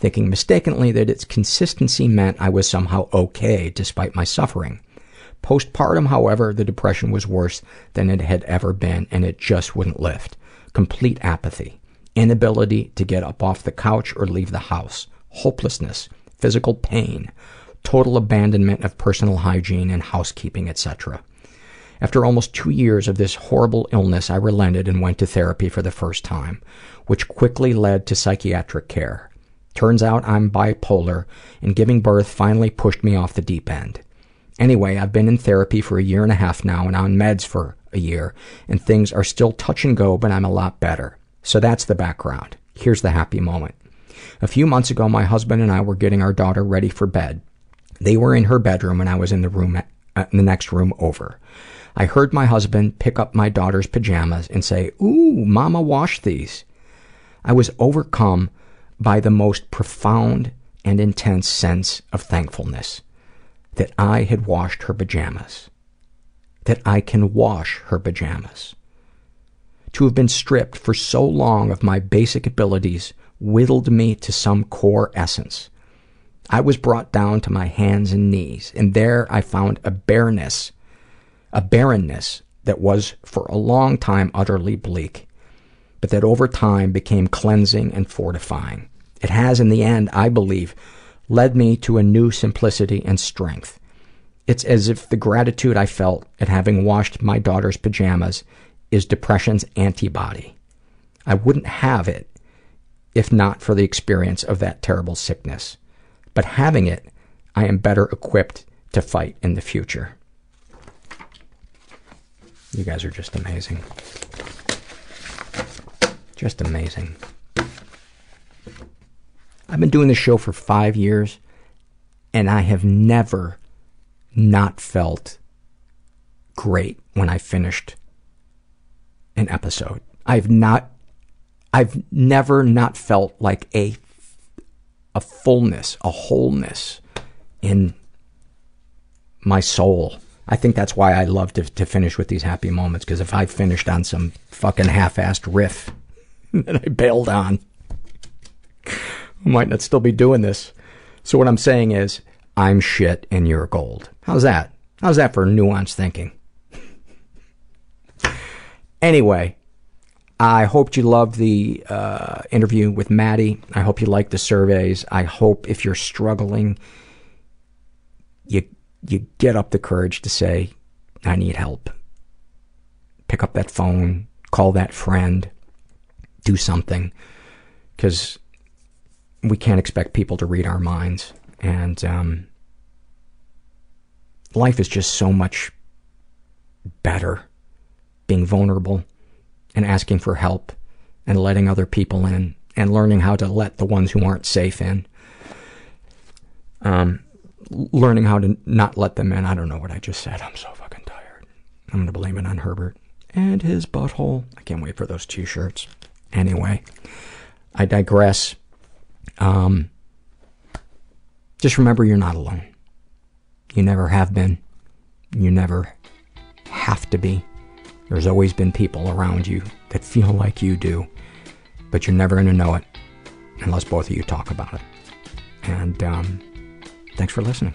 thinking mistakenly that its consistency meant I was somehow okay despite my suffering. Postpartum, however, the depression was worse than it had ever been, and it just wouldn't lift. Complete apathy, inability to get up off the couch or leave the house, hopelessness, physical pain, total abandonment of personal hygiene and housekeeping, etc. After almost two years of this horrible illness, I relented and went to therapy for the first time, which quickly led to psychiatric care. Turns out I'm bipolar, and giving birth finally pushed me off the deep end. Anyway, I've been in therapy for a year and a half now and on meds for a year, and things are still touch and go, but I'm a lot better. So that's the background. Here's the happy moment. A few months ago, my husband and I were getting our daughter ready for bed. They were in her bedroom and I was in the room, uh, in the next room over. I heard my husband pick up my daughter's pajamas and say, Ooh, mama washed these. I was overcome by the most profound and intense sense of thankfulness that I had washed her pajamas. That I can wash her pajamas. To have been stripped for so long of my basic abilities whittled me to some core essence. I was brought down to my hands and knees, and there I found a bareness, a barrenness that was for a long time utterly bleak, but that over time became cleansing and fortifying. It has, in the end, I believe, led me to a new simplicity and strength. It's as if the gratitude I felt at having washed my daughter's pajamas is depression's antibody. I wouldn't have it if not for the experience of that terrible sickness. But having it, I am better equipped to fight in the future. You guys are just amazing. Just amazing. I've been doing this show for five years, and I have never not felt great when I finished an episode. I've not, I've never not felt like a, a fullness, a wholeness in my soul. I think that's why I love to, to finish with these happy moments, because if I finished on some fucking half-assed riff that I bailed on, I might not still be doing this. So what I'm saying is, I'm shit and you're gold. How's that? How's that for nuanced thinking? anyway, I hope you loved the uh, interview with Maddy. I hope you liked the surveys. I hope if you're struggling, you you get up the courage to say, "I need help." Pick up that phone, call that friend, do something, because we can't expect people to read our minds, and um, life is just so much better being vulnerable and asking for help and letting other people in and learning how to let the ones who aren't safe in. Um, learning how to not let them in. I don't know what I just said. I'm so fucking tired. I'm going to blame it on Herbert and his butthole. I can't wait for those t-shirts. Anyway, I digress. Um, just remember you're not alone. You never have been. You never have to be. There's always been people around you that feel like you do, but you're never going to know it unless both of you talk about it. And um, thanks for listening.